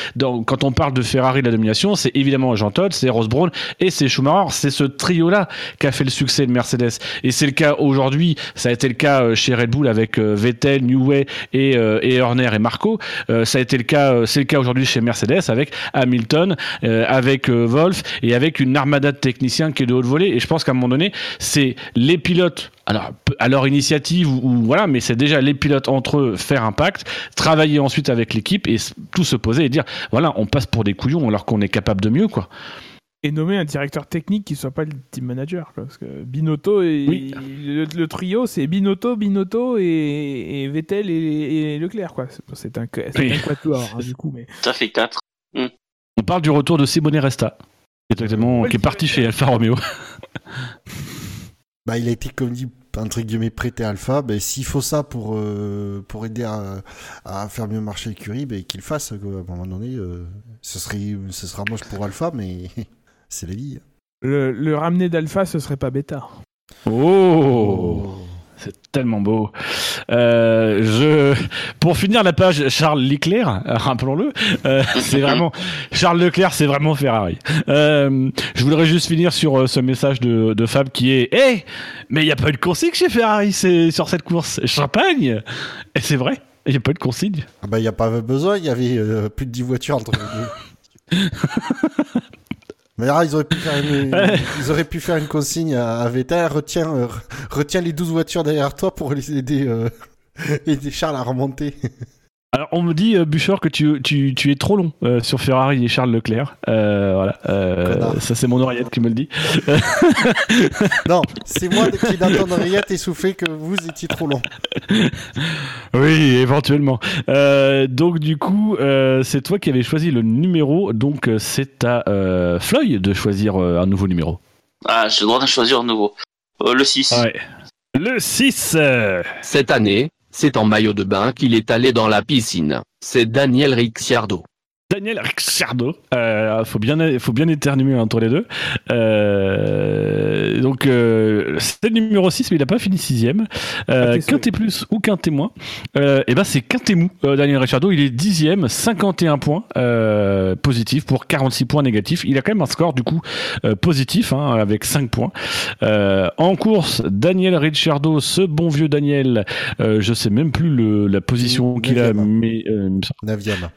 S2: quand on parle de Ferrari la domination, c'est évidemment Jean Todt, c'est Ross Brown et c'est Schumacher. C'est ce trio-là qui a fait le succès de Mercedes. Et c'est le cas aujourd'hui. Ça a été le cas euh, chez Red Bull avec euh, Vettel, Newey et, et Horner et Marco. Ça a été le cas, c'est le cas aujourd'hui chez Mercedes avec Hamilton, avec Wolf et avec une armada de techniciens qui est de haute volée. Et je pense qu'à un moment donné, c'est les pilotes, alors à leur initiative ou, ou voilà, mais c'est déjà les pilotes entre eux faire un pacte, travailler ensuite avec l'équipe et tout se poser et dire voilà, on passe pour des couillons alors qu'on est capable de mieux quoi.
S3: Et nommer un directeur technique qui soit pas le team manager, quoi, parce que Binotto et
S2: Oui.
S3: le, le trio, c'est Binotto, Binotto et, et Vettel et, et Leclerc, quoi. C'est- un, c'est
S2: Oui.
S3: un quatuor, hein, du coup, mais.
S5: Ça fait 4.
S2: On parle du retour de Simone Resta. Qui est, actuellement- qui est parti chez Alfa Romeo.
S4: Bah, il a été, comme dit, entre guillemets, prêté à Alpha. Ben, s'il faut ça pour, euh, pour aider à, à faire mieux marcher l'écurie, ben, qu'il le fasse. quoi. À un moment donné, euh, ce, serait, ce sera moche pour Alpha, mais c'est la vie.
S3: Le, le ramener d'Alpha, ce serait pas bêta.
S2: Oh, C'est tellement beau. Euh, je, pour finir la page Charles Leclerc, rappelons-le, euh, c'est vraiment Charles Leclerc, c'est vraiment Ferrari. Euh, je voudrais juste finir sur ce message de, de Fab qui est, hé, mais il n'y a pas eu de consigne chez Ferrari c'est sur cette course. Champagne. Et c'est vrai, il n'y a pas eu de consigne.
S4: Ah bah, il n'y a pas besoin, il y avait plus de 10 voitures entre les deux. Mais là, ils auraient pu faire une, ils auraient pu faire une consigne à, à Vettel, retiens, euh, retiens les 12 voitures derrière toi pour les aider, euh, aider Charles à remonter.
S2: Alors, on me dit, euh, Buchor, que tu, tu, tu es trop long euh, sur Ferrari et Charles Leclerc. Euh, voilà. Euh, ça, c'est mon oreillette qui me le dit.
S4: Non, c'est moi qui dans ton oreillette essoufflé que vous étiez trop long.
S2: Oui, éventuellement. Euh, donc du coup, euh, c'est toi qui avais choisi le numéro, donc c'est à euh, Floyd de choisir euh, un nouveau numéro.
S5: Ah, j'ai le droit de choisir un nouveau. Euh, le 6.
S2: Ouais. Le 6 euh,
S9: Cette année, c'est en maillot de bain qu'il est allé dans la piscine. C'est Daniel Ricciardo.
S2: Daniel Ricciardo. Euh, faut bien, faut bien éternuer entre les deux. Euh, donc euh, c'est le numéro 6, mais il n'a pas fini sixième. Euh,
S3: Quintet
S2: quintet plus ou quintet moins. Euh, et ben c'est quintet mou. Euh, Daniel Ricciardo, il est dixième, 51 points euh, positifs pour 46 points négatifs. Il a quand même un score du coup euh, positif hein, avec 5 points. Euh, en course, Daniel Ricciardo, ce bon vieux Daniel, euh, je sais même plus le, la position qu'il a, mais euh, il me semble-
S4: 9ème.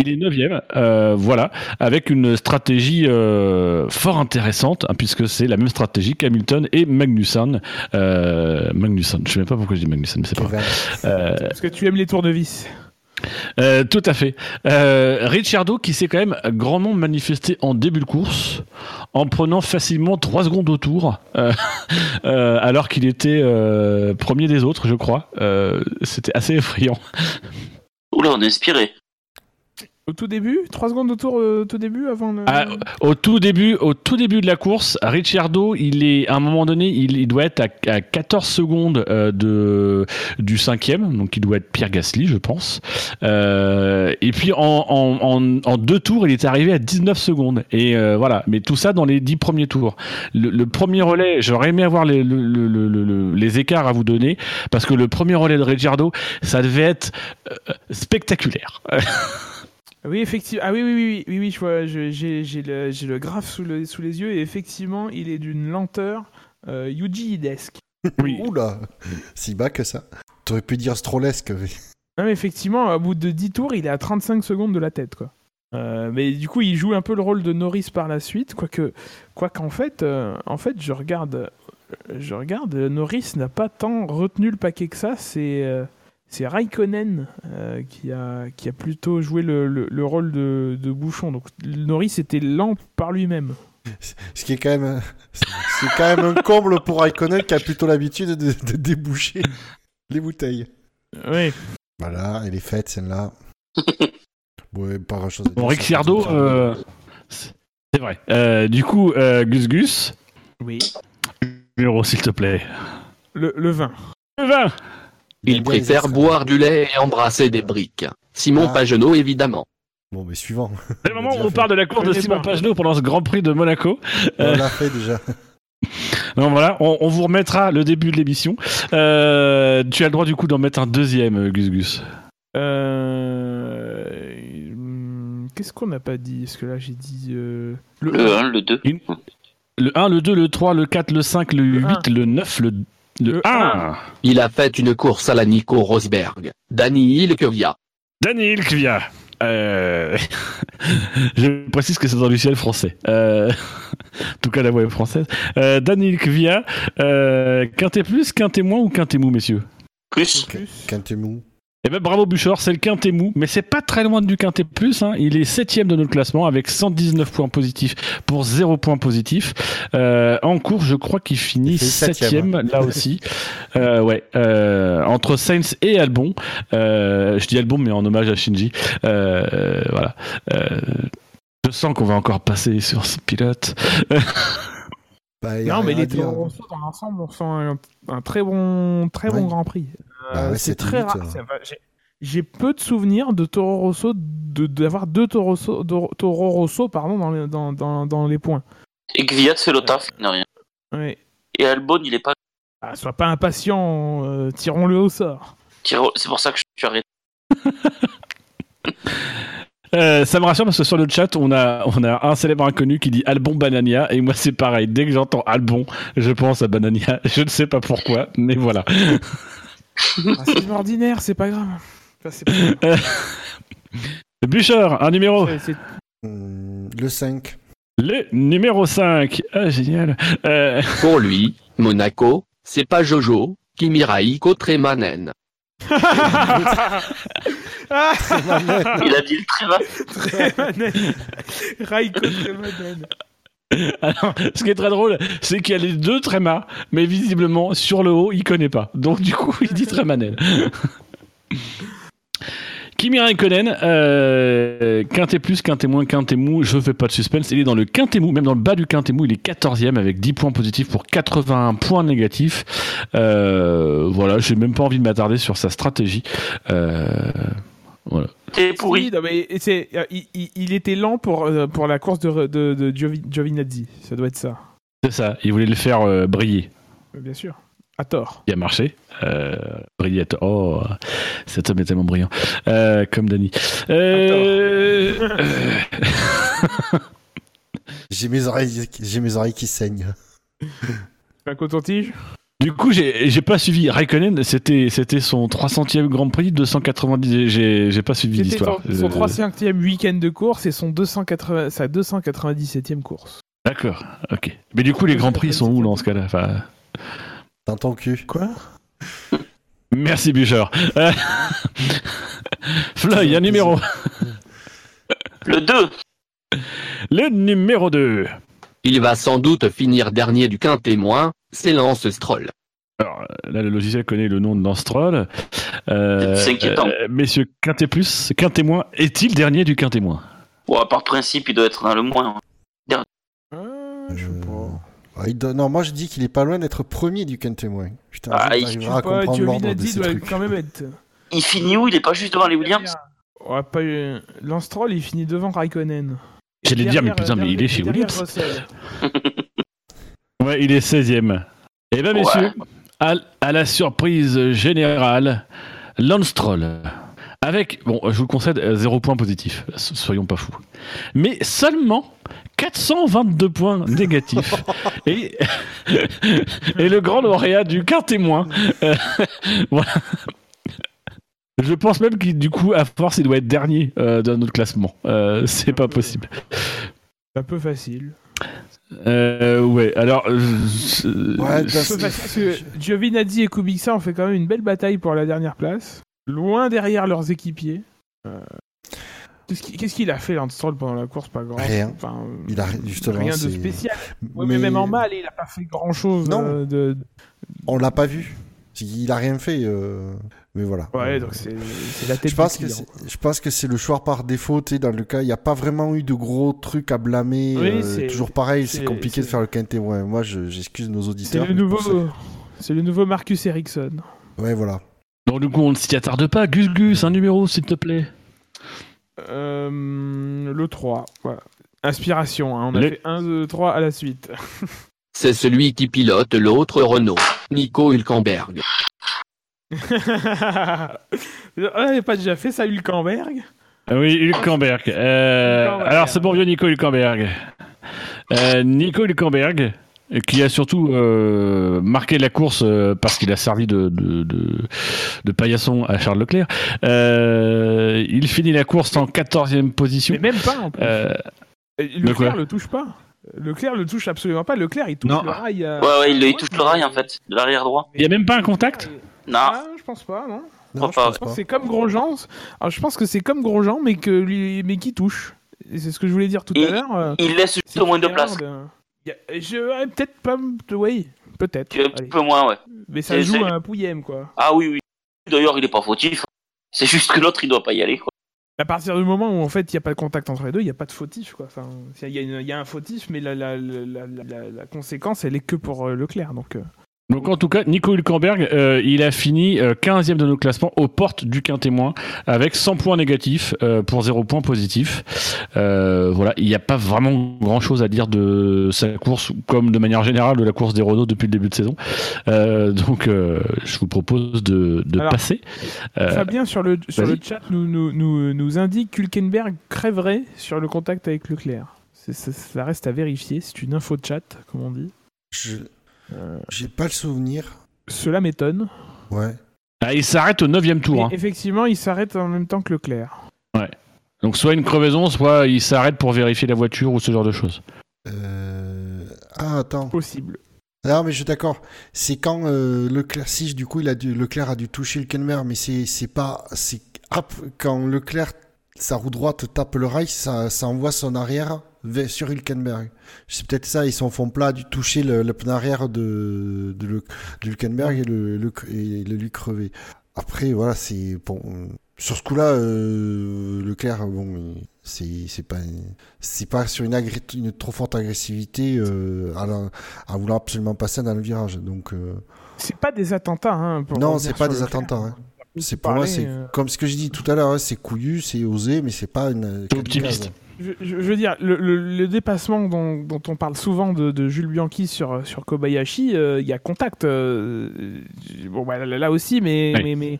S2: Il est neuvième, euh, voilà, avec une stratégie euh, fort intéressante, hein, puisque c'est la même stratégie qu'Hamilton et Magnussen. Euh, Magnussen, je sais même pas pourquoi je dis Magnussen, mais c'est pas grave. Euh,
S3: Parce que tu aimes les tournevis.
S2: euh, tout à fait. Euh, Ricciardo qui s'est quand même grandement manifesté en début de course, en prenant facilement 3 secondes au tour, euh, euh, alors qu'il était euh, premier des autres, je crois. Euh, C'était assez effrayant.
S5: Oula, on est inspiré.
S3: Au tout début 3 secondes autour au tout début avant.
S2: Ah, au tout début, au tout début de la course, Ricciardo, il est à un moment donné, il, doit être à, à 14 secondes euh, de du cinquième, donc il doit être Pierre Gasly, je pense. Euh, et puis en, en, deux tours, il est arrivé à 19 secondes. Et euh, voilà, mais tout ça dans les 10 premiers tours. Le, premier relais, j'aurais aimé avoir les, le- le- le- le- les écarts à vous donner, parce que le premier relais de Ricciardo, ça devait être euh, spectaculaire.
S3: Oui, effectivement. Ah oui, oui, oui, oui, oui, je vois, j'ai le, j'ai le graphe sous, le, sous les yeux et effectivement, il est d'une lenteur euh, Yuji-esque.
S2: Oui.
S4: Oula, si bas que ça. T'aurais pu dire strollesque. mais-
S3: Non, mais effectivement, au bout de 10 tours, il est à 35 secondes de la tête, quoi. Euh, mais du coup, il joue un peu le rôle de Norris par la suite, quoique, quoi qu'en fait, euh, en fait, je regarde, je regarde, Norris n'a pas tant retenu le paquet que ça. C'est c'est Raikkonen qui a qui a plutôt joué le, le, rôle de, de, bouchon. Donc Norris était lent par lui-même.
S4: Ce qui est quand même, c'est quand même un comble pour Raikkonen qui a plutôt l'habitude de, de, déboucher les bouteilles.
S3: Oui.
S4: Voilà, elle est faite celle-là. Ouais, pas grand chose.
S2: Bon, Ricciardo, euh, c'est vrai. Euh, du coup, euh, Gus Gus.
S3: Oui.
S2: Numéro, s'il te plaît.
S3: Le, le vin.
S2: Le vin
S9: Il préfère boire du lait et embrasser des briques. Simon ah. Pagenaud, évidemment.
S4: Bon, mais suivant.
S2: C'est le moment où on parle de la course de Simon Pagenaud pendant ce Grand Prix de Monaco.
S4: On l'a fait déjà.
S2: Non, voilà, on, on, vous remettra le début de l'émission. Euh, tu as le droit du coup d'en mettre un deuxième, Gus Gus.
S3: Euh... Qu'est-ce qu'on n'a pas dit? Est-ce que là j'ai dit. Euh...
S5: Le, le 1, le 2.
S2: Le 1, le 2, le 3, le 4, le 5, le 8, le, 9, le, le 1.
S9: Il a fait une course à la Nico Rosberg. Danny Ilkevia.
S2: Danny Ilkevia. Euh... je précise que c'est dans le ciel français. Euh... en tout cas, la voix est française. Euh, Danny Ilkevia. Euh... Quintet plus, quintet moins ou quintet mou, messieurs?
S5: Plus.
S4: Quintet mou.
S2: Eh ben bravo Bouchard, c'est le quintet mou, mais c'est pas très loin du quintet plus. Hein. Il est septième de notre classement avec 119 points positifs pour 0 points positifs. Euh, en cours, je crois qu'il finit septième, hein. là aussi. euh, ouais, euh, entre Sainz et Albon. Euh, je dis Albon, mais en hommage à Shinji. Euh, voilà. Euh, je sens qu'on va encore passer sur ce pilote.
S3: Bah, non, mais les dans l'ensemble, on sent un, un, très bon, très bon Grand Prix.
S4: Bah c'est très rare.
S3: J'ai peu de souvenirs de Toro Rosso, d'avoir deux Toro Rosso, Toro Rosso pardon, dans, les, dans, dans, dans les points.
S5: Et Gviat fait le taf, il n'a rien.
S3: Oui.
S5: Et Albon, il est pas.
S3: Ah, sois pas impatient, euh, tirons-le au sort.
S5: C'est pour ça que je suis arrêté.
S2: Euh, ça me rassure parce que sur le chat, on a, on a un célèbre inconnu qui dit Albon Banania et moi c'est pareil. Dès que j'entends Albon, je pense à Banania. Je ne sais pas pourquoi, mais voilà.
S3: C'est ordinaire, c'est pas grave.
S2: Bûcheur, un numéro.
S4: Hmm, le 5.
S2: Le numéro 5. Ah, génial. Euh...
S9: Pour lui, Monaco, c'est pas Jojo, Kimiraiko Tremanen.
S5: Il a dit le
S3: Tremanen. Raiko Tremanen.
S2: Alors, ce qui est très drôle, c'est qu'il y a les deux trémas, mais visiblement, sur le haut, il connaît pas. Donc, du coup, il dit Trémanel. Kimi Raikkonen, euh, quintet plus, quintet moins, quintet mou, je fais pas de suspense, il est dans le quintet mou, même dans le bas du quintet mou, il est 14e avec 10 points positifs pour 81 points négatifs. Euh, voilà, j'ai même pas envie de m'attarder sur sa stratégie. Euh, voilà.
S5: T'es pourri.
S3: mais c'est, euh, il, était lent pour, euh, pour la course de, de, de Giovinazzi. Ça doit être ça.
S2: C'est ça. Il voulait le faire euh, briller.
S3: Bien sûr. À tort.
S2: Il a marché. Euh, briller à tort. Oh, cet homme est tellement brillant. Euh, comme Dany. Euh...
S4: j'ai mes oreilles, j'ai mes oreilles qui saignent.
S3: Un coton-tige
S2: du coup, j'ai pas suivi. Raikkonen, c'était c'était son 300e Grand Prix, 290. J'ai j'ai pas suivi l'histoire.
S3: Son, son 300e week-end de course et son 280, sa 297e course.
S2: D'accord, ok. Mais du coup, les Grands Prix sont où dans ce cas-là? Enfin...
S4: Dans ton cul.
S3: Quoi?
S2: Merci Bûcheur. Floyd, un numéro.
S5: Le 2.
S2: Le numéro 2.
S9: Il va sans doute finir dernier du quintémoin, c'est Lance Stroll.
S2: Alors là, le logiciel connaît le nom de Lance Stroll.
S5: Euh, c'est inquiétant.
S2: Euh, messieurs, Quintet Plus, Quintet Moins, est-il dernier du Quintet Moins?
S5: Par principe, il doit être dans le moins.
S3: Euh, je sais pas.
S4: Non, moi je dis qu'il est pas loin d'être premier du Quintet Moins. Putain,
S5: ah,
S4: il... à comprendre l'ordre de ces
S3: doit
S4: trucs.
S3: quand même être...
S5: Il finit où? Il est pas juste devant les Williams?
S3: ouais, pas... Lance Stroll, il finit devant Raikkonen.
S2: J'allais dire, mais putain, mais il est chez Williams. ouais, il est 16ème. Eh ben, messieurs, à, à, la surprise générale, Landstroll. Avec, bon, je vous le concède, zéro point positif, soyons pas fous. Mais seulement 422 points négatifs. et, et le grand lauréat du quart témoin. Euh, voilà. Je pense même qu'il, du coup, à force, il doit être dernier euh, dans notre classement. Euh, c'est pas possible.
S3: C'est un peu facile.
S2: Euh, ouais, alors. euh,
S4: Ouais,
S3: Parce que Giovinazzi et Kubica ont fait quand même une belle bataille pour la dernière place, loin derrière leurs équipiers. Euh, Qu'est-ce qu'il a fait Lance Stroll pendant la course Pas grand.
S4: Rien.
S3: Enfin, euh,
S4: Il a justement.
S3: rien de spécial. Ouais, mais... même en mal, il a pas fait grand chose.
S4: Non.
S3: de...
S4: On l'a pas vu. Il a rien fait. Euh, Mais voilà.
S3: Ouais, donc c'est c'est la tête
S4: Je pense,
S3: du
S4: que
S3: client,
S4: c'est- je pense que c'est le choix par défaut. tu sais, Dans le cas, il n'y a pas vraiment eu de gros trucs à blâmer.
S3: Oui,
S4: euh,
S3: c'est-
S4: toujours pareil, c'est
S3: c'est-
S4: compliqué de
S3: c'est-
S4: faire le quintet. Ouais, moi, je- j'excuse nos
S3: C'est
S4: auditeurs.
S3: le
S4: mais pour
S3: nouveau, c'est le nouveau Marcus Ericsson.
S4: Ouais, voilà.
S2: Donc, du coup, on ne s'y attarde pas. Gus Gus, un numéro, s'il te plaît.
S3: Euh, le 3. Voilà. Inspiration, hein, on a
S2: Le-
S3: fait 1, 2, 3 à la suite.
S9: C'est celui qui pilote l'autre Renault, Nico Hülkenberg.
S3: On n'avait pas déjà fait ça, Hülkenberg
S2: Ah Oui, Hülkenberg. Euh, alors, c'est bon, vieux Nico Hülkenberg. Euh, Nico Hülkenberg, qui a surtout euh, marqué la course euh, parce qu'il a servi de, de, de, de paillasson à Charles Leclerc. Euh, il finit la course en 14e position.
S3: Mais même pas en plus.
S2: Euh,
S3: Leclerc le touche pas. Leclerc le touche absolument pas. Leclerc il touche
S2: Non.
S3: le rail.
S5: Ouais, ouais, il, il touche le rail en fait, de l'arrière droit.
S2: Il n'y a même pas un contact
S5: Non,
S3: Ah, je pense pas, non.
S4: Je pense pas.
S3: que c'est comme Grosjean. Alors, je pense que c'est comme Grosjean, mais que lui, mais qui touche. Et c'est ce que je voulais dire tout à l'heure. euh,
S5: il laisse juste au moins de place.
S3: a- Je ouais, peut-être pas. Oui, peut-être.
S5: Un petit peu moins, ouais.
S3: Mais ça joue à un pouillem, quoi.
S5: Ah oui, oui. D'ailleurs, il est pas fautif. C'est juste que l'autre, il doit pas y aller. Quoi.
S3: À partir du moment où en fait il n'y a pas de contact entre les deux, il n'y a pas de fautif quoi. Enfin, il y, a une- il y a un fautif, mais la, la, la, la, la- la conséquence elle est que pour euh, Leclerc. Donc, euh,
S2: Donc en tout cas, Nico Hülkenberg, euh, il a fini euh, 15e de nos classements aux portes du quintémoin avec 100 points négatifs euh, pour 0 points positifs. Euh, voilà, il n'y a pas vraiment grand-chose à dire de sa course, comme de manière générale de la course des Renault depuis le début de saison. Euh, donc euh, je vous propose de, de
S3: Alors,
S2: passer. Euh,
S3: Fabien sur le sur le chat nous, nous, nous, nous indique qu'Hulkenberg crèverait sur le contact avec Leclerc. Ça, ça reste à vérifier. C'est une info de chat, comme on dit.
S4: Je
S3: Euh,
S4: j'ai pas le souvenir.
S3: cela m'étonne.
S4: Ouais.
S2: ah, il s'arrête au 9e tour. Hein.
S3: effectivement, il s'arrête en même temps que Leclerc.
S2: Donc soit une crevaison, soit il s'arrête pour vérifier la voiture ou ce genre de choses.
S4: Euh... Ah, attends.
S3: Possible.
S4: Non, mais je suis d'accord. C'est quand euh, Leclerc, si du coup, il a dû, Leclerc a dû toucher Hülkenberg, mais c'est c'est pas. c'est hop, Quand Leclerc, sa roue droite tape le rail, ça, ça envoie son arrière sur Hülkenberg. C'est peut-être ça, et son fond plat a dû toucher le, le pneu arrière de, de, Le- de Hülkenberg et le, le, et le lui crever. Après, voilà, c'est. Bon, sur ce coup-là, euh, Leclerc, bon, c'est c'est pas c'est pas sur une, trop forte agressivité euh, à la- voulant absolument passer dans le virage. Donc, euh,
S3: C'est pas des attentats. Hein, pour
S4: non, c'est pas des
S3: Leclerc.
S4: attentats. hein. C'est pour moi, c'est
S3: euh,
S4: comme ce que j'ai dit tout à l'heure, hein, c'est couillu, c'est osé, mais c'est pas une.
S2: optimiste.
S3: Je, veux dire, le, le- le dépassement dont, dont on parle souvent de, de Jules Bianchi sur, sur Kobayashi, euh, il y a contact. euh, bon, bah, là, là aussi, mais,
S2: Oui.
S3: mais, mais,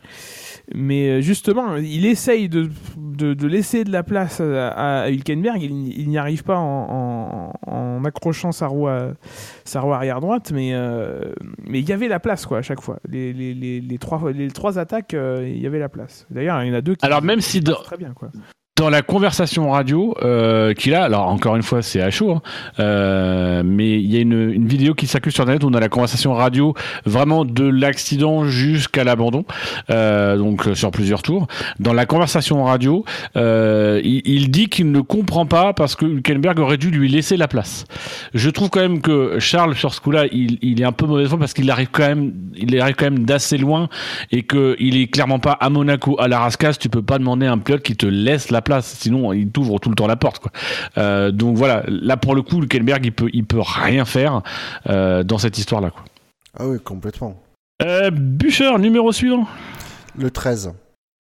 S3: mais euh, justement, il essaye de, de, de laisser de la place à, à Hülkenberg. Il, il n'y arrive pas en, en- en accrochant sa roue, à- sa roue arrière droite, mais, euh, mais il y avait la place quoi, à chaque fois. Les, les, les, les trois, les trois attaques, euh, il y avait la place. D'ailleurs, il y en a deux qui
S2: Alors même si dans,
S3: très bien. Quoi.
S2: Dans la conversation radio euh, qu'il a, alors encore une fois c'est à chaud, hein, euh, mais il y a une, vidéo qui circule sur internet où on a la conversation radio vraiment de l'accident jusqu'à l'abandon, euh, donc sur plusieurs tours. Dans la conversation radio, il, dit qu'il ne comprend pas parce que Hülkenberg aurait dû lui laisser la place. Je trouve quand même que Charles sur ce coup-là, il, est un peu mauvais parce qu'il arrive quand même, il arrive quand même d'assez loin et que il est clairement pas à Monaco à la rascasse. Tu peux pas demander à un pilote qui te laisse la place, sinon il t'ouvre tout le temps la porte. Quoi. Euh, donc voilà, là pour le coup, Hülkenberg il peut, il peut rien faire euh, dans cette histoire-là. Quoi.
S4: Ah oui, complètement.
S2: Euh, Bûcher, numéro suivant.
S4: Le 13.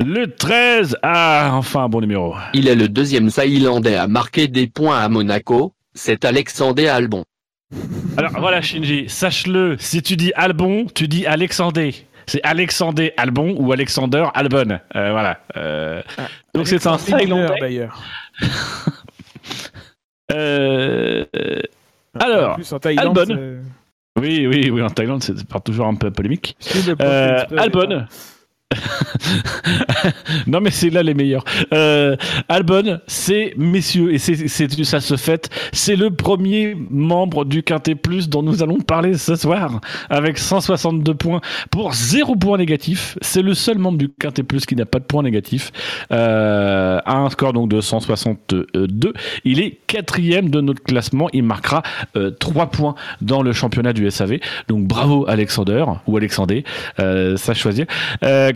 S2: Le 13. Ah, enfin un bon numéro.
S9: Il est le deuxième Thaïlandais à marquer des points à Monaco, c'est Alexandre Albon.
S2: Alors voilà, Shinji, sache-le, si tu dis Albon, tu dis Alexandre. C'est Alexandre Albon ou Alexander Albon. Euh, voilà. Euh, donc c'est un Thaïlandais.
S3: d'ailleurs.
S2: Euh, alors,
S3: plus, en Thaïlande,
S2: Albon. oui, oui, oui, en Thaïlande, c'est toujours un peu polémique. Albon, non mais c'est là les meilleurs. Euh, Albon, c'est messieurs et c'est ça se fait. C'est le premier membre du Quintet Plus dont nous allons parler ce soir avec 162 points pour 0 points négatif. C'est le seul membre du Quintet Plus qui n'a pas de points négatifs. Euh, à un score donc de 162. Il est quatrième de notre classement. Il marquera euh, 3 points dans le championnat du SAV. Donc bravo Alexander ou Alexandre, euh, ça choisir.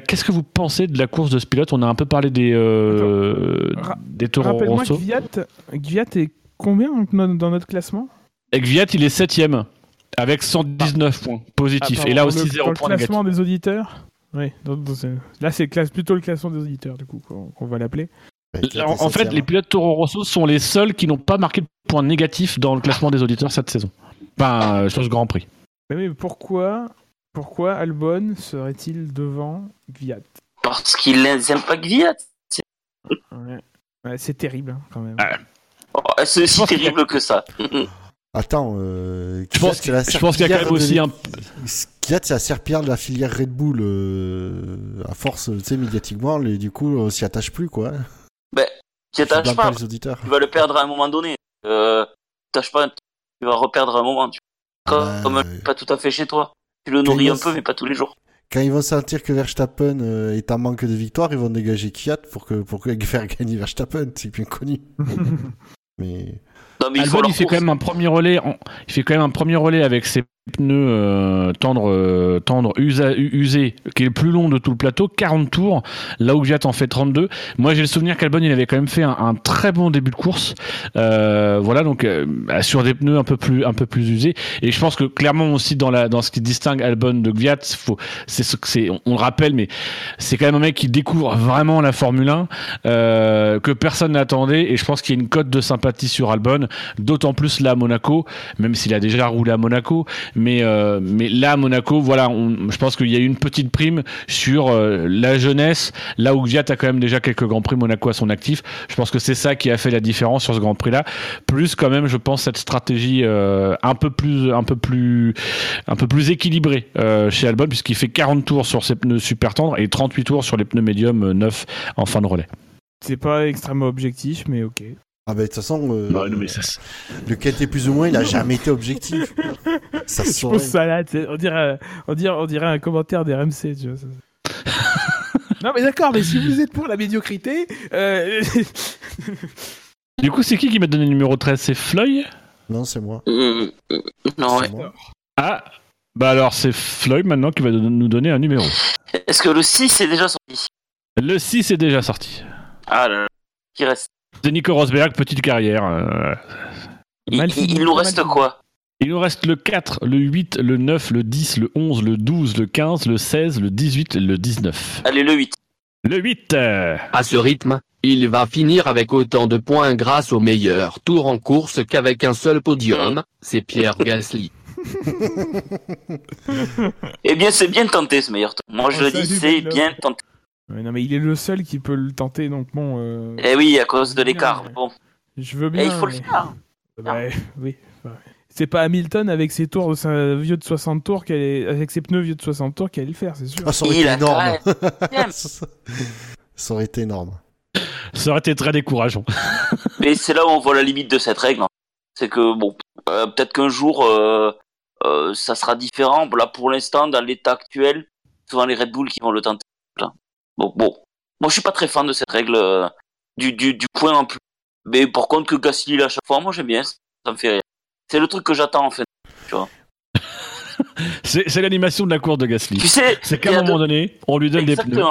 S2: Qu'est-ce que vous pensez de la course de ce pilote On a un peu parlé des, euh, des taureaux
S3: Rappelle-moi. Gviat, Gviat est combien dans notre classement
S2: Gviat, il est septième avec 119 points positifs.
S3: Ah,
S2: Et là aussi,
S3: le,
S2: 0
S3: dans le
S2: points
S3: classement
S2: négatifs.
S3: des auditeurs Oui, dans- dans ce- là c'est classe- plutôt le classement des auditeurs, du coup, qu'on va l'appeler.
S2: En, en fait, les pilotes Toro Rosso sont les seuls qui n'ont pas marqué de points négatifs dans le classement des auditeurs cette saison. Enfin, euh, sur ce Grand Prix.
S3: Mais mais pourquoi, pourquoi Albon serait-il devant Gviat
S5: Parce qu'il n'aime pas Gviat.
S3: Ouais. Ouais, C'est terrible, hein, quand même.
S5: Oh, c'est si terrible que ça.
S4: Attends, euh,
S2: Je pense qu'il y a quand même aussi un.
S4: Kvyat, c'est la serpillière de la filière Red Bull. euh, à force, tu sais, médiatiquement, les, du coup, on s'y attache plus, quoi.
S5: Ben, tu pas.
S4: pas les auditeurs.
S5: Tu vas le perdre à un moment donné. Euh, t'attaches pas, tu vas reperdre à un moment. Tu... Comme,
S4: Ouais.
S5: comme pas tout à fait chez toi. Tu le nourris un peu, mais pas tous les jours.
S4: Quand ils vont sentir que Verstappen euh, est en manque de victoire, ils vont dégager Kvyat pour que pour que faire gagner Verstappen, c'est bien connu. Mais
S5: Non, mais il faut
S2: Albon, il fait quand même un premier relais. en- Il fait quand même un premier relais avec ses pneus euh, tendres, euh, qui est le plus long de tout le plateau, 40 tours. Là où Gviat en fait 32. Moi, j'ai le souvenir qu'Albon, il avait quand même fait un, très bon début de course. Euh, voilà, donc euh, sur des pneus un peu plus, un peu plus usés. Et je pense que clairement aussi dans la, dans ce qui distingue Albon de Gviat, faut, c'est c'est. On, on le rappelle, mais c'est quand même un mec qui découvre vraiment la Formule 1 euh, que personne n'attendait. Et je pense qu'il y a une cote de sympathie sur Albon, d'autant plus là à Monaco, même s'il a déjà roulé à Monaco. Mais, euh, mais là à Monaco, voilà, je pense qu'il y a eu une petite prime sur euh, la jeunesse. Là où Gviat a quand même déjà quelques grands prix Monaco à son actif. Je pense que c'est ça qui a fait la différence sur ce Grand Prix-là. Plus quand même, je pense cette stratégie euh, un peu plus, un peu plus, un peu plus équilibrée chez Albon, puisqu'il fait 40 tours sur ses pneus super tendres et 38 tours sur les pneus médiums neufs en fin de relais.
S3: C'est pas extrêmement objectif, mais ok.
S4: Ah ben de toute façon, euh,
S2: Non, non, mais ça, c'est-
S4: le plus ou moins, il a jamais été objectif. Ça se saurait.
S3: ça là, on dirait, on dirait, on dirait un commentaire des RMC, tu vois. ça. non mais d'accord, mais si vous êtes pour la médiocrité, euh...
S2: Du coup, c'est qui qui m'a donné le numéro 13 C'est Floyd?
S4: Non, c'est moi.
S5: Hum, hum, Non, ouais.
S4: C'est moi.
S2: Ah Bah alors, c'est Floyd maintenant qui va don- nous donner un numéro.
S5: Est-ce que le 6 est déjà sorti?
S2: Le 6 est déjà sorti.
S5: Ah là là. Qui reste
S2: C'est Nico Rosberg, petite carrière. euh,
S5: il, il- il nous reste quoi?
S2: Il nous reste le 4, le 8, le 9, le 10, le 11, le 12, le 15, le 16, le 18, le 19.
S5: Allez, le 8.
S2: Le 8 euh,
S9: À ce rythme, il va finir avec autant de points grâce au meilleur tour en course qu'avec un seul podium, c'est Pierre Gasly.
S5: Eh bien, c'est bien tenté ce meilleur tour. Moi, je
S3: Oh,
S5: le dis, c'est bien tenté.
S3: Ouais, non mais il est le seul qui peut le tenter, donc bon. euh,
S5: Eh oui, à cause de l'écart.
S3: Ouais.
S5: Bon,
S3: Je veux
S5: et
S3: bien.
S5: il faut le faire.
S3: Ouais, oui. C'est pas Hamilton avec ses tours de sa vieux de 60 tours qu'elle est... avec ses pneus vieux de 60 tours qui allait le faire, c'est sûr.
S4: Ah, ça aurait
S5: Il
S4: été énorme. ça aurait été énorme.
S2: Ça aurait été très décourageant.
S5: Mais c'est là où on voit la limite de cette règle. hein. C'est que, bon, euh, peut-être qu'un jour, euh, euh, ça sera différent. Là, pour l'instant, dans l'état actuel, souvent les Red Bull qui vont le tenter. Bon, bon. Moi, je suis pas très fan de cette règle euh, du, du, du point en plus. Mais par contre, que Gasly à chaque fois, moi, j'aime bien. Ça, ça me fait rire. C'est le truc que j'attends, en fait.
S2: C'est c'est l'animation de la course de Gasly.
S5: Tu sais,
S2: C'est qu'à un moment
S5: de-
S2: donné, on lui donne des pneus.
S5: Exactement.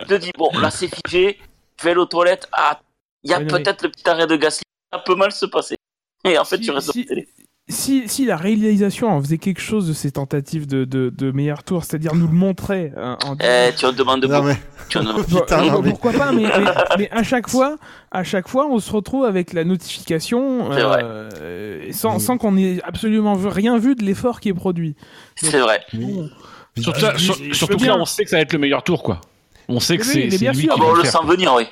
S5: tu te dis, bon, là, c'est figé. Je vais aux toilettes. Ah, il y a peut-être le petit arrêt de Gasly. Ça peut mal se passer. Et en fait,
S3: Si-
S5: tu restes
S3: si-
S5: télé.
S3: Si, si la réalisation en faisait quelque chose de ces tentatives de, de, de meilleur tour, c'est-à-dire nous le montrer hein, en
S5: Eh, tu en demandes
S4: Non,
S5: beaucoup.
S4: mais
S5: Tu en demandes-
S3: Bon,
S4: Putain,
S3: euh,
S4: non, mais-
S3: pourquoi pas mais, mais, mais à chaque fois à chaque fois on se retrouve avec la notification euh, sans, sans qu'on ait absolument vu- rien vu de l'effort qui est produit
S5: C'est vrai.
S3: Bon.
S2: Surtout, surtout que
S3: bien.
S2: là, on sait que ça va être le meilleur tour, quoi. On sait que c'est
S5: Ah
S2: va
S5: bon, on
S2: le
S5: sent venir, oui.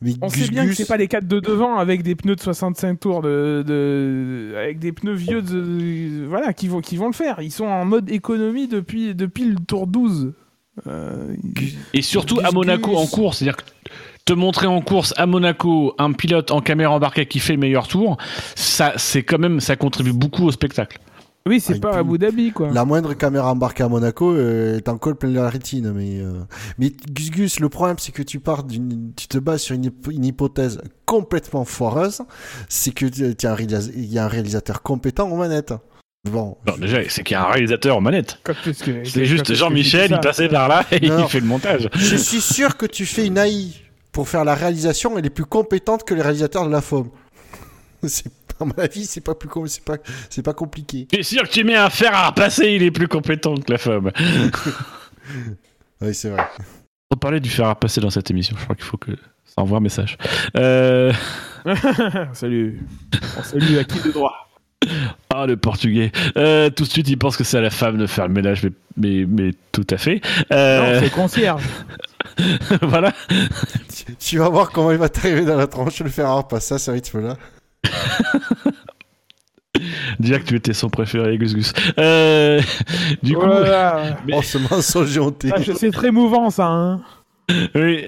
S4: Mais
S3: On
S4: Gus
S3: sait bien que
S4: Gus-
S3: c'est pas les 4 de devant avec des pneus de 65 tours de, de avec des pneus vieux de voilà qui vont qui vont le faire. Ils sont en mode économie depuis depuis le tour 12.
S2: Et surtout à Monaco en course, c'est-à-dire que te montrer en course à Monaco un pilote en caméra embarquée qui fait le meilleur tour, ça, c'est quand même, ça contribue beaucoup au spectacle.
S3: Oui, c'est pas Abu Dhabi, quoi.
S4: La moindre caméra embarquée à Monaco euh, est encore plein de la rétine, mais euh, mais Gus Gus, le problème c'est que tu pars d'une, tu te bases sur une, une hypothèse complètement foireuse, c'est que il y a un réalisateur compétent en manette. Bon.
S2: Non, déjà, c'est qu'il y a un réalisateur en manette. C'est juste Jean-Michel, il passait par là et il fait le montage.
S4: Je suis sûr que tu fais une AI pour faire la réalisation, elle est plus compétente que les réalisateurs de la FOM. C'est à mon avis, c'est pas plus c'est pas c'est pas compliqué.
S2: C'est sûr que tu mets un fer à repasser, il est plus compétent que la femme.
S4: oui, c'est vrai.
S2: On parlait du fer à repasser dans cette émission. Je crois qu'il faut que ça envoie un message. Euh...
S3: Salut. Salut à qui de droit?
S2: Ah, le portugais. Euh, tout de suite, il pense que c'est à la femme de faire le ménage, mais, mais, mais tout à fait.
S3: Euh... Non, c'est concierge.
S2: voilà.
S4: Tu, tu, vas voir comment il va t'arriver dans la tranche le faire à repasser à ce rythme-là.
S2: Déjà que tu étais son préféré, Gus Gus. Euh, du coup,
S3: voilà.
S4: mais... oh, ce mensonge.
S3: Ah, c'est très mouvant, ça. Hein
S2: oui.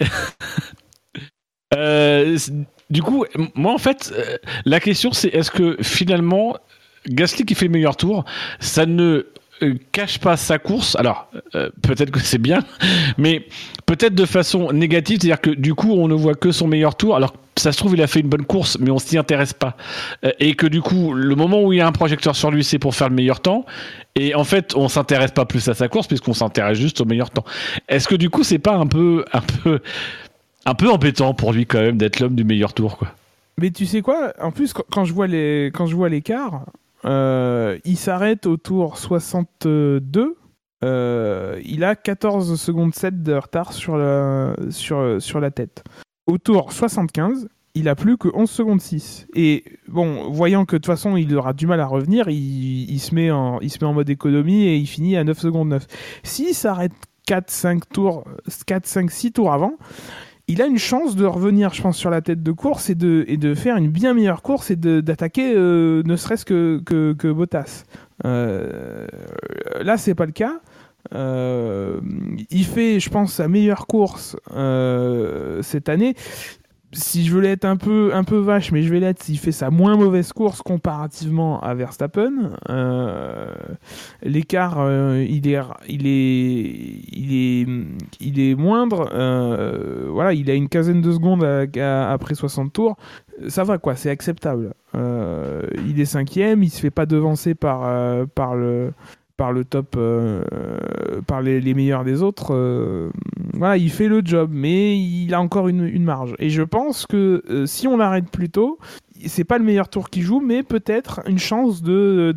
S2: Euh, du coup, moi, en fait, euh, la question, c'est est-ce que finalement, Gasly qui fait le meilleur tour, ça ne cache pas sa course? Alors, euh, peut-être que c'est bien, mais peut-être de façon négative, c'est-à-dire que du coup, on ne voit que son meilleur tour. Alors, ça se trouve, il a fait une bonne course, mais on s'y intéresse pas. Euh, et que du coup, le moment où il y a un projecteur sur lui, c'est pour faire le meilleur temps. Et en fait, on s'intéresse pas plus à sa course, puisqu'on s'intéresse juste au meilleur temps. Est-ce que du coup, c'est pas un peu, un peu, un peu embêtant pour lui quand même d'être l'homme du meilleur tour, quoi?
S3: Mais tu sais quoi? En plus, quand je vois les, quand je vois l'écart, euh, il s'arrête au tour 62. Euh, il a 14 secondes 7 de retard sur la, sur, sur la tête. Au tour 75, il a plus que 11 secondes 6. Et bon, voyant que de toute façon il aura du mal à revenir, il, se, met en, mode économie et il finit à 9 secondes 9. S'il s'arrête 4, 5 tours, 4, 5, 6 tours avant, il a une chance de revenir, je pense, sur la tête de course et de, faire une bien meilleure course et d'attaquer euh, ne serait-ce que, Bottas. Euh, là, c'est pas le cas. Euh, il fait, je pense, sa meilleure course euh, cette année si je veux l'être un peu, un peu vache, mais je vais l'être s'il fait sa moins mauvaise course comparativement à Verstappen. Euh, L'écart, il, est, il, est, il, est, il est moindre. Voilà, il a une quinzaine de secondes après 60 tours. Ça va, quoi, c'est acceptable. Il est cinquième, il se fait pas devancer par, par le par le top, euh, par les, les, meilleurs des autres. Euh, voilà, il fait le job, mais il a encore une, une marge. Et je pense que euh, si on l'arrête plus tôt, c'est pas le meilleur tour qu'il joue, mais peut-être une chance de,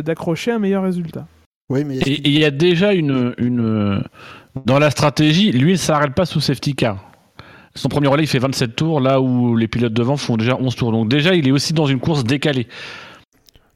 S3: d'accrocher un meilleur résultat.
S2: Oui, mais Et il y a déjà une, une. Dans la stratégie, lui, il s'arrête pas sous safety car. Son premier relais, il fait 27 tours, là où les pilotes devant font déjà 11 tours. Donc, déjà, il est aussi dans une course décalée.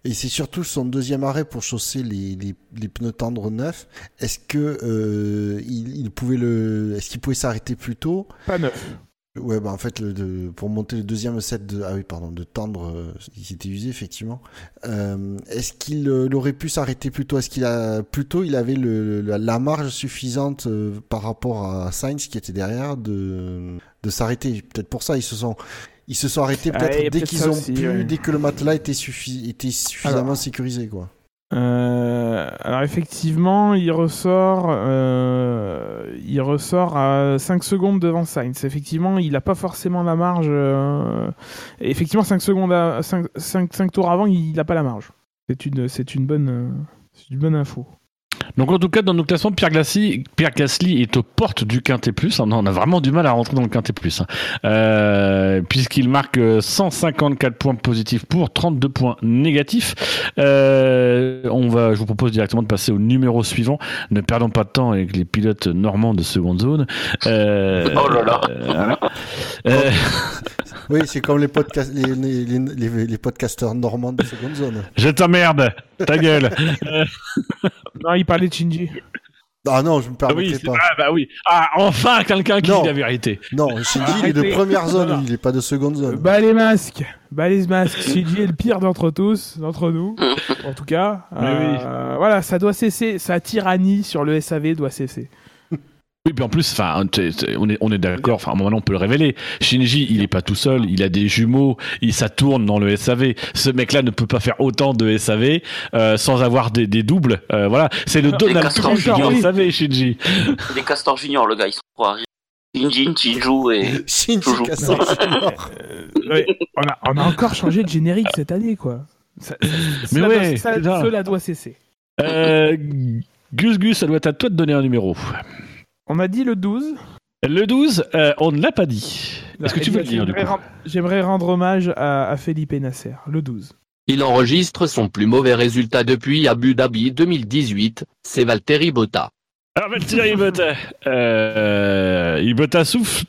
S4: Et c'est surtout son deuxième arrêt pour chausser les, les, les pneus tendres neufs. Est-ce que euh, il, il, pouvait le, est-ce qu'il pouvait s'arrêter plus tôt?
S3: Pas neuf.
S4: Ouais, bah en fait, le, de, pour monter le deuxième set de, ah oui, pardon, de tendre, euh, il s'était usé effectivement. Euh, est-ce qu'il euh, aurait pu s'arrêter plus tôt? Est-ce qu'il a plutôt il avait le, la marge suffisante euh, par rapport à Sainz qui était derrière de de s'arrêter? Peut-être pour ça ils se sont ils se sont arrêtés ah, peut-être dès qu'ils ont aussi, pu, ouais. dès que le matelas était, suffi était suffisamment alors, sécurisé, quoi.
S3: Euh, alors effectivement, il ressort, euh, il ressort à 5 secondes devant Sainz. Effectivement, il n'a pas forcément la marge. Euh, effectivement, 5 secondes, à, 5, 5, 5 tours avant, il n'a pas la marge. C'est une, c'est une bonne, une bonne info.
S2: Donc en tout cas, dans nos classements, Pierre Gasly, Pierre Gasly est aux portes du Quintet Plus. On a vraiment du mal à rentrer dans le Quintet Plus, hein. euh, puisqu'il marque 154 points positifs pour 32 points négatifs. Euh, on va, je vous propose directement de passer au numéro suivant. Ne perdons pas de temps avec les pilotes normands de seconde zone.
S5: Euh, oh là là.
S2: Euh,
S4: oui, c'est comme les, podcasts, les, les, les, les, podcasteurs normands de seconde zone.
S2: Je t'emmerde, ta gueule.
S3: non, il parlait de Shinji.
S4: Ah non, je me permets
S2: oui,
S4: pas.
S2: Ah bah oui. Ah, enfin quelqu'un qui non. dit la vérité.
S4: Non, Shinji il est de première zone, non, non. il est pas de seconde zone.
S3: Bah les masques, bah les masques. Shinji est le pire d'entre tous, d'entre nous, en tout cas. Euh, oui. Voilà, ça doit cesser, sa tyrannie sur le SAV doit cesser.
S2: Oui, puis en plus, enfin, on est, on est d'accord. Enfin, moment on peut le révéler. Shinji, il est pas tout seul. Il a des jumeaux. Il ça tourne dans le SAV. Ce mec-là ne peut pas faire autant de SAV euh, sans avoir des, des doubles. Euh, voilà, c'est le Donald Trump du SAV, Shinji.
S5: Les Castors Junior, le gars, ils sont trois. Shinji, Shinju et
S4: Shinji
S3: euh, on, a, on a encore changé de générique cette année, quoi. Ça,
S2: Mais ouais,
S3: ça, cela doit cesser.
S2: Euh, Gus Gus, ça doit être à toi de donner un numéro.
S3: On a dit le 12.
S2: Le 12, euh, on ne l'a pas dit. Est-ce que tu veux le dire du coup
S3: J'aimerais rendre hommage à, à Felipe Nasser, le 12.
S9: Il enregistre son plus mauvais résultat depuis Abu Dhabi 2018, c'est Valtteri Botta.
S2: Alors Valtteri Botta, euh, il Botta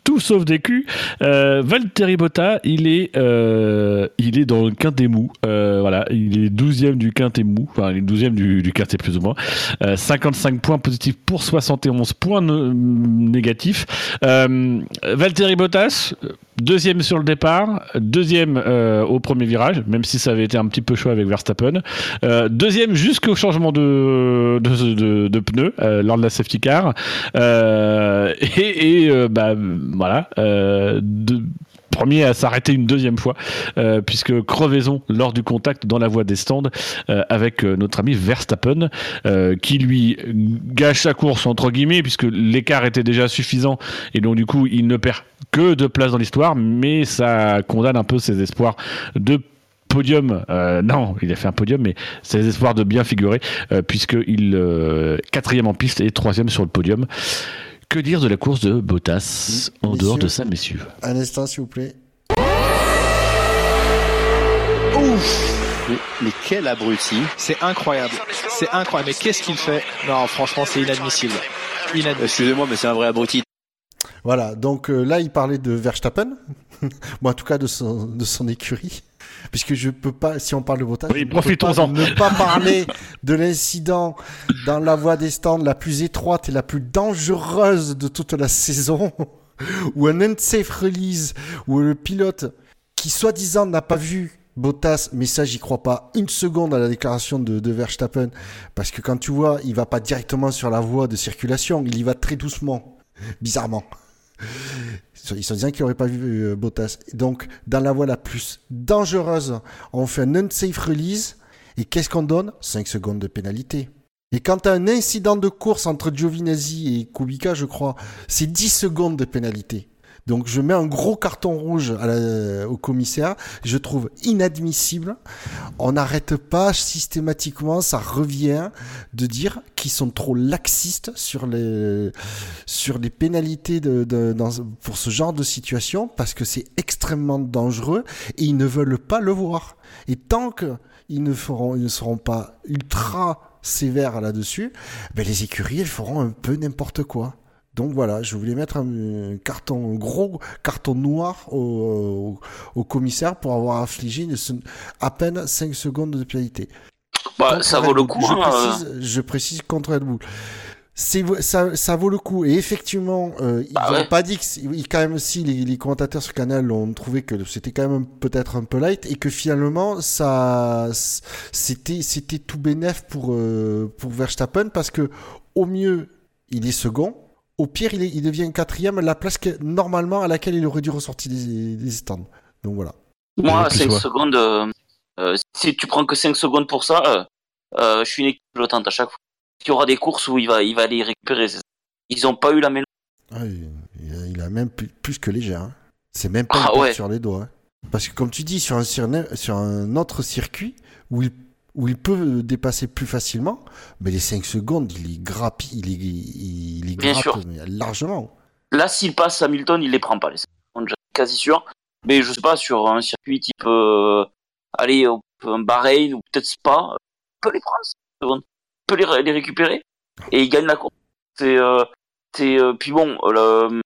S2: tout sauf des culs. Euh, Valtteri Botta, il est, euh, il est dans le quintet mou. Euh, voilà, il est 12e du quintet mou. Enfin, il est 12e du, du quintet plus ou moins. 55 euh, points positifs pour 71 points négatifs. Euh, Valtteri Bottas, Deuxième sur le départ, deuxième euh, au premier virage, même si ça avait été un petit peu chaud avec Verstappen. Euh, deuxième jusqu'au changement de, de, pneus euh, lors de la safety car. et, et bah, voilà, premier à s'arrêter une deuxième fois, euh, puisque crevaison lors du contact dans la voie des stands euh, avec euh, notre ami Verstappen, qui lui gâche sa course entre guillemets, puisque l'écart était déjà suffisant et donc du coup il ne perd que de place dans l'histoire, mais ça condamne un peu ses espoirs de podium, non, il a fait un podium, mais ses espoirs de bien figurer, puisqu'il quatrième en piste et troisième sur le podium. Que dire de la course de Bottas en dehors de ça, messieurs?
S4: Un instant, s'il vous plaît.
S6: Ouf mais, quel abruti C'est incroyable. C'est incroyable. Mais qu'est-ce qu'il fait? Non, franchement, c'est inadmissible.
S10: Excusez-moi, mais c'est un vrai abruti.
S4: Voilà, donc euh, là, il parlait de Verstappen, bon, en tout cas de son, de son écurie puisque je peux pas, si on parle de Bottas,
S2: oui, profitons-en.
S4: Ne pas parler de l'incident dans la voie des stands la plus étroite et la plus dangereuse de toute la saison, ou un unsafe release, où le pilote, qui soi-disant n'a pas vu Bottas, mais ça j'y crois pas une seconde à la déclaration de, de Verstappen, parce que quand tu vois, il va pas directement sur la voie de circulation, il y va très doucement, bizarrement. Ils sont disant qu'il n'aurait pas vu euh, Bottas. Donc, dans la voie la plus dangereuse, on fait un unsafe release. Et qu'est-ce qu'on donne? 5 secondes de pénalité. Et quand tu as un incident de course entre Giovinazzi et Kubica, je crois, c'est 10 secondes de pénalité. Donc je mets un gros carton rouge au commissaire. Je trouve inadmissible. On n'arrête pas systématiquement, ça revient de dire qu'ils sont trop laxistes sur les pénalités pour ce genre de situation parce que c'est extrêmement dangereux et ils ne veulent pas le voir. Et tant qu'ils ne feront, ils ne seront pas ultra sévères là-dessus, ben les écuries elles feront un peu n'importe quoi. Donc voilà, je voulais mettre un carton, gros carton noir au, commissaire pour avoir affligé à peine 5 secondes de pénalité.
S5: Bah, ça vaut le coup.
S4: Je,
S5: hein,
S4: précise, euh. je précise contre Red Bull. Ça, ça, vaut le coup. Et effectivement, euh, ils n'ont bah pas dit que, quand même, aussi les, commentateurs sur Canal ont trouvé que c'était quand même peut-être un peu light et que finalement, ça, c'était, c'était tout bénef pour, euh, pour Verstappen parce que, au mieux, il est second au pire, il, devient quatrième, la place normalement à laquelle il aurait dû ressortir des, stands. Donc voilà.
S5: Moi, 5 secondes, euh, euh, si tu prends que 5 secondes pour ça, euh, je suis une équipe flottante à chaque fois. Il y aura des courses où il va, il va aller récupérer. Ils n'ont pas eu la même.
S4: Ah, il, a, même plus, que léger. Hein. C'est même pas ah, sur les doigts. Hein. Parce que comme tu dis, sur un, sur un autre circuit où il où il peut dépasser plus facilement, mais les 5 secondes, il y grappe, il y, il
S5: Bien sûr.
S4: largement.
S5: Là, s'il passe Hamilton, il les prend pas, les 5 secondes, quasi sûr. Mais je sais pas, sur un circuit type, euh, allez, un Bahreïn ou peut-être Spa, il peut les prendre, 5 secondes. Il peut les, les, récupérer et il gagne la course. C'est, euh, c'est, euh, puis bon, euh,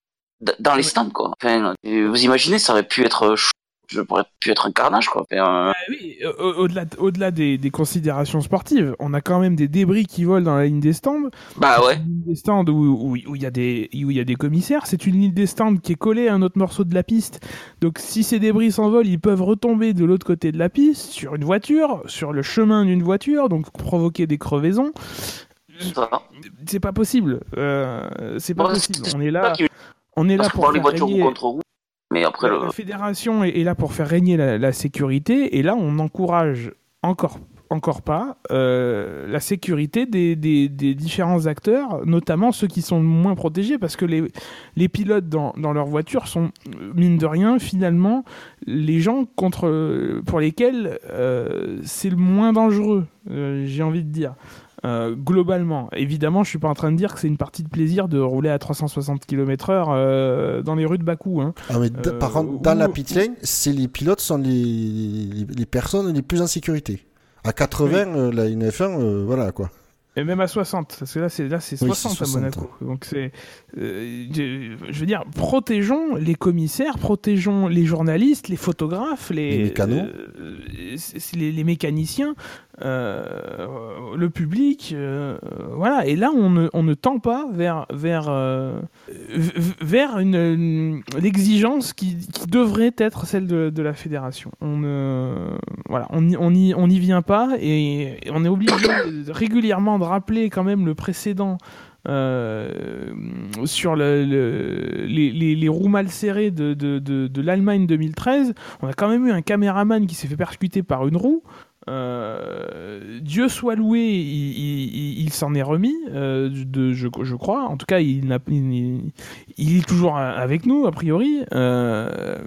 S5: dans les stands, quoi. Enfin, vous imaginez, ça aurait pu être je pourrais plus être un carnage quoi.
S3: Bah oui, au-delà au-delà des, des, considérations sportives, on a quand même des débris qui volent dans la ligne des stands.
S5: Bah ouais.
S3: Une des stands où il où, y a des où il y a des commissaires, c'est une ligne des stands qui est collée à un autre morceau de la piste. Donc si ces débris s'envolent, ils peuvent retomber de l'autre côté de la piste sur une voiture, sur le chemin d'une voiture, donc provoquer des crevaisons c'est pas possible. c'est pas possible. On est là, on est là pour faire régner...
S5: Mais après,
S3: la, la fédération est, là pour faire régner la, sécurité, et là, on encourage encore encore pas euh, la sécurité des, des, différents acteurs, notamment ceux qui sont moins protégés, parce que les, les pilotes dans, dans leur voiture sont, mine de rien, finalement, les gens contre, pour lesquels euh, c'est le moins dangereux, euh, j'ai envie de dire. Globalement, évidemment, je suis pas en train de dire que c'est une partie de plaisir de rouler à 360 km/h dans les rues de Bakou. Hein.
S4: Ah, mais par contre, dans la pit lane, c'est les pilotes sont les, les, les personnes les plus en sécurité. À 80, euh, la une F1, euh, voilà quoi.
S3: Et même à 60, parce que là c'est là c'est 60, à Monaco. Donc c'est, euh, je veux dire, protégeons les commissaires, protégeons les journalistes, les photographes, les, les, les, mécaniciens, euh, le public, euh, voilà. Et là, on ne, on ne tend pas vers vers euh, vers une, l'exigence qui, devrait être celle de, la fédération. On voilà, on n'y on on vient pas et on est obligé régulièrement de rappeler quand même le précédent. sur le, les, roues mal serrées de, de l'Allemagne 2013, on a quand même eu un caméraman qui s'est fait percuter par une roue. Euh, Dieu soit loué, il, s'en est remis, euh, je, crois. En tout cas, il, est toujours avec nous, a priori. Euh,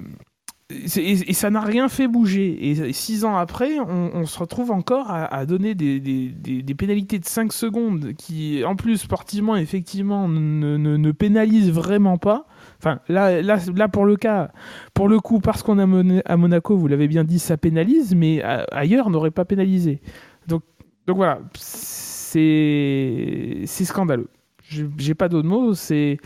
S3: et, ça n'a rien fait bouger. Et six ans après, on, se retrouve encore à, donner des, pénalités de 5 secondes qui, en plus, sportivement, effectivement, ne, ne pénalisent vraiment pas. Enfin, là, là, là, pour le cas, pour le coup, parce qu'on a à Monaco, vous l'avez bien dit, ça pénalise, mais ailleurs, n'aurait pas pénalisé. Donc, donc voilà, c'est c'est scandaleux. J'ai pas d'autres mots. C'est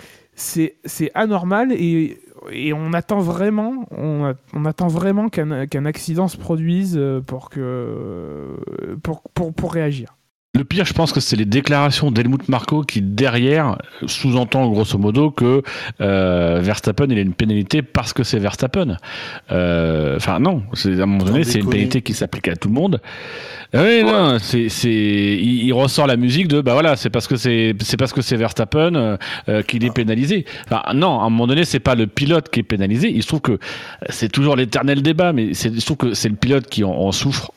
S3: anormal et, et on attend vraiment, on, on attend vraiment qu'un accident se produise euh, pour que pour, pour, pour réagir.
S2: Le pire, je pense que c'est les déclarations d'Helmut Marko qui, derrière, sous-entend grosso modo que euh, Verstappen, il a une pénalité parce que c'est Verstappen. Euh, enfin, non, à un moment donné, c'est une pénalité qui s'applique à tout le monde. Ah oui, non, c'est, c'est, il, ressort la musique de, bah voilà, c'est parce que c'est, c'est parce que c'est Verstappen euh, qu'il est pénalisé. Enfin, non, à un moment donné, c'est pas le pilote qui est pénalisé. Il se trouve que c'est toujours l'éternel débat, mais il se trouve que c'est le pilote qui en, en souffre.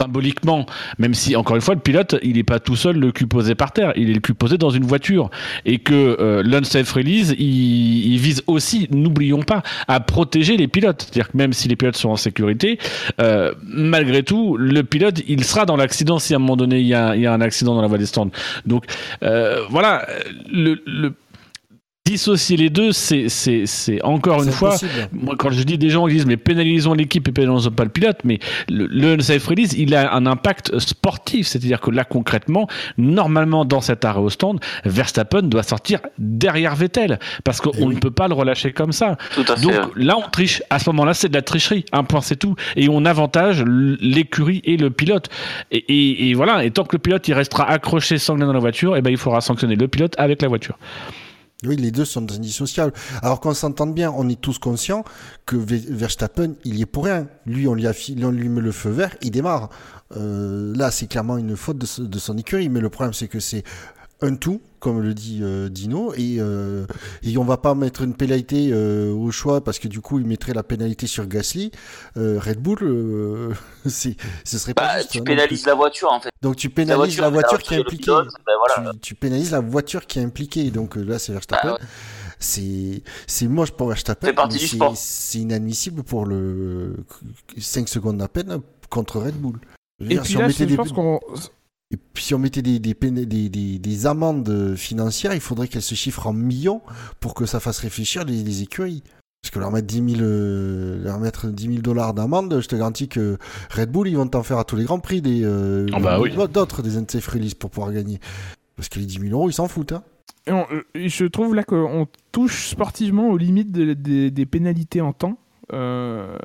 S2: Symboliquement, même si encore une fois le pilote il n'est pas tout seul le cul posé par terre, il est le cul posé dans une voiture et que euh, l'unsafe release il, vise aussi, n'oublions pas, à protéger les pilotes, c'est-à-dire que même si les pilotes sont en sécurité, euh, malgré tout le pilote il sera dans l'accident si à un moment donné il y a, il y a un accident dans la voie des stands. Donc euh, voilà le, le dissocier les deux, c'est, c'est, c'est encore une fois, moi quand je dis des gens qui disent mais pénalisons l'équipe et pénalisons pas le pilote, mais le, le unsafe release, il a un impact sportif, c'est-à-dire que là concrètement, normalement dans cet arrêt au stand, Verstappen doit sortir derrière Vettel parce qu'on ne peut pas le relâcher comme ça. Donc là on triche, à ce moment-là c'est de la tricherie, un point c'est tout, et on avantage l'écurie et le pilote. Et, et, voilà, et tant que le pilote il restera accroché sanguin dans la voiture, et eh ben il faudra sanctionner le pilote avec la voiture.
S4: Oui, les deux sont indissociables. Alors qu'on s'entende bien, on est tous conscients que Verstappen, il y est pour rien. Lui, on lui, a, on lui met le feu vert, il démarre. Euh, là, c'est clairement une faute de, de son écurie, mais le problème, c'est que c'est un tout, comme le dit euh, Dino, et, euh, et on va pas mettre une pénalité euh, au choix parce que du coup il mettrait la pénalité sur Gasly. Euh, Red Bull, euh, ce serait pas
S5: bah,
S4: juste,
S5: Tu
S4: hein,
S5: pénalises la voiture en fait.
S4: Donc tu pénalises la voiture, qui est impliquée. Ben voilà. tu, tu, pénalises la voiture qui est impliquée. Donc là c'est Verstappen. Bah, ouais. C'est c'est moche pour Verstappen. C'est inadmissible pour le 5 secondes à peine contre Red Bull.
S3: Et puis là, je pense qu'on
S4: et puis si on mettait des, des, des, des, des amendes financières, il faudrait qu'elles se chiffrent en millions pour que ça fasse réfléchir les, les écuries. Parce que leur mettre 10 000, euh, leur mettre 10 000 dollars d'amende, je te garantis que Red Bull, ils vont t'en faire à tous les grands prix des, euh,
S2: oh bah oui.
S4: d'autres des release pour pouvoir gagner. Parce que les 10 000 euros, ils s'en foutent. Hein.
S3: Et on, euh, je trouve là qu'on touche sportivement aux limites de, de, des pénalités en temps. Euh,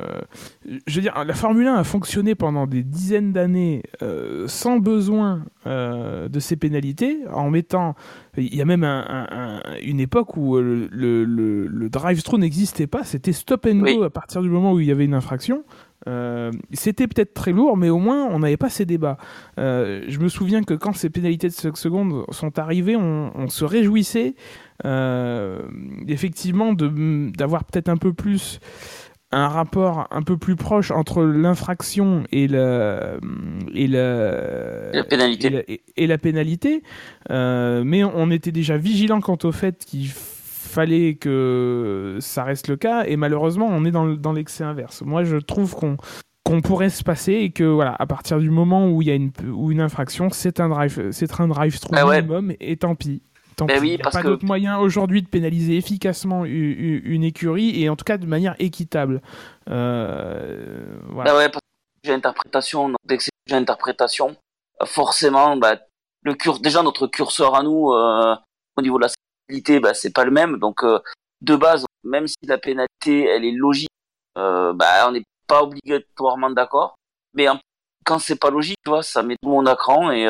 S3: je veux dire, la Formule 1 a fonctionné pendant des dizaines d'années euh, sans besoin euh, de ces pénalités, en mettant. Il y a même un, un, une époque où le, le, le drive-through n'existait pas, c'était stop and go oui. à partir du moment où il y avait une infraction. Euh, c'était peut-être très lourd, mais au moins on n'avait pas ces débats. Euh, je me souviens que quand ces pénalités de 5 secondes sont arrivées, on, se réjouissait euh, effectivement d'avoir peut-être un peu plus un rapport un peu plus proche entre l'infraction et, le, et,
S5: la pénalité.
S3: Et la, pénalité. mais on était déjà vigilant quant au fait qu'il fallait que ça reste le cas et malheureusement on est dans, dans l'excès inverse. Moi je trouve qu'on qu'on pourrait se passer et que voilà à partir du moment où il y a une où une infraction c'est un drive c'est un drive through bah minimum et tant pis. Tant.
S5: Oui,
S3: il n'y a pas d'autre moyen aujourd'hui de pénaliser efficacement une, écurie et en tout cas de manière équitable. Euh,
S5: voilà. Bah ouais, parce que j'ai interprétation, dès que c'est interprétation, forcément, bah, le cur... déjà notre curseur à nous euh, au niveau de la bah, c'est pas le même. Donc euh, de base, même si la pénalité elle est logique, euh, bah on n'est pas obligatoirement d'accord. Mais quand c'est pas logique, tu vois, ça met tout le monde à cran et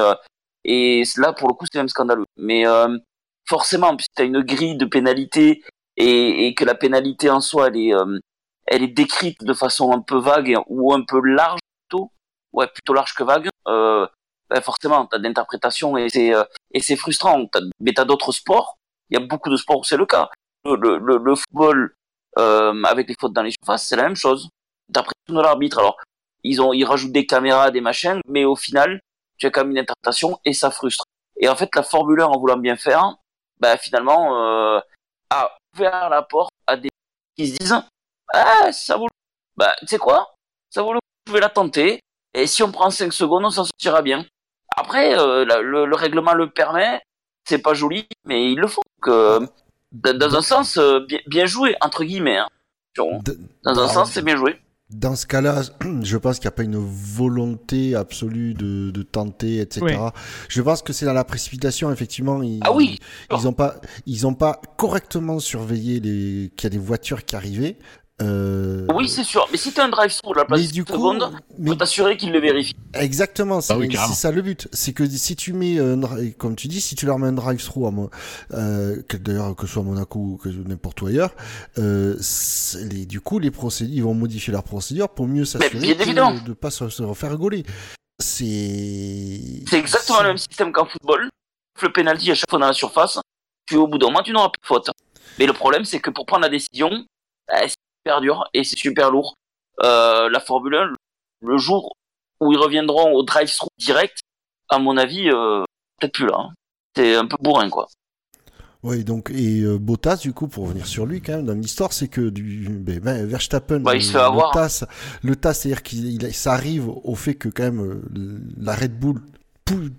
S5: et là pour le coup c'est même scandaleux. Mais euh, forcément, puisque tu as une grille de pénalité et, et, que la pénalité en soi elle est elle est décrite de façon un peu vague ou un peu large plutôt, ouais plutôt large que vague. Euh, bah forcément, t'as d'interprétation et c'est et c'est frustrant. As, mais t'as d'autres sports il y a beaucoup de sports où c'est le cas. Le, le, le football euh, avec les fautes dans les surfaces, c'est la même chose. D'après de l'arbitre, alors ils ont ils rajoutent des caméras, des machins, mais au final, tu as quand même une interprétation et ça frustre. Et en fait, la Formule 1, en voulant bien faire, bah finalement euh, a ouvert la porte à des qui se disent ah ça vaut le... bah tu sais quoi? Ça vaut le coup, vous pouvez la tenter et si on prend 5 secondes on s'en sortira bien après euh, le, le, règlement le permet c'est pas joli mais ils le font dans un sens, euh, bien, joué, entre guillemets. Hein. Dans un sens, c'est bien joué.
S4: Dans ce cas-là, je pense qu'il n'y a pas une volonté absolue de, de tenter, etc. Je pense que c'est dans la précipitation, effectivement. Ils,
S5: ah oui.
S4: Ils n'ont pas, ils ont pas correctement surveillé les qu'il y a des voitures qui arrivaient.
S5: Euh... Oui, c'est sûr. Mais si tu as un drive-through de la place du seconde, mais... faut t'assurer qu'il le vérifie.
S4: Exactement, c'est ah ça le but. C'est que si tu mets, comme tu dis, si tu leur mets un drive-through, à euh, d'ailleurs que ce soit à Monaco ou que n'importe où ailleurs, euh, les, du coup, les procédures, ils vont modifier leur procédure pour mieux s'assurer de ne pas se, refaire rigoler. C'est.
S5: C'est exactement le même système qu'en football. Le penalty à chaque fois dans la surface, puis au bout d'un moment, tu n'auras plus de faute. Mais le problème, c'est que pour prendre la décision, bah, super dur et c'est super lourd. Euh, la Formule 1, le jour où ils reviendront au drive-through direct, à mon avis, euh, peut-être plus là. Hein. C'est un peu bourrin, quoi.
S4: Oui, donc, et euh, Bottas, du coup, pour revenir sur lui, quand même, dans l'histoire, c'est que du, ben, ben Verstappen,
S5: bah, il se fait avoir.
S4: le TAS, le TAS, c'est-à-dire qu'il, ça arrive au fait que, quand même, euh, la Red Bull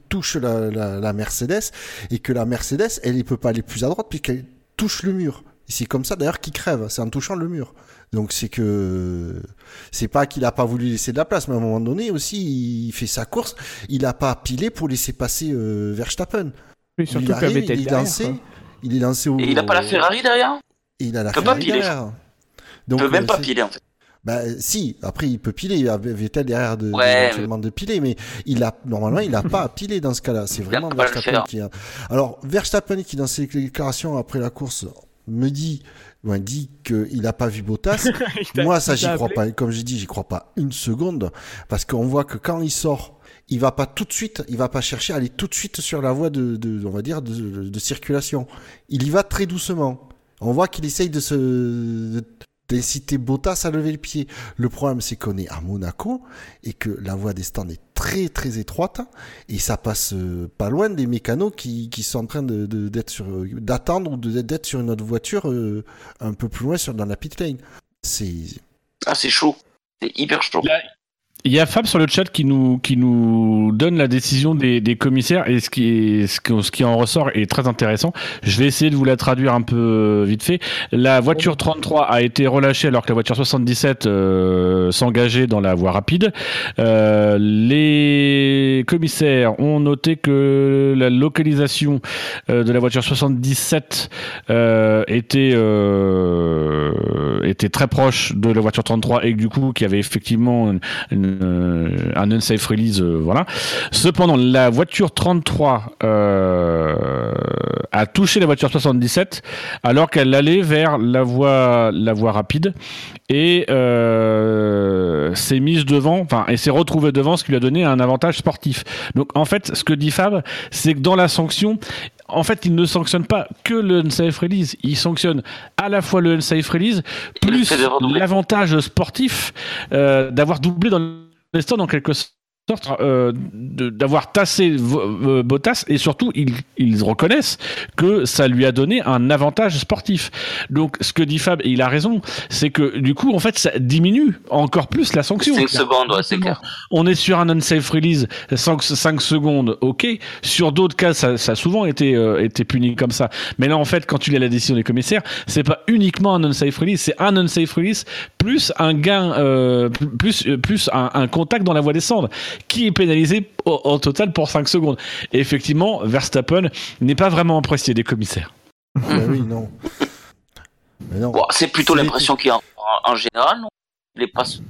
S4: touche la, la, la, Mercedes, et que la Mercedes, elle, ne peut pas aller plus à droite, puisqu'elle touche le mur. C'est comme ça, d'ailleurs, qu'il crève, c'est en touchant le mur. Donc c'est que c'est pas qu'il a pas voulu laisser de la place, mais à un moment donné aussi, il fait sa course, il a pas pilé pour laisser passer euh, Verstappen.
S3: Oui, surtout il, arrive,
S4: il est lancé, il est lancé au.
S5: Et il a pas la Ferrari derrière?
S4: il a la Ferrari derrière.
S5: Donc, il peut même euh, pas piler en fait.
S4: Bah si, après il peut piler, il Vettel derrière de, ouais, éventuellement de piler, mais il a normalement il a pas à piler dans ce cas-là. C'est vraiment Verstappen qui a. Alors Verstappen qui dans ses déclarations après la course me dit dit qu'il n'a pas vu Bottas. Moi, ça, j'y crois pas. Comme j'ai dit, j'y crois pas une seconde. Parce qu'on voit que quand il sort, il va pas tout de suite, il va pas chercher à aller tout de suite sur la voie de, de on va dire, de, de, circulation. Il y va très doucement. On voit qu'il essaye de se, d'inciter Bottas à lever le pied. Le problème, c'est qu'on est à Monaco et que la voie des stands est très très étroite et ça passe euh, pas loin des mécanos qui, qui sont en train de, d'être sur, d'attendre ou d'être sur une autre voiture euh, un peu plus loin sur, dans la pit lane. C'est.
S5: Ah, c'est chaud. C'est hyper chaud.
S2: Il y a Fab sur le chat qui nous, qui nous donne la décision des, des commissaires et ce qui, ce, qui, qui en ressort est très intéressant. Je vais essayer de vous la traduire un peu euh, vite fait. La voiture 33 a été relâchée alors que la voiture 77 euh, s'engageait dans la voie rapide. Euh, les commissaires ont noté que la localisation euh, de la voiture 77 euh, était, était très proche de la voiture 33 et que du coup, qu'il y avait effectivement une, une euh, un unsafe release, euh, voilà. Cependant, la voiture 33 euh, a touché la voiture 77 alors qu'elle allait vers la voie, la voie rapide et s'est mise devant, enfin, et s'est retrouvée devant, ce qui lui a donné un avantage sportif. Donc, en fait, ce que dit Fab, c'est que dans la sanction, en fait, il ne sanctionne pas que le unsafe release, il sanctionne à la fois le unsafe release plus l'avantage sportif euh, d'avoir doublé dans les stands en quelque sorte euh, d'avoir tassé euh, Bottas et surtout ils, ils, reconnaissent que ça lui a donné un avantage sportif. Donc ce que dit Fab et il a raison, c'est que du coup en fait ça diminue encore plus la sanction.
S5: 5 secondes, ouais, c'est clair.
S2: On est sur un unsafe release 5, 5 secondes, ok. Sur d'autres cas ça, ça, a souvent été euh, été puni comme ça. Mais là en fait quand tu lis la décision des commissaires, c'est pas uniquement un unsafe release, c'est un unsafe release plus un gain euh, plus plus un, un contact dans la voie des cendres qui est pénalisé au, total pour 5 secondes. Et effectivement, Verstappen n'est pas vraiment apprécié des commissaires.
S4: Bah oui, non.
S5: c'est plutôt l'impression qu'il y a en, général, non? Les parce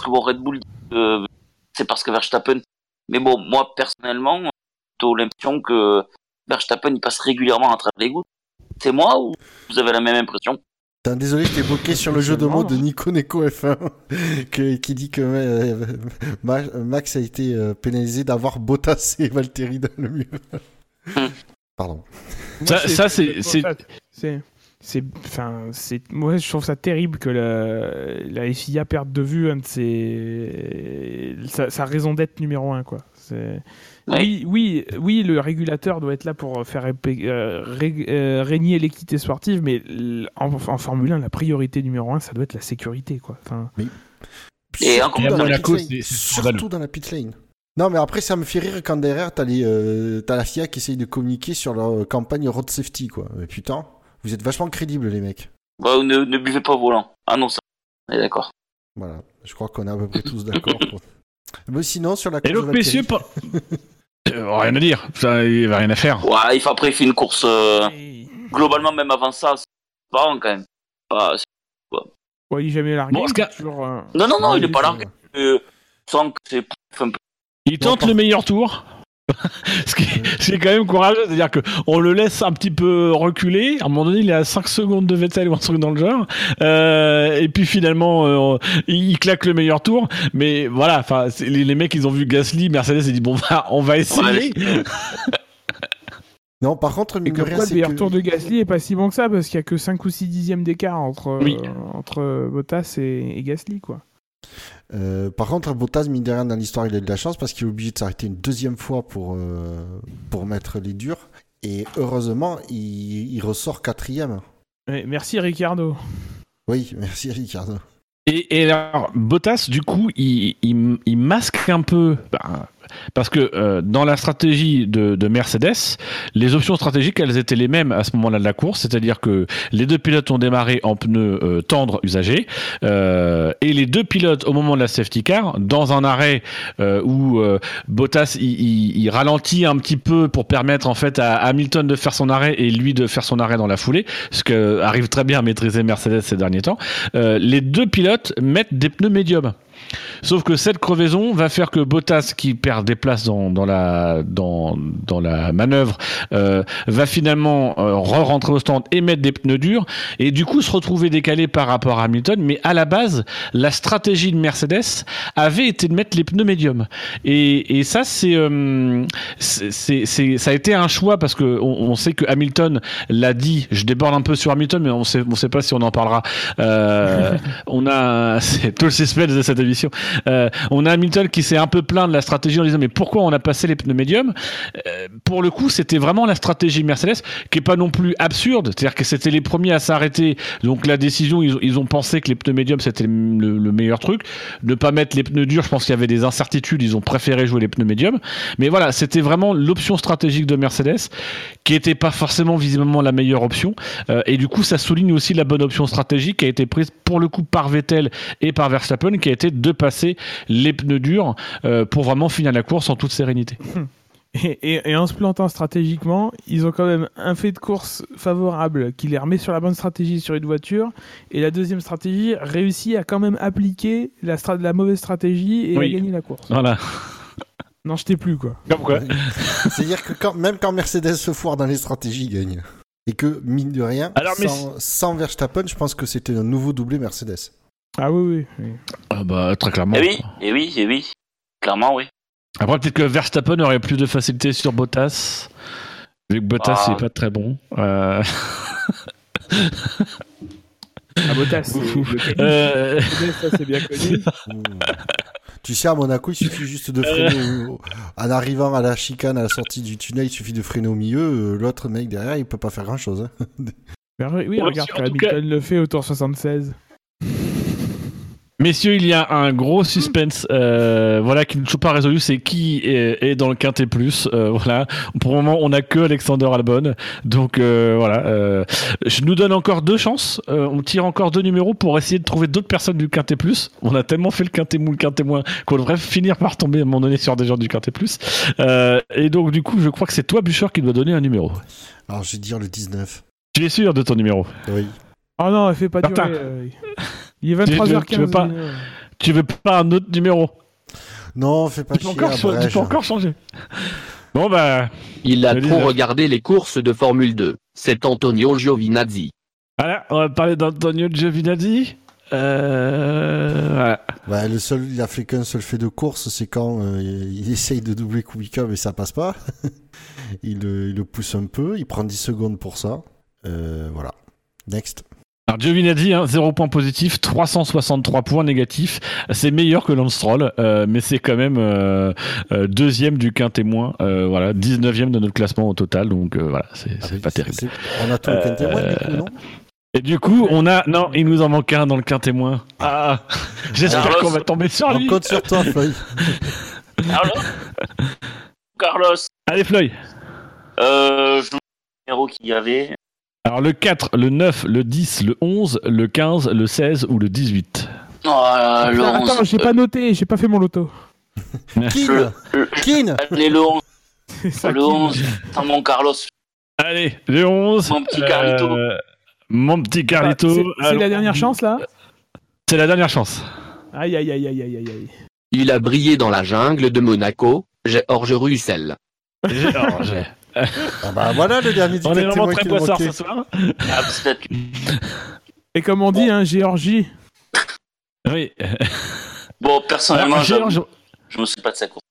S5: que bon, Red Bull, euh, c'est parce que Verstappen. Mais bon, moi personnellement, j'ai plutôt l'impression que Verstappen il passe régulièrement à travers les gouttes. C'est moi ou vous avez la même impression?
S4: Désolé, je t'ai bloqué sur le jeu de mots de Nico Neko F1 qui dit que euh, Max a été euh, pénalisé d'avoir Bottas et Valtteri dans le mieux. Pardon.
S2: Ça, c'est.
S3: C'est, enfin, c'est, moi je trouve ça terrible que la, la FIA perde de vue un de ses, sa, raison d'être numéro un, quoi. C'est, oui, oui, oui, le régulateur doit être là pour faire euh, euh, régner l'équité sportive, mais en, Formule 1, la priorité numéro un, ça doit être la sécurité, quoi. Enfin...
S5: Et encore
S4: dans, la pit surtout dans la pit lane. Non, mais après, ça me fait rire quand derrière, t'as, euh, la FIA qui essaye de communiquer sur leur campagne road safety, quoi. Mais putain, vous êtes vachement crédibles, les mecs.
S5: Bah, ne, buvez pas au volant. Ah non, ça. On est d'accord.
S4: Voilà, je crois qu'on est à peu près tous d'accord. Mais sinon, sur la
S2: course. Et donc, messieurs, euh, rien à dire, ça, il va rien à faire.
S5: Ouais, il faut, après, il fait une course. Euh, globalement, même avant ça, c'est pas quand même. Pas,
S3: ouais, il est jamais largué.
S5: Euh, non, non, non, il est pas largué. sans que c'est un peu.
S2: Il tente le meilleur tour. ce, qui est, quand même courageux, c'est-à-dire qu'on le laisse un petit peu reculer. À un moment donné, il est à 5 secondes de Vettel ou un truc dans le genre. Euh, et puis finalement, euh, il claque le meilleur tour. Mais voilà, enfin, les, les, mecs, ils ont vu Gasly, Mercedes, ils dit bon, bah, on va essayer.
S4: Non, par contre,
S3: et que le meilleur tour de Gasly est pas si bon que ça parce qu'il y a que 5 ou 6 dixièmes d'écart entre, euh, entre Bottas et, et Gasly, quoi.
S4: Euh, par contre, Bottas, mine de rien, dans l'histoire, il a eu de la chance parce qu'il est obligé de s'arrêter une deuxième fois pour, euh, pour mettre les durs. Et heureusement, il, il ressort quatrième.
S3: merci Ricardo.
S4: Oui, merci Ricardo.
S2: Et, alors, Bottas, du coup, il, il, masque un peu. Bah, parce que euh, dans la stratégie de, de, Mercedes, les options stratégiques, elles étaient les mêmes à ce moment-là de la course, c'est-à-dire que les deux pilotes ont démarré en pneus euh, tendres usagés, euh, et les deux pilotes au moment de la safety car, dans un arrêt où Bottas il, ralentit un petit peu pour permettre en fait à Hamilton de faire son arrêt et lui de faire son arrêt dans la foulée, ce que arrive très bien à maîtriser Mercedes ces derniers temps, les deux pilotes mettent des pneus médiums. Sauf que cette crevaison va faire que Bottas, qui perd des places dans, dans la, dans, dans la manœuvre, euh, va finalement euh, re-rentrer au stand et mettre des pneus durs, et du coup se retrouver décalé par rapport à Hamilton. Mais à la base, la stratégie de Mercedes avait été de mettre les pneus médiums. Et, et ça, c'est, euh, c'est, c'est, ça a été un choix parce que on, sait que Hamilton l'a dit. Je déborde un peu sur Hamilton, mais on sait, on sait pas si on en parlera. Euh, on a, tout le suspense de cette émission euh, on a Hamilton qui s'est un peu plaint de la stratégie en disant mais pourquoi on a passé les pneus médiums? Euh, Pour le coup, c'était vraiment la stratégie Mercedes qui est pas non plus absurde, c'est-à-dire que c'était les premiers à s'arrêter. Donc la décision, ils, ont pensé que les pneus médiums c'était le, meilleur truc. Ne pas mettre les pneus durs, je pense qu'il y avait des incertitudes, ils ont préféré jouer les pneus médiums. Mais voilà, c'était vraiment l'option stratégique de Mercedes qui était pas forcément visiblement la meilleure option. Euh, et du coup, ça souligne aussi la bonne option stratégique qui a été prise pour le coup par Vettel et par Verstappen, qui a été de passer les pneus durs euh, pour vraiment finir la course en toute sérénité.
S3: Et, en se plantant stratégiquement, ils ont quand même un fait de course favorable qui les remet sur la bonne stratégie sur une voiture. Et la deuxième stratégie réussit à quand même appliquer la, la mauvaise stratégie et à gagner la course.
S2: Voilà.
S3: Non, je t'ai plus, quoi.
S2: Comme quoi.
S4: C'est-à-dire que quand, même quand Mercedes se foire dans les stratégies, il gagne. Et que, mine de rien,
S2: Alors, mais
S4: sans, sans Verstappen, je pense que c'était un nouveau doublé Mercedes.
S3: Ah oui, oui. oui.
S2: Ah bah, très clairement.
S5: Et oui, et oui, et oui. Clairement, oui.
S2: Après, peut-être que Verstappen aurait plus de facilité sur Bottas. Vu que Bottas,
S5: Ah.
S2: c'est pas très bon. Euh,
S3: Ah, Bottas,
S2: euh,
S3: ça c'est bien connu.
S4: Tu sais, à Monaco, il suffit juste de freiner. au- en arrivant à la chicane, à la sortie du tunnel, il suffit de freiner au milieu. euh, L'autre mec derrière, il peut pas faire grand-chose. hein.
S3: Mais oui, regarde, Hamilton le fait au tour 76.
S2: Messieurs, il y a un gros suspense, euh, voilà, qui ne sont pas résolu, c'est qui est, est dans le quintet plus. euh, voilà, pour le moment, on n'a que Alexander Albon, donc euh, voilà. euh, je nous donne encore deux chances. euh, on tire encore deux numéros pour essayer de trouver d'autres personnes du quintet plus. On a tellement fait le quintet mou, le quintet moins qu'on devrait finir par tomber à un moment donné sur des gens du quintet plus. Euh, et donc, du coup, je crois que c'est toi, Bûcheur, qui doit donner un numéro.
S4: Alors, je vais dire le 19.
S2: Tu es sûr de ton numéro?
S4: Oui.
S3: Oh non, elle fait pas
S2: Martin.
S3: durer. Il est
S2: Tu- tu-
S3: 23h15.
S2: tu veux pas- Tu veux pas un autre numéro?
S4: Non, fais pas
S2: tu
S4: chier,
S2: encore, tu peux encore changer. Bon, bah.
S9: Il a trop
S2: 19.
S9: regardé les courses de Formule 2. C'est Antonio Giovinazzi.
S2: Voilà, on va parler d'Antonio Giovinazzi. Euh, voilà.
S4: Ouais, le seul, il a fait qu'un seul fait de course, c'est quand euh, il essaye de doubler Kubica, mais ça passe pas. il, le- il le pousse un peu, il prend 10 secondes pour ça. Euh, voilà. Next.
S2: Alors Giovinazzi, hein, 0 points positifs, 363 points négatifs. C'est meilleur que Lance Stroll, euh, mais c'est quand même euh, euh, deuxième du quintet moins. Euh, voilà, 19e de notre classement au total, donc euh, voilà, c'est
S4: Ah oui,
S2: pas terrible.
S4: On a tout le quintet moins, du coup, non?
S2: Et du coup, on a non, il nous en manque un dans le quintet moins. Ah, j'espère qu'on va tomber sur
S4: On
S2: lui.
S4: compte sur toi, Floyd.
S5: Carlos Carlos
S2: Allez Floyd.
S5: euh, Je vous le numéro qu'il y avait.
S2: Alors le 4, le 9, le 10, le 11, le 15, le 16 ou le 18
S5: Non, euh, le
S3: Attends,
S5: 11.
S3: j'ai pas noté, j'ai pas fait mon loto.
S5: Euh,
S4: Keane
S5: Allez, le 11.
S3: C'est ça
S5: Le
S3: qui-
S5: 11. Sans mon Carlos.
S2: Allez, le 11.
S5: Mon petit Carlito.
S2: euh, mon petit
S3: Ah,
S2: Carlito.
S3: C'est la dernière chance là?
S2: C'est la dernière chance.
S3: Aïe aïe aïe aïe aïe aïe aïe.
S9: Il a brillé dans la jungle de Monaco. Georges Russell.
S2: Georges.
S4: Ah bah voilà le dernier du
S2: On est vraiment très poissard ce soir.
S5: Ah.
S3: Et comme on dit, hein, Géorgie.
S2: Oui.
S5: Bon, personnellement,
S2: Alors,
S5: je me suis pas de sa course.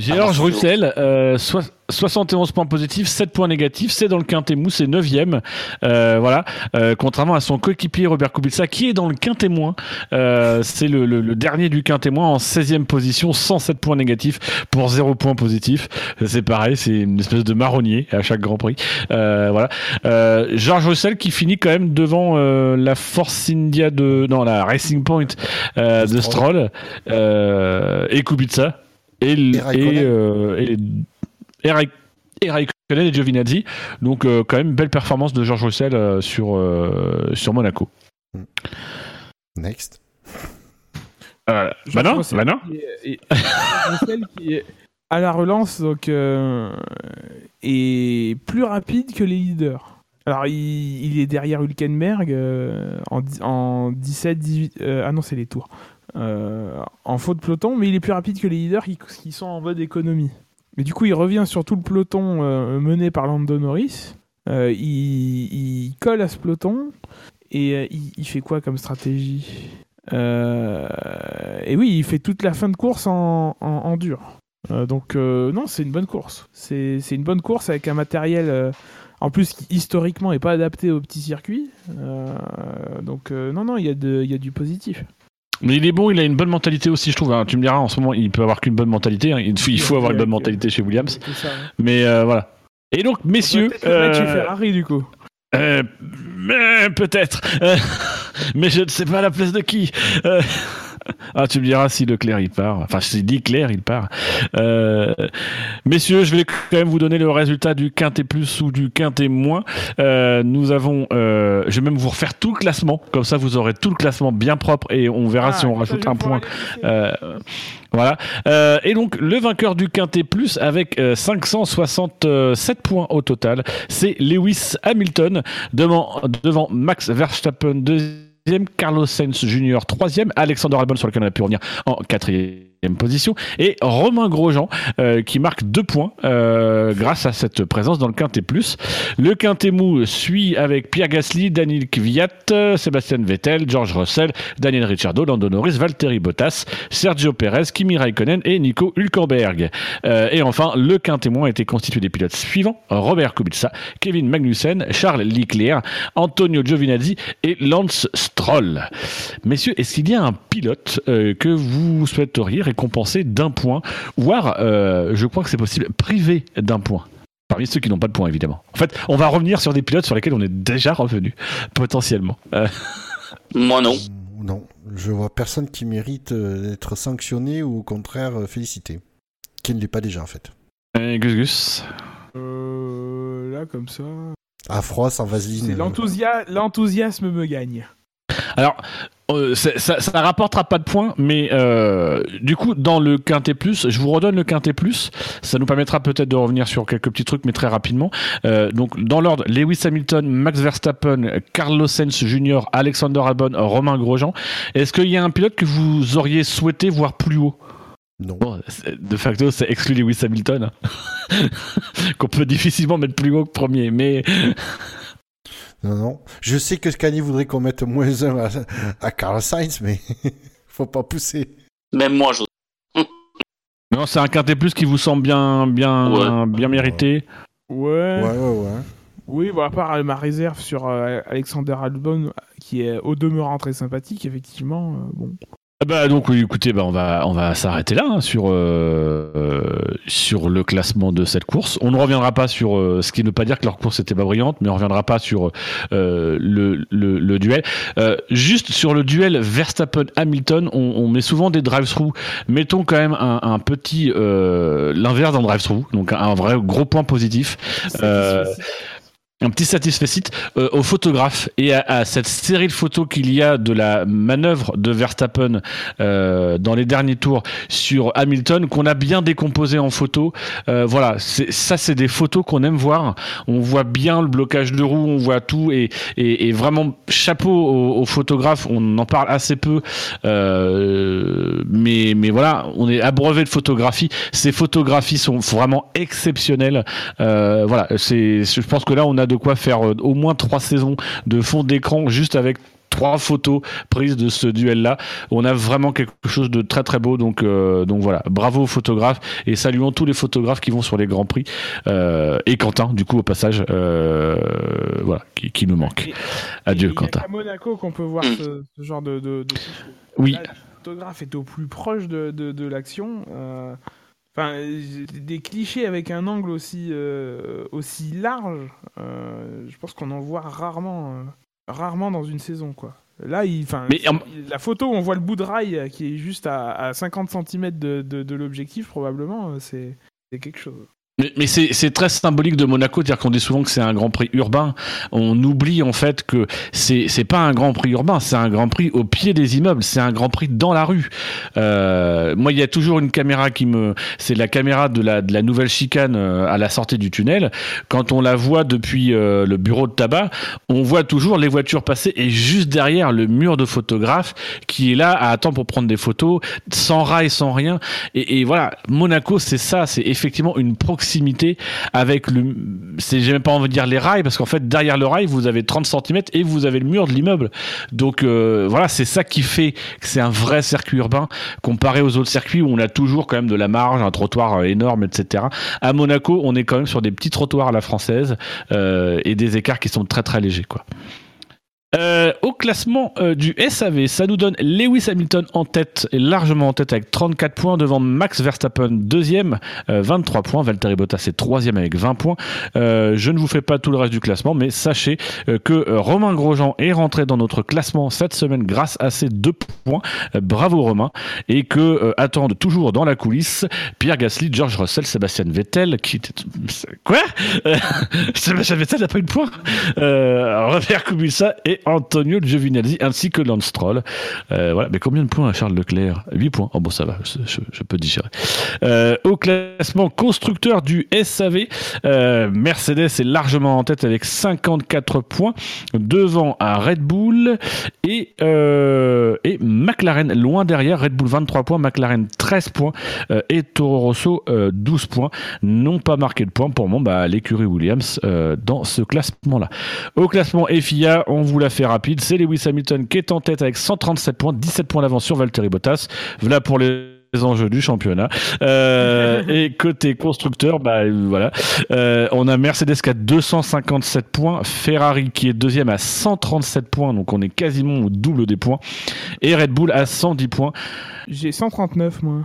S2: Georges Russell, euh, soi- 71 points positifs, 7 points négatifs, c'est dans le quintet mou, c'est 9ème. Euh, voilà, Euh, contrairement à son coéquipier Robert Kubica qui est dans le quintet moins. Euh, c'est le, le- le dernier du quintet moins en 16e position, 107 points négatifs pour 0 points positifs. C'est pareil, c'est une espèce de marronnier à chaque Grand Prix. Euh, voilà. Euh, Georges Russell qui finit quand même devant euh, la Force India de non la Racing Point euh,
S4: De Stroll.
S2: Euh, et Kubica et
S4: Et
S2: euh, et, et Raik- et Raikkonen et Giovinazzi. Donc euh, quand même belle performance de Georges Russell euh, sur euh, sur Monaco.
S4: Next.
S2: Euh, bah non, bah non.
S3: Et, et- Russell qui est à la relance donc euh, est plus rapide que les leaders. Alors il, il est derrière Hülkenberg euh, en, dix- en 17 18 euh, ah non c'est les tours. Euh, en faute peloton mais il est plus rapide que les leaders qui, sont en mode économie. Mais du coup il revient sur tout le peloton euh, mené par Lando Norris. Euh, il, colle à ce peloton et il, fait quoi comme stratégie? Et oui, il fait toute la fin de course en, dur. Donc non, c'est une bonne course. C'est une bonne course avec un matériel en plus qui historiquement est pas adapté au petit circuit. Euh, donc non, non, de- il y a du positif.
S2: Mais il est bon, il a une bonne mentalité aussi, je trouve. hein. Tu me diras, en ce moment, il peut avoir qu'une bonne mentalité. hein. Il faut, il faut avoir une bonne mentalité chez Williams.
S3: Ça, hein.
S2: Mais euh, voilà. Et donc, messieurs,
S3: chez
S2: euh,
S3: Ferrari du coup.
S2: Euh, mais peut-être. Euh, mais je ne sais pas à la place de qui. Euh, ah, tu me diras si Leclerc il part. Enfin, si Leclerc il part. Euh, messieurs, je vais quand même vous donner le résultat du quintet plus ou du quintet moins. Euh, nous avons. euh, je vais même vous refaire tout le classement. Comme ça, vous aurez tout le classement bien propre et on verra
S3: Ah,
S2: si on rajoute un point. Euh, voilà. Euh, et donc, le vainqueur du Quintet Plus avec euh, 567 points au total, c'est Lewis Hamilton devant, devant Max Verstappen deuxième, Carlos Sainz Jr. troisième, Alexander Albon sur lequel on a pu revenir en quatrième. Position. Et Romain Grosjean euh, qui marque deux points euh, grâce à cette présence dans le Quintet Plus. Le Quintet Mou suit avec Pierre Gasly, Daniel Kvyat, Sébastien Vettel, George Russell, Daniel Ricciardo, Lando Norris, Valtteri Bottas, Sergio Perez, Kimi Raikkonen et Nico Hülkenberg. Euh, et enfin, le Quintet Mou a été constitué des pilotes suivants Robert Kubica, Kevin Magnussen, Charles Leclerc, Antonio Giovinazzi et Lance Stroll. Messieurs, est-ce qu'il y a un pilote que vous souhaiteriez récompensé d'un point, voire, euh, je crois que c'est possible, privé d'un point. Parmi ceux qui n'ont pas de points, évidemment. En fait, on va revenir sur des pilotes sur lesquels on est déjà revenu, potentiellement. Euh.
S5: Moi, non.
S4: Non, je vois personne qui mérite euh, d'être sanctionné ou au contraire félicité. Qui ne l'est pas déjà, en fait.
S2: Et Gus Gus
S3: euh, Là, comme ça.
S4: À froid, sans vaseline.
S3: L'enthousiasme me gagne.
S2: Alors, euh, ça, ça rapportera pas de points, mais euh, du coup, dans le quintet plus, je vous redonne le quintet plus. Ça nous permettra peut-être de revenir sur quelques petits trucs, mais très rapidement. Euh, donc, dans l'ordre, Lewis Hamilton, Max Verstappen, Carlos Sainz Jr., Alexander Albon, Romain Grosjean. Est-ce qu'il y a un pilote que vous auriez souhaité voir plus haut?
S4: Non.
S2: de facto, c'est exclu Lewis Hamilton, hein. qu'on peut difficilement mettre plus haut que premier, mais
S4: non, non. Je sais que Scani voudrait qu'on mette moins un à, Carl Sainz, mais faut pas pousser.
S5: Même moi, je.
S2: non, c'est un quintet plus qui vous semble bien, bien, bien mérité.
S3: Ouais.
S4: Ouais, ouais, ouais.
S3: Oui, bon, à part ma réserve sur euh, Alexander Albon, qui est au demeurant très sympathique, effectivement, euh, bon.
S2: Ah bah donc écoutez, bah on va on va s'arrêter là hein, sur euh, sur le classement de cette course. On ne reviendra pas sur euh, ce qui ne veut pas dire que leur course était pas brillante, mais on reviendra pas sur euh, le, le, le, duel. juste sur le duel Verstappen-Hamilton, on, on, met souvent des drive-through. Mettons quand même un, un petit l'inverse d'un drive-through, donc un, vrai gros point positif un petit satisfait euh, aux photographes et à, cette série de photos qu'il y a de la manœuvre de Verstappen euh, dans les derniers tours sur Hamilton qu'on a bien décomposé en photos. Euh, voilà, ça c'est des photos qu'on aime voir. On voit bien le blocage de roue, on voit tout et, et, vraiment chapeau aux, photographes. On en parle assez peu, euh, mais mais voilà, on est abreuvé de photographies. Ces photographies sont vraiment exceptionnelles. Voilà, je pense que là on a de quoi faire euh, au moins trois saisons de fond d'écran juste avec trois photos prises de ce duel-là. On a vraiment quelque chose de très très beau. Donc, euh, donc voilà, bravo aux photographes et saluons tous les photographes qui vont sur les grands prix euh, et Quentin, du coup au passage, voilà, qui, nous manque. Adieu Quentin.
S3: À Monaco qu'on peut voir ce, genre de, de,
S2: oui.
S3: le photographe est au plus proche de, de l'action. Enfin, des clichés avec un angle aussi, euh, aussi large, euh, je pense qu'on en voit rarement, euh, rarement dans une saison, quoi. Là, il, Mais, la photo où on voit le bout de rail qui est juste à, 50 cm de, de l'objectif, probablement, c'est quelque chose.
S2: Mais, c'est très symbolique de Monaco, dire qu'on dit souvent que c'est un Grand Prix urbain. On oublie en fait que c'est pas un Grand Prix urbain, c'est un Grand Prix au pied des immeubles, c'est un Grand Prix dans la rue. Euh, moi, il y a toujours une caméra qui me, c'est la caméra de la de la nouvelle chicane euh, à la sortie du tunnel. Quand on la voit depuis euh, le bureau de tabac, on voit toujours les voitures passer et juste derrière le mur de photographe qui est là à attendre pour prendre des photos, sans rail, sans rien. Et voilà, Monaco, c'est ça, c'est effectivement une proximité avec le. C'est, j'ai même pas envie de dire les rails, parce qu'en fait, derrière le rail, vous avez 30 cm et vous avez le mur de l'immeuble. Donc euh, voilà, c'est ça qui fait que c'est un vrai circuit urbain comparé aux autres circuits où on a toujours quand même de la marge, un trottoir euh, énorme, etc. À Monaco, on est quand même sur des petits trottoirs à la française euh, et des écarts qui sont très très légers, quoi. Euh, au classement euh, du SAV, ça nous donne Lewis Hamilton en tête, et largement en tête avec 34 points devant Max Verstappen deuxième, 23 euh, points. Valtteri Bottas est troisième avec 20 points. je ne vous fais pas tout le reste du classement, mais sachez que Romain Grosjean est rentré dans notre classement cette semaine grâce à ses deux points. bravo Romain. Et que attendent toujours dans la coulisse Pierre Gasly, George Russell, Sébastien Vettel, qui était... Quoi? Sébastien Vettel n'a pas eu de points? Robert Kubica et Antonio Giovinazzi ainsi que Lance Stroll. Euh, voilà, mais combien de points à Charles Leclerc? 8 points. Oh bon, ça va, je, peux digérer. Euh, au classement constructeur du SAV, euh, Mercedes est largement en tête avec 54 points, devant à Red Bull et, McLaren loin derrière. Red Bull 23 points, McLaren 13 points et Toro Rosso 12 points. N'ont pas marqué de points pour moi, bah, l'écurie Williams dans ce classement-là. Au classement FIA, on vous l'a rapide, c'est Lewis Hamilton qui est en tête avec 137 points, 17 points d'avance sur Valtteri Bottas. Voilà pour les enjeux du championnat. Euh, et côté constructeur, bah voilà, euh, on a Mercedes qui a 257 points, Ferrari qui est deuxième à 137 points, donc on est quasiment au double des points, et Red Bull à 110 points.
S3: J'ai 139 moi.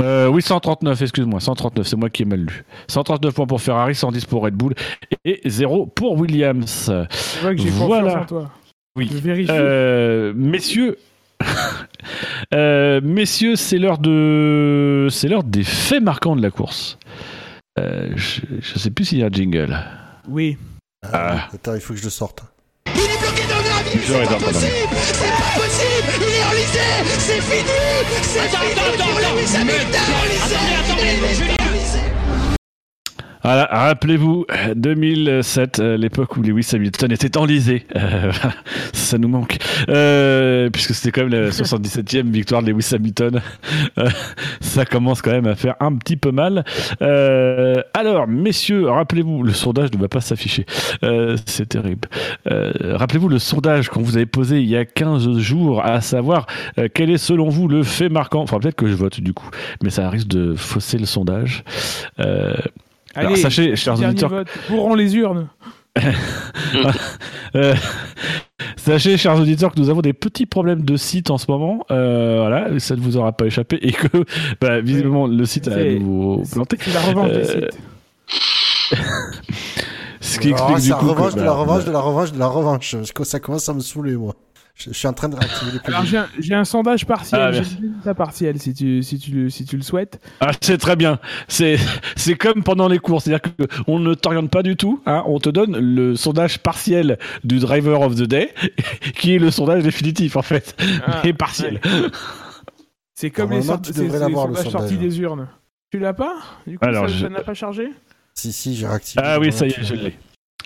S2: Euh, oui, 139, excuse-moi, 139, c'est moi qui ai mal lu. 139 points pour Ferrari, 110 pour Red Bull et 0 pour Williams.
S3: C'est vrai que j'ai voilà. en toi.
S2: Oui. Euh, messieurs, euh, messieurs, c'est l'heure de, c'est l'heure des faits marquants de la course. Euh, je, ne sais plus s'il y a un jingle.
S3: Oui.
S4: Ah. Attends, il faut que je le sorte.
S11: Il est bloqué dans le C'est pas possible C'est pas possible Il est enlisé C'est fini C'est fini
S2: voilà, rappelez-vous, 2007, euh, l'époque où Lewis Hamilton était enlisé. Euh, ça nous manque. Euh, puisque c'était quand même la 77e victoire de Lewis Hamilton. Euh, ça commence quand même à faire un petit peu mal. alors, messieurs, rappelez-vous, le sondage ne va pas s'afficher. C'est terrible. rappelez-vous le sondage qu'on vous avait posé il y a 15 jours, à savoir quel est selon vous le fait marquant? Enfin, peut-être que je vote du coup, mais ça risque de fausser le sondage.
S3: Allez, sachez, chers auditeurs, vote, les urnes.
S2: Euh, sachez, chers auditeurs, que nous avons des petits problèmes de site en ce moment. Euh, voilà, ça ne vous aura pas échappé et que, bah, visiblement, le site a nouveau planté.
S3: C'est la revanche des euh,
S4: sites. Ce qui explique du coup. Revanche, de la revanche, de la revanche, de la revanche. Ça commence à me saouler, moi. Je, suis en train de réactiver les
S3: Alors j'ai un, sondage partiel, ah, j'ai partiel si tu, si, tu, si tu le souhaites.
S2: Ah, c'est très bien. C'est comme pendant les cours, c'est-à-dire qu'on ne t'oriente pas du tout, hein, on te donne le sondage partiel du driver of the day, qui est le sondage définitif en fait, ah, mais partiel.
S3: C'est comme les, sorties, les sondages sortis des urnes. Tu l'as pas? Du coup, Alors, ça n'a pas chargé?
S4: Si, si, j'ai réactivé.
S2: Ah oui, ça y est, je l'ai.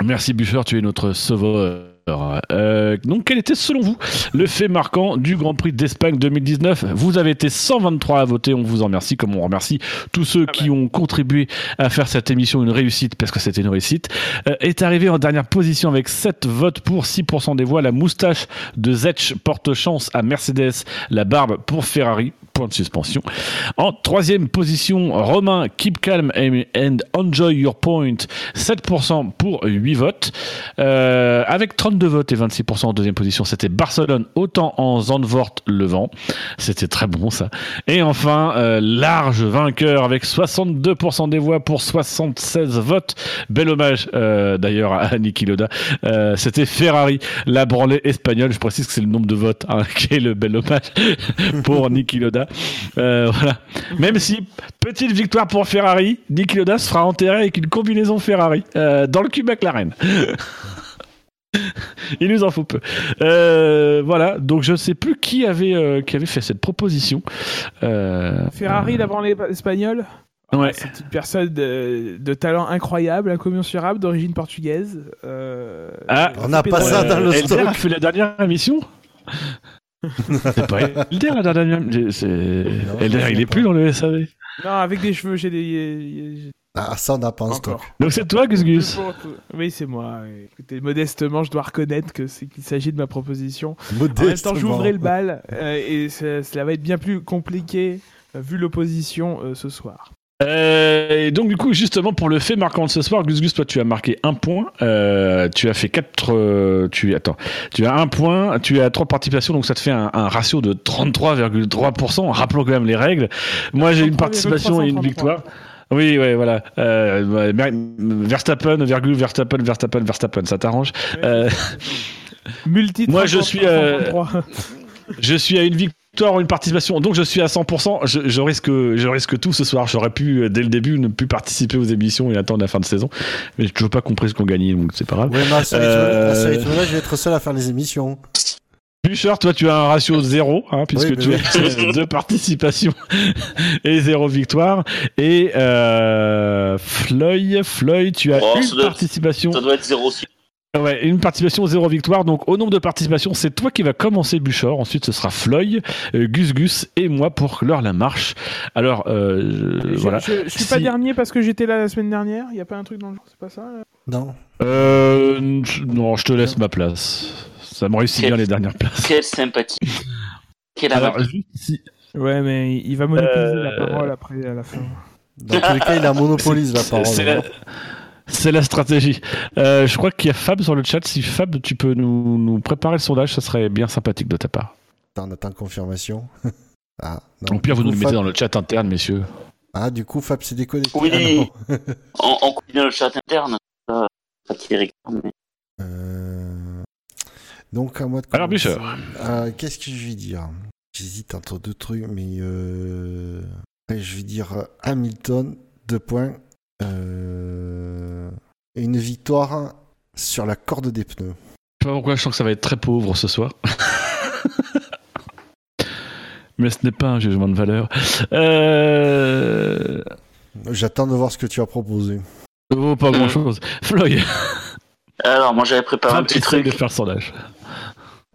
S2: Merci Buffer, tu es notre sauveur. Euh, donc, quel était selon vous le fait marquant du Grand Prix d'Espagne 2019 Vous avez été 123 à voter, on vous en remercie, comme on remercie tous ceux ah qui ont contribué à faire cette émission une réussite, parce que c'était une réussite. Euh, est arrivé en dernière position avec 7 votes pour 6% des voix. La moustache de Zetch porte chance à Mercedes, la barbe pour Ferrari, point de suspension. En troisième position, Romain, keep calm and enjoy your point, 7% pour 8 votes. Euh, avec 32 votes et 26% en deuxième position, c'était Barcelone, autant en Zandvoort le vent. C'était très bon ça. Et enfin, euh, large vainqueur avec 62% des voix pour 76 votes. Bel hommage euh, d'ailleurs à Niki Loda. c'était Ferrari, la branlée espagnole. Je précise que c'est le nombre de votes hein, qui est le bel hommage pour Niki Loda. Euh, voilà. Même si, petite victoire pour Ferrari, Nick Loda sera enterré avec une combinaison Ferrari euh, dans le cube McLaren. Il nous en faut peu. Euh, voilà, donc je ne sais plus qui avait, qui avait fait cette proposition.
S3: Ferrari, d'abord les Espagnols
S2: Ouais.
S3: C'est une personne de, talent incroyable, incommensurable, d'origine portugaise.
S2: ah,
S4: on n'a pas ça dans le stock.
S2: fait la dernière émission c'est pas Elder la dernière. Elder, il est plus dans le SAV.
S3: Non, avec des cheveux, j'ai des.
S4: Ah, ça, on n'a pas en stock.
S2: Donc c'est toi, Gus Gus
S3: Oui, c'est moi. Écoutez, modestement, je dois reconnaître que c'est qu'il s'agit de ma proposition.
S4: Modestement. En même
S3: temps, j'ouvrais le bal euh, et ça, va être bien plus compliqué euh, vu l'opposition euh, ce soir.
S2: Euh, et donc du coup justement pour le fait marquant de ce soir, Gus Gus, toi tu as marqué un point, euh, tu as fait quatre, euh, tu attends, tu as un point, tu as trois participations, donc ça te fait un, ratio de 33,3%. Rappelons quand même les règles. Moi j'ai une participation et une victoire. Oui, ouais, voilà. Euh, Verstappen, virgule, Verstappen, Verstappen, Verstappen, ça t'arrange
S3: Multi.
S2: Moi je suis, je suis à une victoire victoire ou une participation. Donc je suis à 100%. Je, je risque, je risque tout ce soir. J'aurais pu euh, dès le début ne plus participer aux émissions et attendre la fin de saison. Mais j'ai toujours pas compris ce qu'on gagnait, donc c'est pas grave.
S4: Ouais, mais à ce
S2: Euh,
S4: rythme-là, je vais être seul à faire les émissions.
S2: Bûcher, toi tu as un ratio zéro, hein, puisque
S4: Oui,
S2: tu as deux participations et zéro victoire. Et euh, Floyd, Floyd, tu as
S5: Oh,
S2: une
S5: ça doit-
S2: participation.
S5: Ça doit être 0,6.
S2: Ouais, une participation, zéro victoire. Donc, au nombre de participations, c'est toi qui vas commencer, Buchor. Ensuite, ce sera Floyd, euh, Gus Gus et moi pour l'heure la marche. Alors, euh, je- voilà.
S3: je, je suis pas dernier parce que j'étais là la semaine dernière. Il y a pas un truc dans le genre, c'est pas ça là?
S4: Non.
S2: Euh, non, je te laisse ma place. Ça me réussit bien les dernières places.
S5: Quelle sympathie. Quelle
S2: Alors,
S5: amateur.
S2: juste si-
S3: Ouais, mais il va monopoliser la parole après à la fin.
S4: Dans tous les cas, il a monopolise la parole.
S2: C'est la, c'est stratégie. Euh, je crois qu'il y a Fab sur le chat. Si Fab, tu peux nous, nous préparer le sondage, ça serait bien sympathique de ta part.
S4: Attends, on attend confirmation. ah, non.
S2: Au pire,
S4: Du
S2: vous nous
S4: coup,
S2: le mettez
S4: Fab-
S2: dans le chat interne, messieurs.
S4: Ah, du coup, Fab s'est déconnecté.
S5: Oui.
S4: Ah.
S5: En, en coupant le chat interne. Euh, mais-
S4: Euh, Donc, à moi de
S2: Alors. Bûcher.
S4: Euh, Qu'est-ce que je vais dire? J'hésite entre deux trucs, mais euh... je vais dire Hamilton, deux points. Euh... et Une victoire sur la corde des pneus.
S2: Je sais pas pourquoi je sens que ça va être très pauvre ce soir. Mais ce n'est pas un jugement de valeur. Euh...
S4: J'attends de voir ce que tu as proposé.
S2: Ça vaut pas grand chose. Floyd,
S5: Alors, moi, j'avais préparé un petit truc.
S2: de faire sondage.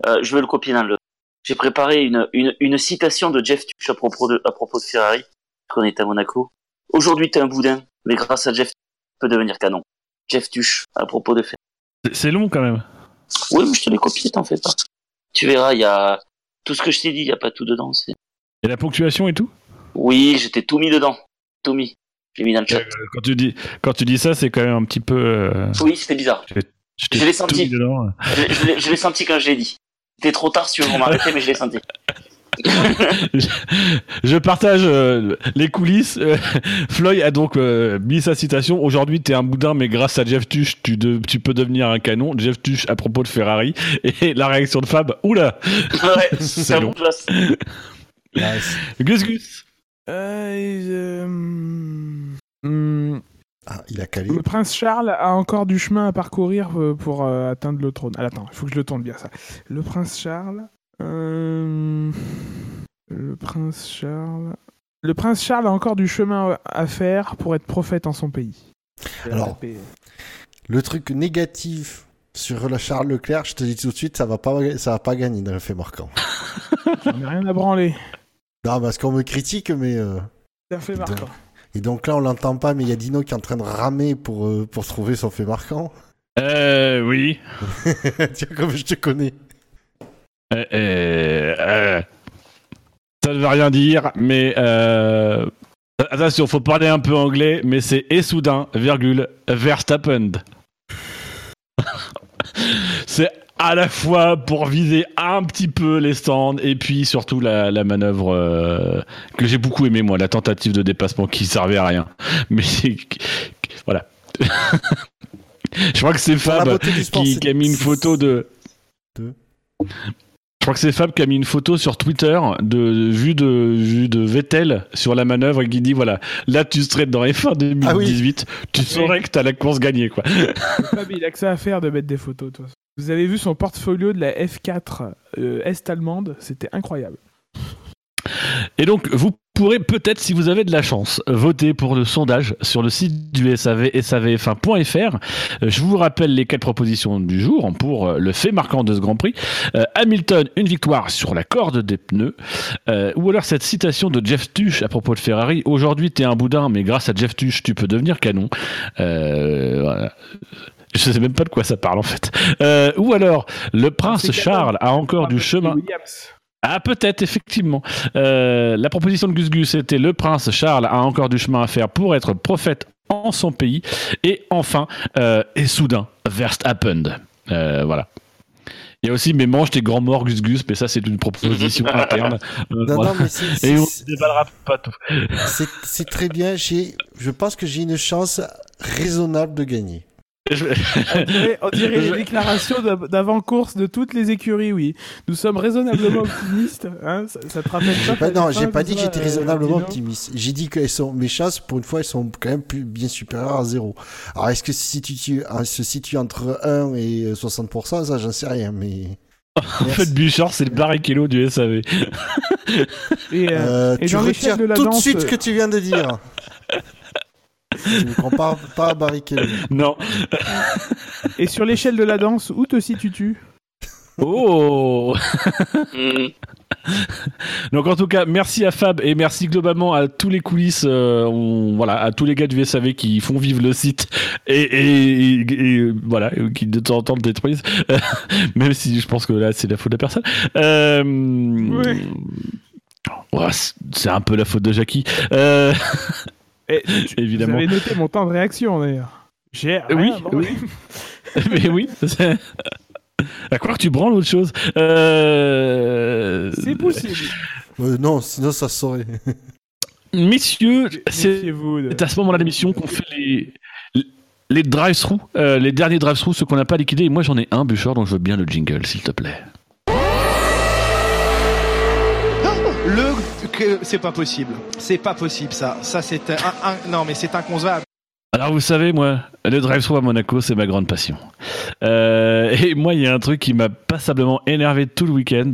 S5: Euh, je vais le copier dans le. J'ai préparé une, une, une citation de Jeff Tuch à propos de, à propos de Ferrari, qu'on est à Monaco. Aujourd'hui, t'es un boudin, mais grâce à Jeff, tu peux devenir canon. Jeff Tuch, à propos de Ferrari.
S2: C'est- long quand même.
S5: Oui, mais je te l'ai copié, t'en fais pas. Tu verras, il y a tout ce que je t'ai dit, il y a pas tout dedans.
S2: Et la ponctuation et tout?
S5: Oui, j'étais tout mis dedans. Tout mis. J'ai mis dans le chat.
S2: Euh, quand tu dis quand tu dis ça, c'est quand même un petit peu. euh,
S5: Oui, c'était bizarre.
S2: je
S5: l'ai senti. Je, je l'ai- senti quand je l'ai dit. C'était trop tard si tu veux m'arrêter, mais je l'ai senti.
S2: je, je partage euh, les coulisses. Euh, Floyd a donc euh, mis sa citation. Aujourd'hui, t'es un boudin, mais grâce à Jeff Tuch, tu, de- tu peux devenir un canon. Jeff Tuch à propos de Ferrari. Et la réaction de Fab, oula
S5: Ouais,
S2: C'est
S5: c'est un
S2: long.
S5: bon place.
S4: Nice.
S2: Gus Gus
S3: Euh, euh, hum,
S4: Ah, il a calé.
S3: le prince Charles a encore du chemin à parcourir pour euh, atteindre le trône. Ah, attends, il faut que je le tourne bien ça. Le prince Charles. Euh, le prince Charles. Le prince Charles a encore du chemin à faire pour être prophète en son pays.
S4: Alors. Le truc négatif sur la Charles Leclerc, je te dis tout de suite, ça va pas, ça va pas gagner dans le fait marquant.
S3: J'en ai rien à branler.
S4: Non, parce qu'on me critique, mais. euh,
S3: C'est un fait marquant.
S4: Et donc là, on l'entend pas, mais il y a Dino qui est en train de ramer pour, euh, pour trouver son fait marquant.
S2: Euh, oui.
S4: Tiens, comme je te connais.
S2: Euh, euh, euh, ça ne veut rien dire, mais attention, faut parler un peu anglais, mais c'est et soudain, virgule, Verstappen. c'est à la fois pour viser un petit peu les stands et puis surtout la, la manœuvre euh, que j'ai beaucoup aimé moi, la tentative de dépassement qui servait à rien. Mais voilà. Je crois que c'est Fab
S4: sport,
S2: qui, a mis une photo de.
S4: De
S2: Je crois que c'est Fab qui a mis une photo sur Twitter de, vue de vue de Vettel sur la manœuvre et qui dit voilà là tu serais dans F1 2018 tu saurais que t'as la course gagnée quoi.
S3: Fab, il a que ça à faire de mettre des photos. façon. Vous avez vu son portfolio de la F4 euh, Est allemande, c'était incroyable.
S2: Et donc, vous pourrez peut-être, si vous avez de la chance, voter pour le sondage sur le site du SAV, savf1.fr. Euh, Je vous rappelle les quatre propositions du jour pour euh, le fait marquant de ce Grand Prix. Euh, Hamilton, une victoire sur la corde des pneus. Euh, ou alors cette citation de Jeff Tuch à propos de Ferrari. Aujourd'hui, t'es un boudin, mais grâce à Jeff Tuch, tu peux devenir canon. Euh, voilà. Je sais même pas de quoi ça parle en fait. Euh, ou alors, le prince Charles a encore du chemin.
S3: Williams.
S2: Ah peut-être effectivement. Euh, la proposition de Gus Gus c'était le prince Charles a encore du chemin à faire pour être prophète en son pays. Et enfin, euh, et soudain, Verstappen. Euh, voilà. Il y a aussi mais mange tes grands morts Gus Gus, mais ça c'est une proposition interne. Euh,
S4: Non,
S2: voilà.
S4: non, mais c'est-
S2: Et on
S4: c'est-
S2: ne déballera pas tout.
S4: C'est c'est très bien. J'ai, je pense que j'ai une chance raisonnable de gagner.
S3: On dirait, les déclarations d'avant-course de toutes les écuries, oui. Nous sommes raisonnablement optimistes. Hein ça, te rappelle
S4: pas Non, j'ai pas dit que j'étais euh, raisonnablement optimiste. J'ai dit que sont, mes chasses, pour une fois, elles sont quand même plus, bien supérieures à zéro. Alors, est-ce que si tu, se situe entre 1 et 60%, ça, j'en sais rien, mais...
S2: en fait, Bouchard, c'est le Barrichello du SAV.
S4: et, euh, et tu retires de la tout de suite ce que tu viens de dire. Tu ne compares pas à Barrichello.
S2: Non.
S3: Et sur l'échelle de la danse, où te situes-tu?
S2: Oh Donc en tout cas, merci à Fab et merci globalement à tous les coulisses, euh, voilà, à tous les gars du SAV qui font vivre le site et, voilà, qui de temps en temps le détruisent, même si je pense que là c'est la faute de la personne. Euh, c'est un peu la faute de Jackie. Euh,
S3: Évidemment. Vous avez noté mon temps de réaction d'ailleurs. J'ai
S2: oui, oui. mais oui. À croire que tu branles autre chose. Euh...
S3: C'est possible.
S4: Euh, non, sinon ça saurait.
S2: Messieurs, c'est à ce moment-là de l'émission qu'on fait les, les drive-through, euh, les derniers drive-through, ceux qu'on n'a pas liquidés. Et moi j'en ai un, Bûcheur, donc je veux bien le jingle, s'il te plaît.
S6: C'est pas possible. C'est pas possible ça. Ça c'est un, non mais c'est inconcevable.
S2: Alors vous savez, moi, le drive-through à Monaco, c'est ma grande passion. Euh, et moi, il y a un truc qui m'a passablement énervé tout le week-end.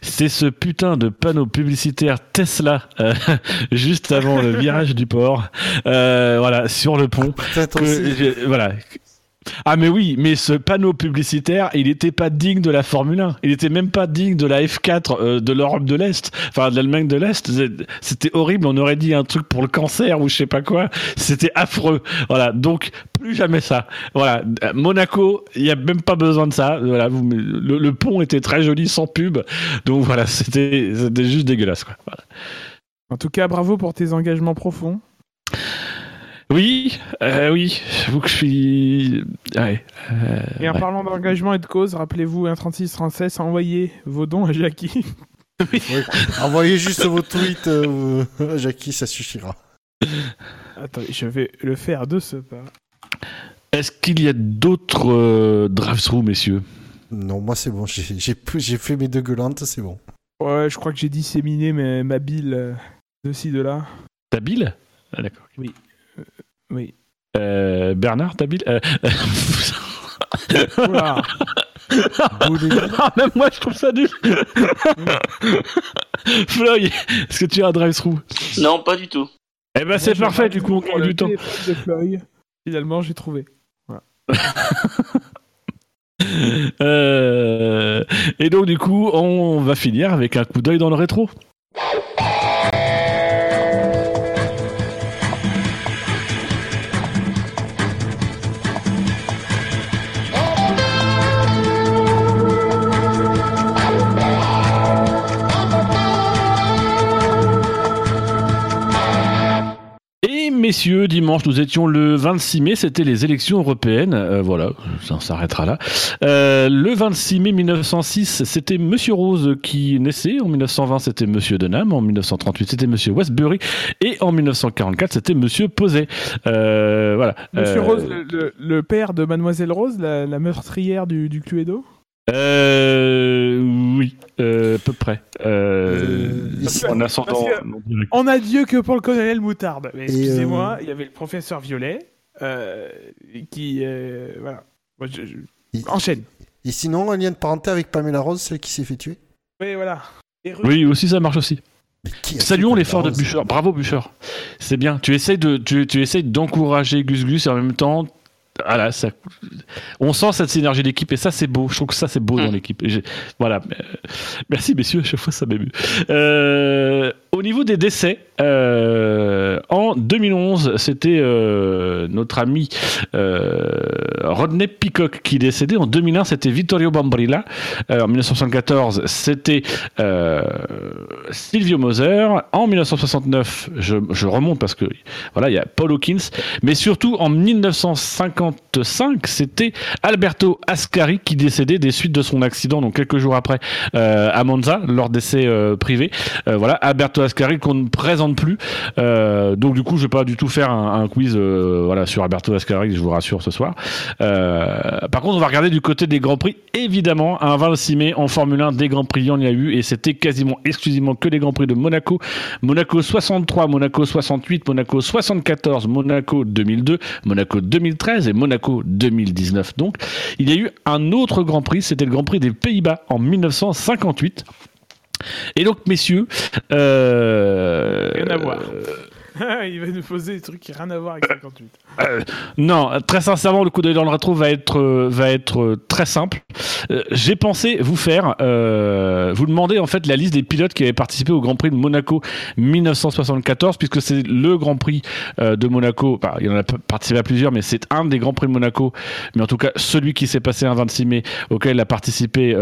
S2: C'est ce putain de panneau publicitaire Tesla euh, juste avant le virage du port, euh, voilà, sur le pont. Que, voilà, ah mais oui, mais ce panneau publicitaire, il n'était pas digne de la Formule 1. Il n'était même pas digne de la F4 euh, de l'Europe de l'Est, enfin de l'Allemagne de l'Est. C'était horrible. On aurait dit un truc pour le cancer ou je sais pas quoi. C'était affreux. Voilà. Donc plus jamais ça. Voilà. Monaco, il n'y a même pas besoin de ça. Voilà. le, pont était très joli sans pub. Donc voilà, c'était juste dégueulasse.
S3: En tout cas, bravo pour tes engagements profonds.
S2: Oui, euh, oui, j'avoue que je suis. Ouais,
S3: euh, et en parlant d'engagement et de cause, rappelez-vous, 136 36 envoyez vos dons à Jackie.
S4: oui. Envoyez juste vos tweets euh, à Jackie, ça suffira.
S3: Attendez, je vais le faire de ce pas.
S2: Est-ce qu'il y a d'autres euh, drive-through, messieurs?
S4: Non, moi c'est bon, j'ai fait mes deux gueulantes, c'est bon.
S3: Ouais, je crois que j'ai disséminé ma bile de ci, de là.
S2: Ta bile?
S3: Ah, D'accord. Oui. Oui.
S2: Euh, Bernard, t'habites euh...
S3: ah,
S2: même moi je trouve ça nul. Floyd, est-ce que tu as un drive-through
S5: Non, pas du tout.
S2: Eh ben c'est parfait, du coup on gagne du temps.
S3: Finalement, j'ai trouvé. Voilà.
S2: euh... Et donc du coup, on va finir avec un coup d'œil dans le rétro. Messieurs, dimanche, nous étions le 26 mai, c'était les élections européennes. Euh, voilà, ça s'arrêtera là. Euh, le 26 mai 1906, c'était Monsieur Rose qui naissait. En 1920, c'était Monsieur Denham. En 1938, c'était Monsieur Westbury. Et en 1944, c'était Monsieur Posey. Euh, voilà.
S3: Monsieur Rose, le, père de Mademoiselle Rose, la, meurtrière du, du Cluedo?
S2: Euh, oui, euh, à peu près. Euh, en ascendant.
S3: On a Dieu que pour le colonel Moutarde. Excusez-moi, euh, il y avait le professeur Violet euh, qui. voilà. Enchaîne.
S4: Et sinon, un lien de parenté avec Pamela Rose, celle qui s'est fait tuer
S3: Oui, voilà.
S2: Oui, aussi, ça marche aussi. Saluons l'effort de Bûcher. Bravo Bûcher. C'est bien. Tu essayes de, tu, tu essayes d'encourager Gus Gus et en même temps, voilà, ça, on sent cette synergie d'équipe et ça c'est beau. Je trouve que ça c'est beau dans mm. l'équipe. Voilà, euh, merci messieurs, à chaque fois ça m'émue. Euh, au niveau des décès, euh, en 2011, c'était euh, notre ami euh, Rodney Peacock qui décédait. En 2001, c'était Vittorio Bambrilla. en 1974, c'était Silvio Moser. En 1969, je, remonte parce que voilà, il y a Paul Hawkins. Mais surtout, en 1955, c'était Alberto Ascari qui décédait des suites de son accident, donc quelques jours après à Monza, lors d'essais privés. voilà, Alberto Qu'on ne présente plus. Euh, donc du coup, je vais pas du tout faire un, quiz euh, sur Alberto Ascari, je vous rassure ce soir. par contre, on va regarder du côté des Grands Prix. Évidemment, un 26 mai en Formule 1, des Grands Prix, on y a eu, et c'était quasiment exclusivement que les Grands Prix de Monaco. Monaco 63, Monaco 68, Monaco 74, Monaco 2002, Monaco 2013 et Monaco 2019. Donc, il y a eu un autre Grand Prix, c'était le Grand Prix des Pays-Bas en 1958. Et donc, messieurs,
S3: euh, rien à voir. il va nous poser des trucs qui n'ont rien à voir avec 58.
S2: Euh, non, très sincèrement, le coup d'œil dans le rétro va être, euh, va être euh, très simple. J'ai pensé vous faire, vous demander en fait la liste des pilotes qui avaient participé au Grand Prix de Monaco 1974, puisque c'est le Grand Prix de Monaco. il y en a participé à plusieurs, mais c'est un des Grands Prix de Monaco, mais en tout cas celui qui s'est passé un 26 mai, auquel a participé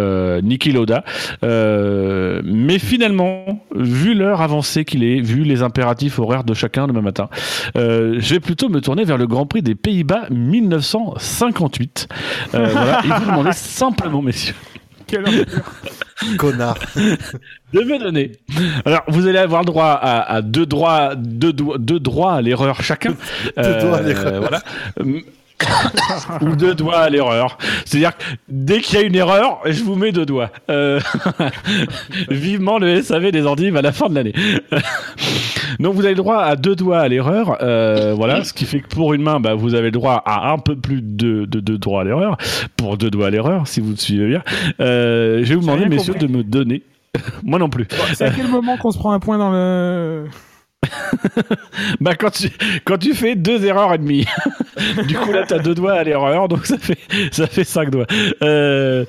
S2: Niki Loda. mais finalement, vu l'heure avancée qu'il est, vu les impératifs horaires de chacun demain matin. Euh, je vais plutôt me tourner vers le Grand Prix des Pays-Bas 1958. Euh, voilà, et vous demandez simplement, messieurs.
S3: Quel
S4: Connard.
S2: de me donner. Alors, vous allez avoir droit à, deux droits, deux, deux droits à l'erreur chacun.
S4: deux droits à l'erreur.
S2: Euh, voilà. Ou deux doigts à l'erreur. C'est-à-dire que dès qu'il y a une erreur, je vous mets deux doigts. Euh, vivement le SAV des endives à la fin de l'année. Donc vous avez le droit à deux doigts à l'erreur. Euh, voilà, ce qui fait que pour une main, bah, vous avez le droit à un peu plus de deux droits à l'erreur. Pour deux doigts à l'erreur, si vous suivez bien. Euh, je vais vous demander, messieurs, de me donner. Moi non plus.
S3: C'est à quel moment qu'on se prend un point dans le
S2: bah quand tu quand tu fais deux erreurs et demie, du coup là t'as deux doigts à l'erreur, donc ça fait ça fait cinq doigts. Euh,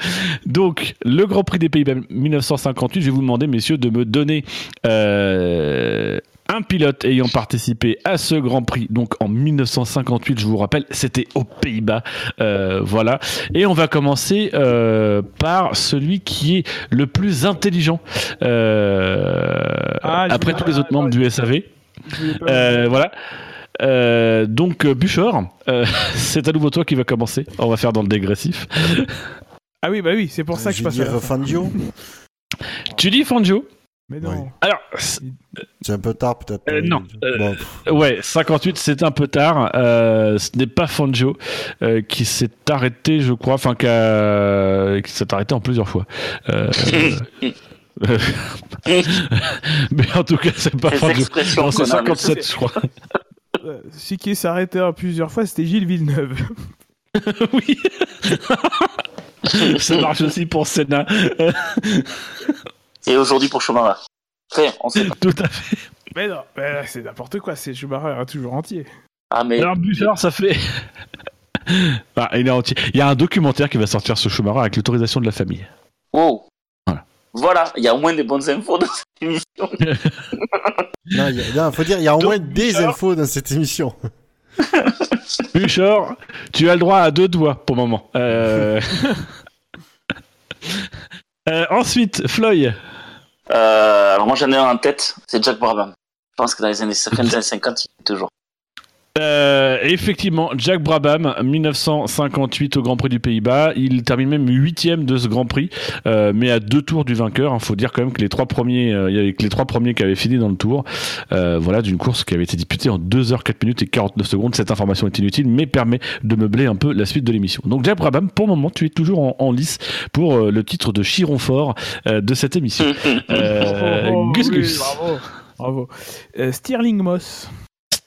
S2: donc le Grand Prix des Pays-Bas 1958, je vais vous demander messieurs de me donner euh, un pilote ayant participé à ce Grand Prix, donc en 1958, je vous rappelle, c'était aux Pays-Bas. Euh, voilà. Et on va commencer euh, par celui qui est le plus intelligent euh, ah, après tous les autres membres du SAV. voilà. donc Buchor, c'est à nouveau toi qui va commencer. On va faire dans le dégressif.
S3: Ah oui, bah oui, c'est pour ça que je, passe.
S4: Dire Fangio.
S2: Tu dis Fangio
S3: mais non.
S2: Alors,
S4: c'est un peu tard peut-être.
S2: Euh, non. Euh, ouais, 58, c'est un peu tard. Euh, ce n'est pas Fangio qui s'est arrêté, je crois, enfin qui, s'est arrêté en plusieurs fois. Mais en tout cas, c'est pas Fangio. Non, c'est 57, je crois.
S3: Celui qui s'est arrêté en plusieurs fois, c'était Gilles Villeneuve.
S2: oui. Ça marche aussi pour Senna
S5: et aujourd'hui pour Schumacher. on sait pas.
S2: Tout à fait.
S3: Mais non, c'est n'importe quoi, c'est Schumacher est toujours entier.
S2: Ah mais. Alors Buffer, ça fait. Ah, il est entier. Il y a un documentaire qui va sortir sur Schumacher avec l'autorisation de la famille.
S5: Oh. Voilà. Voilà, il y a au moins des bonnes infos dans cette émission.
S4: non, il faut dire, il y a au moins des infos dans cette émission.
S2: Bouchard, tu as le droit à deux doigts pour le moment. Euh... euh, ensuite, Floyd.
S5: Euh, alors moi j'en ai un en tête, c'est Jack Brabham. Je pense que dans les années 50, il est toujours.
S2: Euh, effectivement, Jack Brabham, 1958 au Grand Prix du Pays-Bas. Il termine même huitième de ce Grand Prix, euh, mais à deux tours du vainqueur. Il faut dire quand même que les trois premiers, euh, il y avait que les trois premiers qui avaient fini dans le tour. Euh, voilà, d'une course qui avait été disputée en 2 h 4 minutes et 49 secondes. Cette information est inutile, mais permet de meubler un peu la suite de l'émission. Donc Jack Brabham, pour le moment, tu es toujours en, en lice pour le titre de Chiron fort de cette émission.
S3: Gus Gus. Bravo. bravo. Stirling Moss.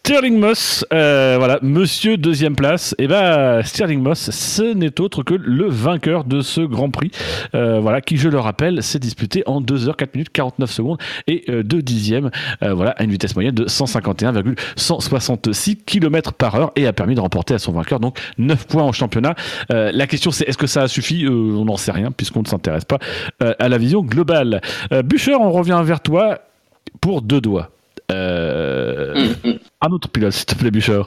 S2: Sterling Moss, euh, voilà, monsieur deuxième place. Et eh ben Sterling Moss, ce n'est autre que le vainqueur de ce Grand Prix, euh, voilà, qui je le rappelle, s'est disputé en 2 h 4 minutes 49 secondes et 2 euh, dixièmes, voilà, à une vitesse moyenne de 151,166 km par heure et a permis de remporter à son vainqueur donc 9 points en championnat. la question c'est est-ce que ça a suffi? On n'en sait rien puisqu'on ne s'intéresse pas à la vision globale. Bûcher, on revient vers toi pour deux doigts. Euh, mm, mm. Un autre pilote, s'il te plaît, Bûcher.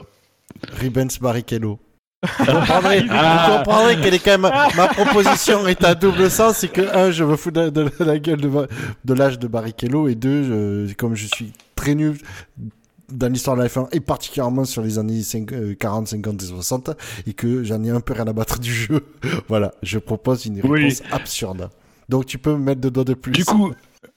S4: Rubens Barrichello. Vous comprendrez, ah. qu'elle est quand même. Ma proposition est à double sens, c'est que un, je me fous de, la gueule de, l'âge de Barrichello, et deux, comme je suis très nul dans l'histoire de la F1 et particulièrement sur les années 40, 50 et 60 et que j'en ai un peu rien à battre du jeu. voilà, je propose une réponse absurde. Donc tu peux me mettre deux doigts de plus.
S2: Du coup,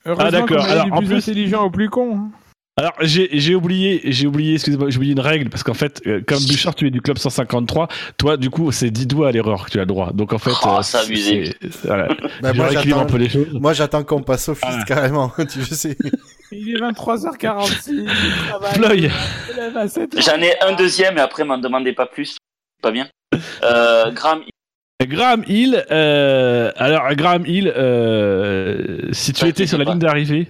S3: Heureusement ah d'accord. Alors en plus intelligent au plus con. Hein.
S2: Alors j'ai oublié, j'ai oublié, excusez-moi, j'ai oublié une règle parce qu'en fait, euh, comme Bouchard, tu es du club 153, toi du coup c'est 10 doigts à l'erreur que tu as le droit. Donc en fait,
S5: Oh,
S2: euh,
S5: c'est abusé.
S2: Voilà.
S4: Bah, moi, j'attends-
S2: un peu les choses.
S4: Moi, j'attends qu'on passe au fils,
S2: Ah.
S4: carrément. tu sais.
S3: Il est 23h46. je travaille,
S2: Floyd.
S3: je me lève à 7 heures.
S5: J'en ai un deuxième et après m'en demandez pas plus. Pas bien. Euh, Graham,
S2: Graham Hill, euh, alors Graham Hill, euh, si tu
S5: Ouais,
S2: étais sur la
S5: pas.
S2: ligne d'arrivée,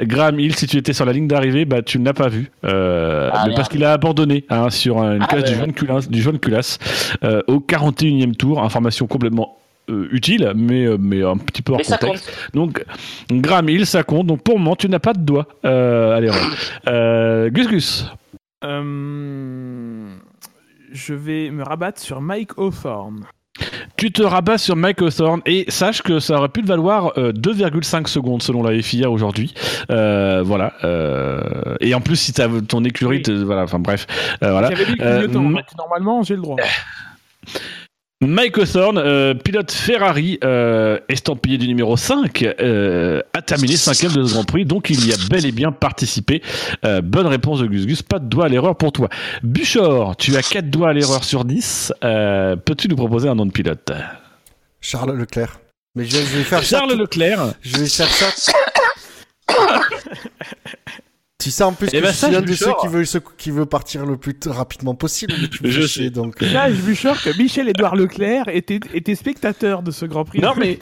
S2: Graham Hill, si tu étais sur la ligne d'arrivée, bah tu ne l'as pas vu, euh,
S5: Ah,
S2: mais parce qu'il a abandonné hein, sur une
S5: Ah,
S2: case du
S5: ouais.
S2: jaune culasse, du jaune culasse euh, au 41e tour, information complètement euh, utile, mais mais un petit peu hors contexte. Donc Graham Hill, ça compte. Donc pour le moment, tu n'as pas de doigt euh. Euh, Gus Gus.
S3: Euh, je vais me rabattre sur Mike Hawthorne.
S2: Tu te rabats sur Mike Hawthorne et sache que ça aurait pu te valoir euh, 2,5 secondes selon la FIA aujourd'hui. Euh, voilà. euh, et en plus, si t'as ton écurie,
S3: Oui.
S2: voilà. Enfin bref. Euh, voilà.
S3: J'avais le normalement j'ai le droit.
S2: Mike Hawthorne, euh, pilote Ferrari, euh, estampillé du numéro 5, euh, a terminé cinquième de ce Grand Prix, donc il y a bel et bien participé. Euh, bonne réponse de Gus Gus, pas de doigt à l'erreur pour toi. Buchor, tu as 4 doigts à l'erreur sur 10. Euh, Peux-tu nous proposer un nom de pilote?
S4: Charles Leclerc. Mais je vais, je vais faire ça
S2: Charles
S4: tout-
S2: Leclerc.
S4: Je vais faire ça. tu sais en plus
S2: Eh
S4: que
S2: ben,
S4: je suis
S2: sache,
S4: un de ceux qui veut, se- qui veut partir le plus rapidement possible.
S2: Je sais.
S4: chier, donc. euh,
S3: Là, je suis sûr que Michel-Édouard Leclerc était, était spectateur de ce Grand Prix.
S2: Non mais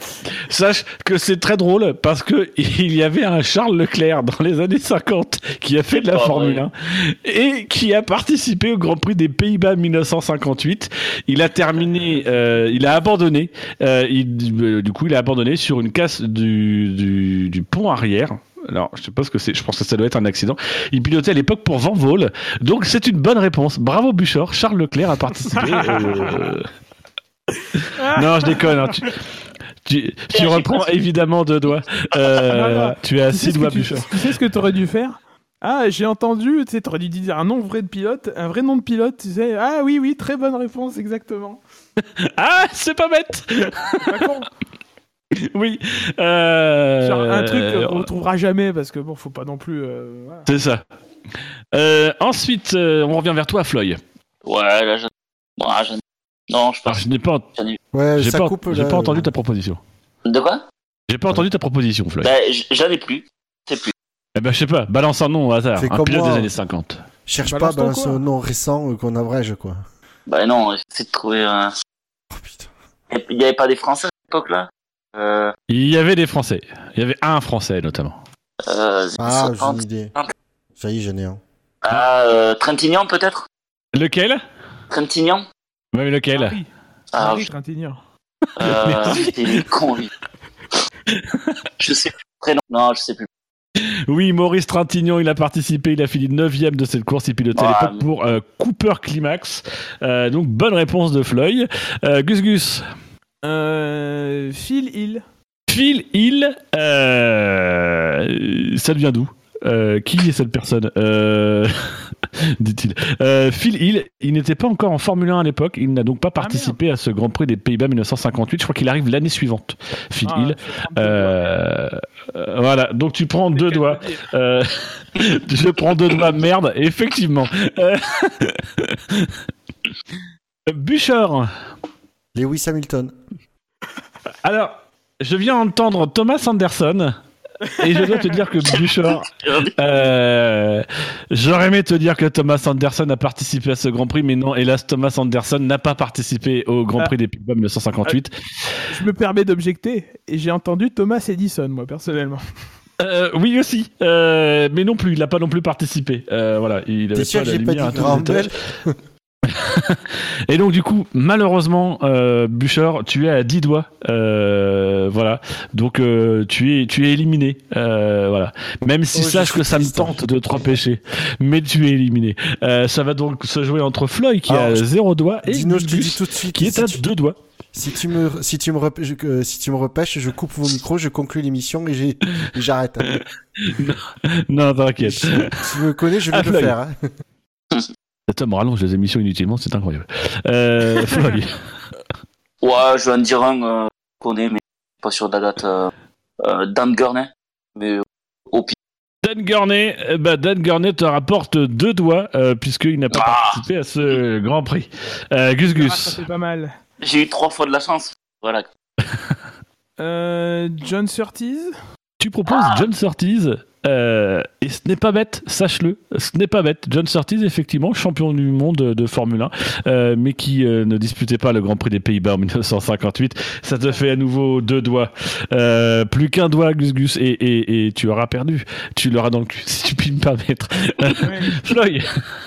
S2: sache que c'est très drôle parce que il y avait un Charles Leclerc dans les années 50 qui a fait de la Formule
S5: vrai.
S2: 1 et qui a participé au Grand Prix des Pays-Bas 1958. Il a terminé, euh, il a abandonné. euh, il- euh, du coup, il a abandonné sur une casse du, du, du pont arrière. Alors, je sais pas ce que c'est. Je pense que ça doit être un accident. Il pilotait à l'époque pour Van Vol. Donc, c'est une bonne réponse. Bravo Buchor. Charles Leclerc a participé. euh, non, je déconne. hein. Tu, tu, tu
S5: j'ai
S2: reprends évidemment deux doigts. Euh,
S3: Non, non.
S2: tu es à six doigts, Buchor.
S3: tu sais ce que tu aurais dû faire? Ah, j'ai entendu, tu sais, t'aurais dû dire un nom vrai de pilote, un vrai nom de pilote, tu sais. Ah oui, oui, très bonne réponse, exactement.
S2: Ah, c'est pas bête.
S3: Pas con.
S2: Oui. Euh,
S3: Genre, un truc qu'on retrouvera jamais parce que bon, faut pas non plus. euh, voilà.
S2: C'est ça. Euh, ensuite, euh, on revient vers toi, Floyd.
S5: Ouais, là. Bon, ah, Non, je
S2: Alors,
S5: pense.
S2: je n'ai pas,
S5: j'en ai-
S4: Ouais,
S2: j'ai
S4: ça
S2: pas,
S4: coupe
S2: j'ai
S4: là,
S2: pas entendu ta proposition.
S5: De quoi?
S2: J'ai pas entendu ta proposition, Floyd.
S5: J- j'en ai plus. C'est plus.
S2: Eh ben, je sais pas. Balance un nom au hasard.
S4: Fais
S2: Un
S4: comme
S2: pilote
S4: moi.
S2: des années 50.
S4: Cherche
S3: Balance
S4: pas
S3: ton
S4: balance un nom récent euh, qu'on abrège, quoi.
S5: Ben non, c'est de trouver un.
S4: Oh putain.
S5: Il y avait pas des Français à l'époque là euh,
S2: Il y avait des Français. Il y avait un Français notamment.
S5: euh,
S4: Ah, j'ai
S5: 50.
S4: une idée. Ça y est, j'en ai un.
S5: Ah, euh, Trintignant peut-être?
S2: Lequel?
S5: Trintignant?
S2: Ouais, mais lequel?
S3: Marie,
S5: Ah, je-
S3: Trintignant.
S5: euh, con lui. je sais plus. le Prénom Non, je sais plus.
S2: Oui, Maurice Trintignant, il a participé, il a fini 9ème de cette course, il pilotait à l'époque pour euh, Cooper Climax. Euh, donc, bonne réponse de Floyd. Euh, Gus Gus.
S3: Euh, Phil Hill.
S2: Phil Hill, euh, ça devient d'où Euh, Qui est cette personne euh, Dit-il. Euh, Phil Hill, il n'était pas encore en Formule 1 à l'époque, il n'a donc pas participé à ce Grand Prix des Pays-Bas 1958. Je crois qu'il arrive l'année suivante, Phil
S3: Ah,
S2: Hill. Euh, euh, voilà, donc tu prends deux doigts. Euh, je prends deux doigts, merde, effectivement. Euh, Bouchard.
S4: Lewis Hamilton.
S2: Alors, je viens entendre Thomas Anderson. Et je dois te dire que Bouchard, euh, j'aurais aimé te dire que Thomas Anderson a participé à ce Grand Prix, mais non, hélas, Thomas Anderson n'a pas participé au Grand Prix des Pays-Bas 1958.
S3: Je me permets d'objecter et j'ai entendu Thomas Edison, moi, personnellement.
S2: Euh, oui aussi, euh, mais non plus, il n'a pas non plus participé. Euh, voilà, il avait pas la
S4: j'ai pas
S2: lumière
S4: dit
S2: à Et donc du coup, malheureusement, euh, Bouchard, tu es à 10 doigts. Euh, voilà. Donc euh, tu es tu es éliminé. Euh, voilà. Même si
S4: Oh, je
S2: sache que ça me
S4: hein.
S2: tente de te repêcher, mais tu es éliminé. Euh, ça va donc se jouer entre Floyd qui a
S4: Alors,
S2: 0 doigt et
S4: Dino, je te dis tout de suite.
S2: qui est
S4: si
S2: à
S4: tu-
S2: 2 doigts.
S4: Si tu me, si tu me, rep- je- euh, si tu me repêches, je coupe vos micros, je conclue l'émission et j'arrête. hein.
S2: Non, t'inquiète.
S4: Si tu me connais, je vais
S2: Ah,
S4: le
S2: Floyd.
S4: faire. hein.
S2: Cet homme rallonge les émissions inutilement, c'est incroyable. Euh, Floyd.
S5: Ouais, je vais en dire un euh, qu'on connaît, mais pas sûr de la date. Euh, euh, Dan Gurney. Mais euh, au pire,
S2: Dan Gurney, eh ben, Dan Gurney te rapporte deux doigts euh, puisqu'il n'a pas
S5: Ah.
S2: participé à ce Grand Prix. Euh, Gus
S3: Ah,
S2: Gus.
S3: ça fait pas mal.
S5: J'ai eu trois fois de la chance. Voilà.
S3: Euh, John Surtees?
S2: Tu proposes John Surtees, euh, et ce n'est pas bête, sache-le, ce n'est pas bête. John Surtees, effectivement, champion du monde de Formule 1, euh, mais qui euh, ne disputait pas le Grand Prix des Pays-Bas en 1958. Ça te fait à nouveau deux doigts. Euh, plus qu'un doigt, Gus Gus, et, et, et tu auras perdu. Tu l'auras dans le cul, si tu puis me permettre. Floyd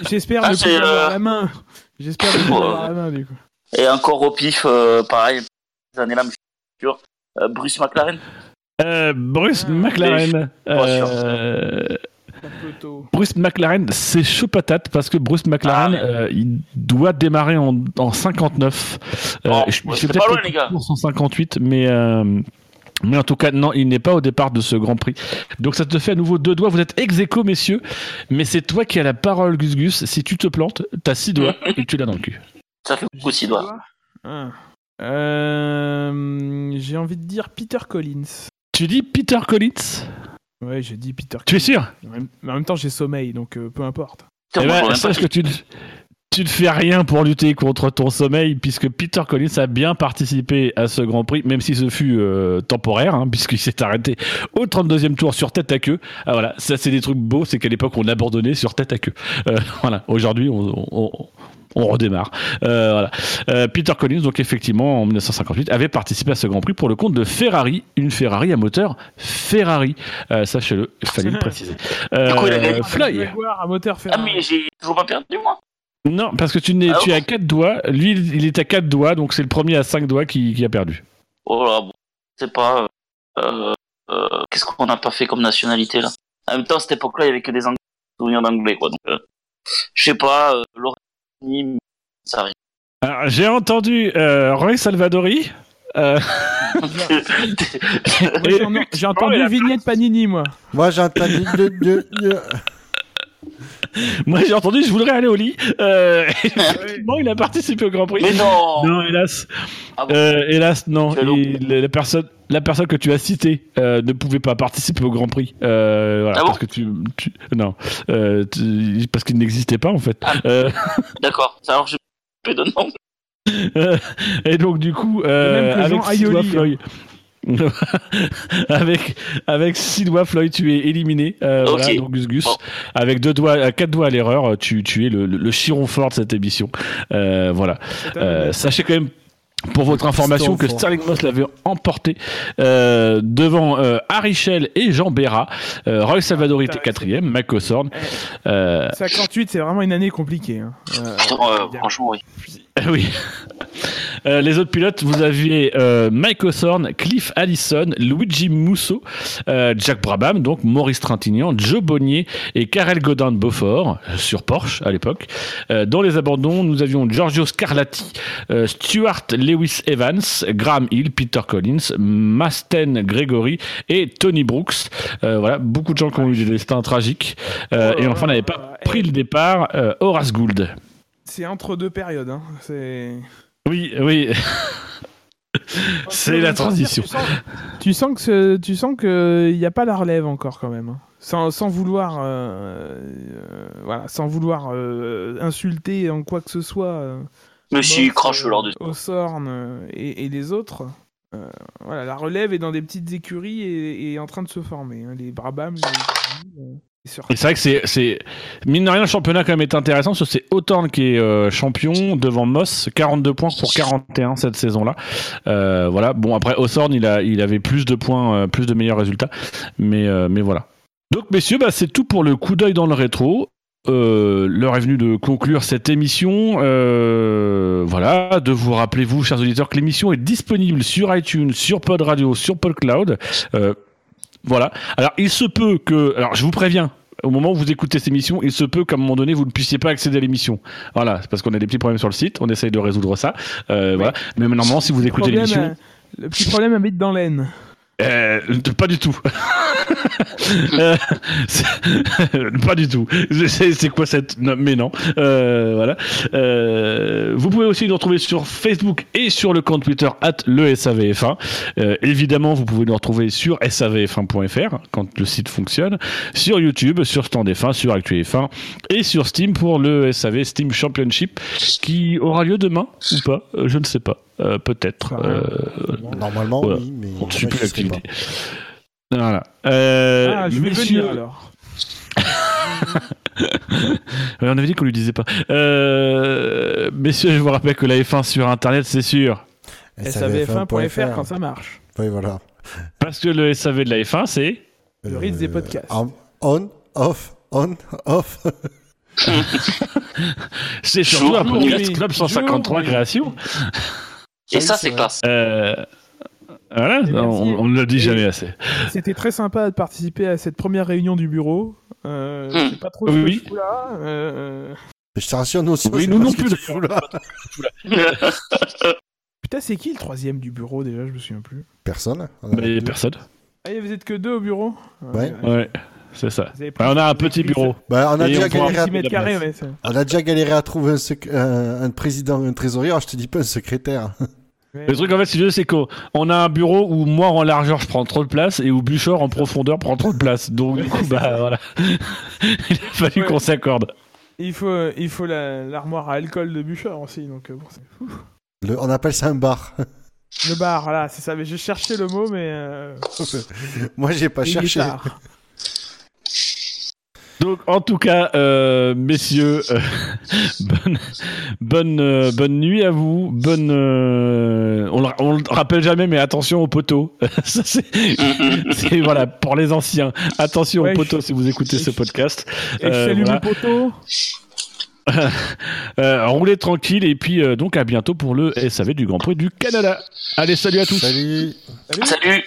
S3: J'espère
S5: Ah,
S3: avoir
S5: euh,
S3: la main. J'espère plus avoir la main, du coup.
S5: Et encore au pif, euh, pareil, années-là, je suis sûr. Euh, Bruce McLaren.
S2: Euh, Bruce
S3: Ah,
S2: McLaren. Euh. Bruce McLaren, c'est chaud patate parce que Bruce McLaren,
S5: Ah, mais-
S2: euh, il doit démarrer en, en 59. Euh,
S5: Oh,
S2: je- je sais
S5: c'est
S2: peut-être
S5: pas loin, les gars.
S2: course en 58, mais euh, mais en tout cas, non, il n'est pas au départ de ce Grand Prix. Donc ça te fait à nouveau deux doigts. Vous êtes ex aequo, messieurs, mais c'est toi qui as la parole, Gus Gus. Si tu te plantes, t'as six doigts et tu l'as dans le cul.
S5: Ça fait beaucoup, six doigts.
S3: Ah. Euh, J'ai envie de dire Peter Collins.
S2: Tu dis Peter Collins
S3: Ouais, j'ai dit Peter
S2: Tu es sûr
S3: Mais en même- temps, j'ai sommeil, donc euh, peu importe.
S2: Eh ben, sache
S5: pas
S2: que tu ne, tu ne fais rien pour lutter contre ton sommeil, puisque Peter Collins a bien participé à ce Grand Prix, même si ce fut euh, temporaire, hein, puisqu'il s'est arrêté au 32e tour sur tête à queue. Ah, voilà, ça c'est des trucs beaux, c'est qu'à l'époque on abandonnait sur tête à queue. Euh, voilà, aujourd'hui on, on- on redémarre. Euh, voilà. Euh, Peter Collins, donc effectivement, en 1958, avait participé à ce Grand Prix pour le compte de Ferrari, une Ferrari à moteur Ferrari. Euh, Sachez-le, il fallait le préciser. Euh,
S5: Du coup, il a gagné.
S2: Fly.
S3: À moteur
S5: Ah,
S3: Ferrari.
S5: mais j'ai toujours pas perdu, moi.
S2: Non, parce que tu, n'es,
S5: Ah
S2: tu
S5: bon
S2: as 4 doigts. Lui, il est à 4 doigts, donc c'est le premier à 5 doigts qui, qui a perdu.
S5: Oh là, bon. C'est pas. Euh, euh, Qu'est-ce qu'on n'a pas fait comme nationalité, là? En même temps, à cette époque-là, il y avait que des Anglais, souvenirs d'anglais, quoi. Donc, euh, je sais pas, euh, Lorraine, ça arrive.
S2: Alors, j'ai entendu euh, Roy Salvadori. euh,
S3: j'ai en- J'ai entendu Vignette Panini, moi.
S4: Moi, j'ai entendu.
S2: moi, j'ai entendu, je voudrais aller au lit. Euh, effectivement, il a participé au Grand Prix.
S5: Mais non
S2: Non, hélas.
S5: Ah bon
S2: Euh, hélas, non. La, la personne, la personne que tu as citée euh, ne pouvait pas participer au Grand Prix. Euh, voilà,
S5: Ah bon
S2: parce que tu, tu- non, Euh, tu- parce qu'il n'existait pas en fait. Euh,
S5: D'accord, alors je peux de nom.
S2: Et donc du coup, euh, avec
S3: hein.
S2: Floyd. avec avec six doigts Floyd tu es éliminé euh,
S5: Ok.
S2: voilà, donc Gus Gus
S5: Bon.
S2: avec deux doigts à quatre doigts à l'erreur tu, tu es le, le, le chiron fort de cette émission Euh, voilà Euh, sachez quand même pour votre information que. Sterling Moss l'avait emporté euh, devant euh, et Jean Béra euh, Roy Salvador était quatrième Mac euh,
S3: 58, c'est vraiment une année compliquée. hein. Euh,
S5: euh, franchement, oui.
S2: oui. Euh, les autres pilotes, vous aviez euh, Mike Hawthorne, Cliff Allison, Luigi Musso, euh, Jack Brabham, donc Maurice Trintignant, Joe Bonnier et Karel Godin de Beaufort sur Porsche à l'époque. Dans les abandons, nous avions Giorgio Scarlatti, Stuart Lewis Evans, Graham Hill, Peter Collins, Masten Gregory et Tony Brooks. Voilà, beaucoup de gens qui ont eu des destins tragiques. Euh, et enfin, n'avait pas pris le départ Horace Gould.
S3: C'est entre deux périodes. Hein. C'est.
S2: Oui, oui. C'est la transition.
S3: Tu sens, tu sens que ce- tu sens que il n'y a pas la relève encore quand même. hein. Sans, sans vouloir euh, euh, voilà, sans vouloir euh, insulter en quoi que ce soit. euh,
S5: Mais si, crache
S3: euh,
S5: lors de
S3: Hawthorne, euh, et, et les autres. euh, voilà, la relève est dans des petites écuries et, et en train de se former. hein. Les Brabham, les, euh, et
S2: c'est vrai que c'est. Mine de rien, le championnat quand même est intéressant, c'est Hawthorne qui est euh, champion devant Moss, 42 points pour 41 cette saison-là. Euh, voilà. Bon, après, Hawthorne, il, a, avait plus de points, euh, plus de meilleurs résultats. Mais, voilà. Donc, messieurs, bah, c'est tout pour le coup d'œil dans le rétro. L'heure est venue de conclure cette émission. Voilà, de vous rappeler, vous, chers auditeurs, que l'émission est disponible sur iTunes, sur Pod Radio, sur PodCloud. Euh, voilà. Alors, il se peut que. Alors, je vous préviens. Au moment où vous écoutez cette émission, il se peut qu'à un moment donné, vous ne puissiez pas accéder à l'émission. Voilà, c'est parce qu'on a des petits problèmes sur le site. On essaye de résoudre ça. Euh, Voilà. Mais normalement, si vous écoutez l'émission,
S3: euh, le petit problème habite dans l'aine.
S2: Euh, pas du tout. Euh, pas du tout. C'est quoi cette. mais non. Euh, voilà. Vous pouvez aussi nous retrouver sur Facebook et sur le compte Twitter at le SAVF1. évidemment, vous pouvez nous retrouver sur savf1.fr quand le site fonctionne, sur YouTube, sur Stand F1, sur ActuF1 et sur Steam pour le SAV Steam Championship qui aura lieu demain ou pas Je ne sais pas. Peut-être.
S4: Normalement, oui, mais
S2: on ne suit plus l'activité. Voilà. Euh,
S3: ah, je vais venir alors.
S2: on avait dit qu'on lui disait pas. Euh, messieurs, je vous rappelle que la F1 sur Internet, c'est sûr.
S3: SAVF1.fr quand ça marche.
S4: Oui, voilà.
S2: Parce que le SAV de la F1, c'est
S3: le rythme des podcasts.
S4: On, off, on, off.
S2: c'est surtout un podcast Club 153 création.
S5: Et ça, c'est classe.
S2: Euh, voilà, on, ne le dit jamais assez.
S3: C'était très sympa de participer à cette première réunion du bureau. Euh, hmm. pas trop
S2: oui, oui.
S3: Je, là. Euh...
S4: je te rassure, nous aussi.
S2: Oui, nous non plus.
S3: Putain, c'est qui le troisième du bureau déjà Je me souviens plus.
S4: Personne.
S2: Mais personne.
S3: Ah, vous êtes que deux au bureau
S2: Ouais. Ouais. C'est ça. on a un petit bureau.
S4: Bah, on, a déjà galéré
S3: à...
S4: on a déjà galéré à trouver un, un président, un trésorier. Alors, je te dis pas un secrétaire.
S2: Le truc en fait, si c'est qu'on a un bureau où moi en largeur je prends trop de place et où Buchor en profondeur prend trop de place. Donc du coup, bah voilà, il a fallu qu'on s'accorde.
S3: Il faut, il faut l'armoire à alcool de Buchor aussi, donc euh, bon,
S4: Le, on appelle ça un bar.
S3: Le bar, voilà, c'est ça. Mais j'ai cherché le mot, mais. Euh...
S4: moi, j'ai pas cherché.
S2: Donc, en tout cas, euh, messieurs, euh, bonne, bonne, euh, bonne nuit à vous. Bonne, on, on le rappelle jamais, mais attention aux poteaux. Ça, c'est, voilà pour les anciens. Attention aux poteaux si vous écoutez ce podcast.
S3: Et salut les poteaux.
S2: roulez tranquille et puis donc à bientôt pour le SAV du Grand Prix du Canada. Allez, salut à tous.
S4: salut.
S5: salut.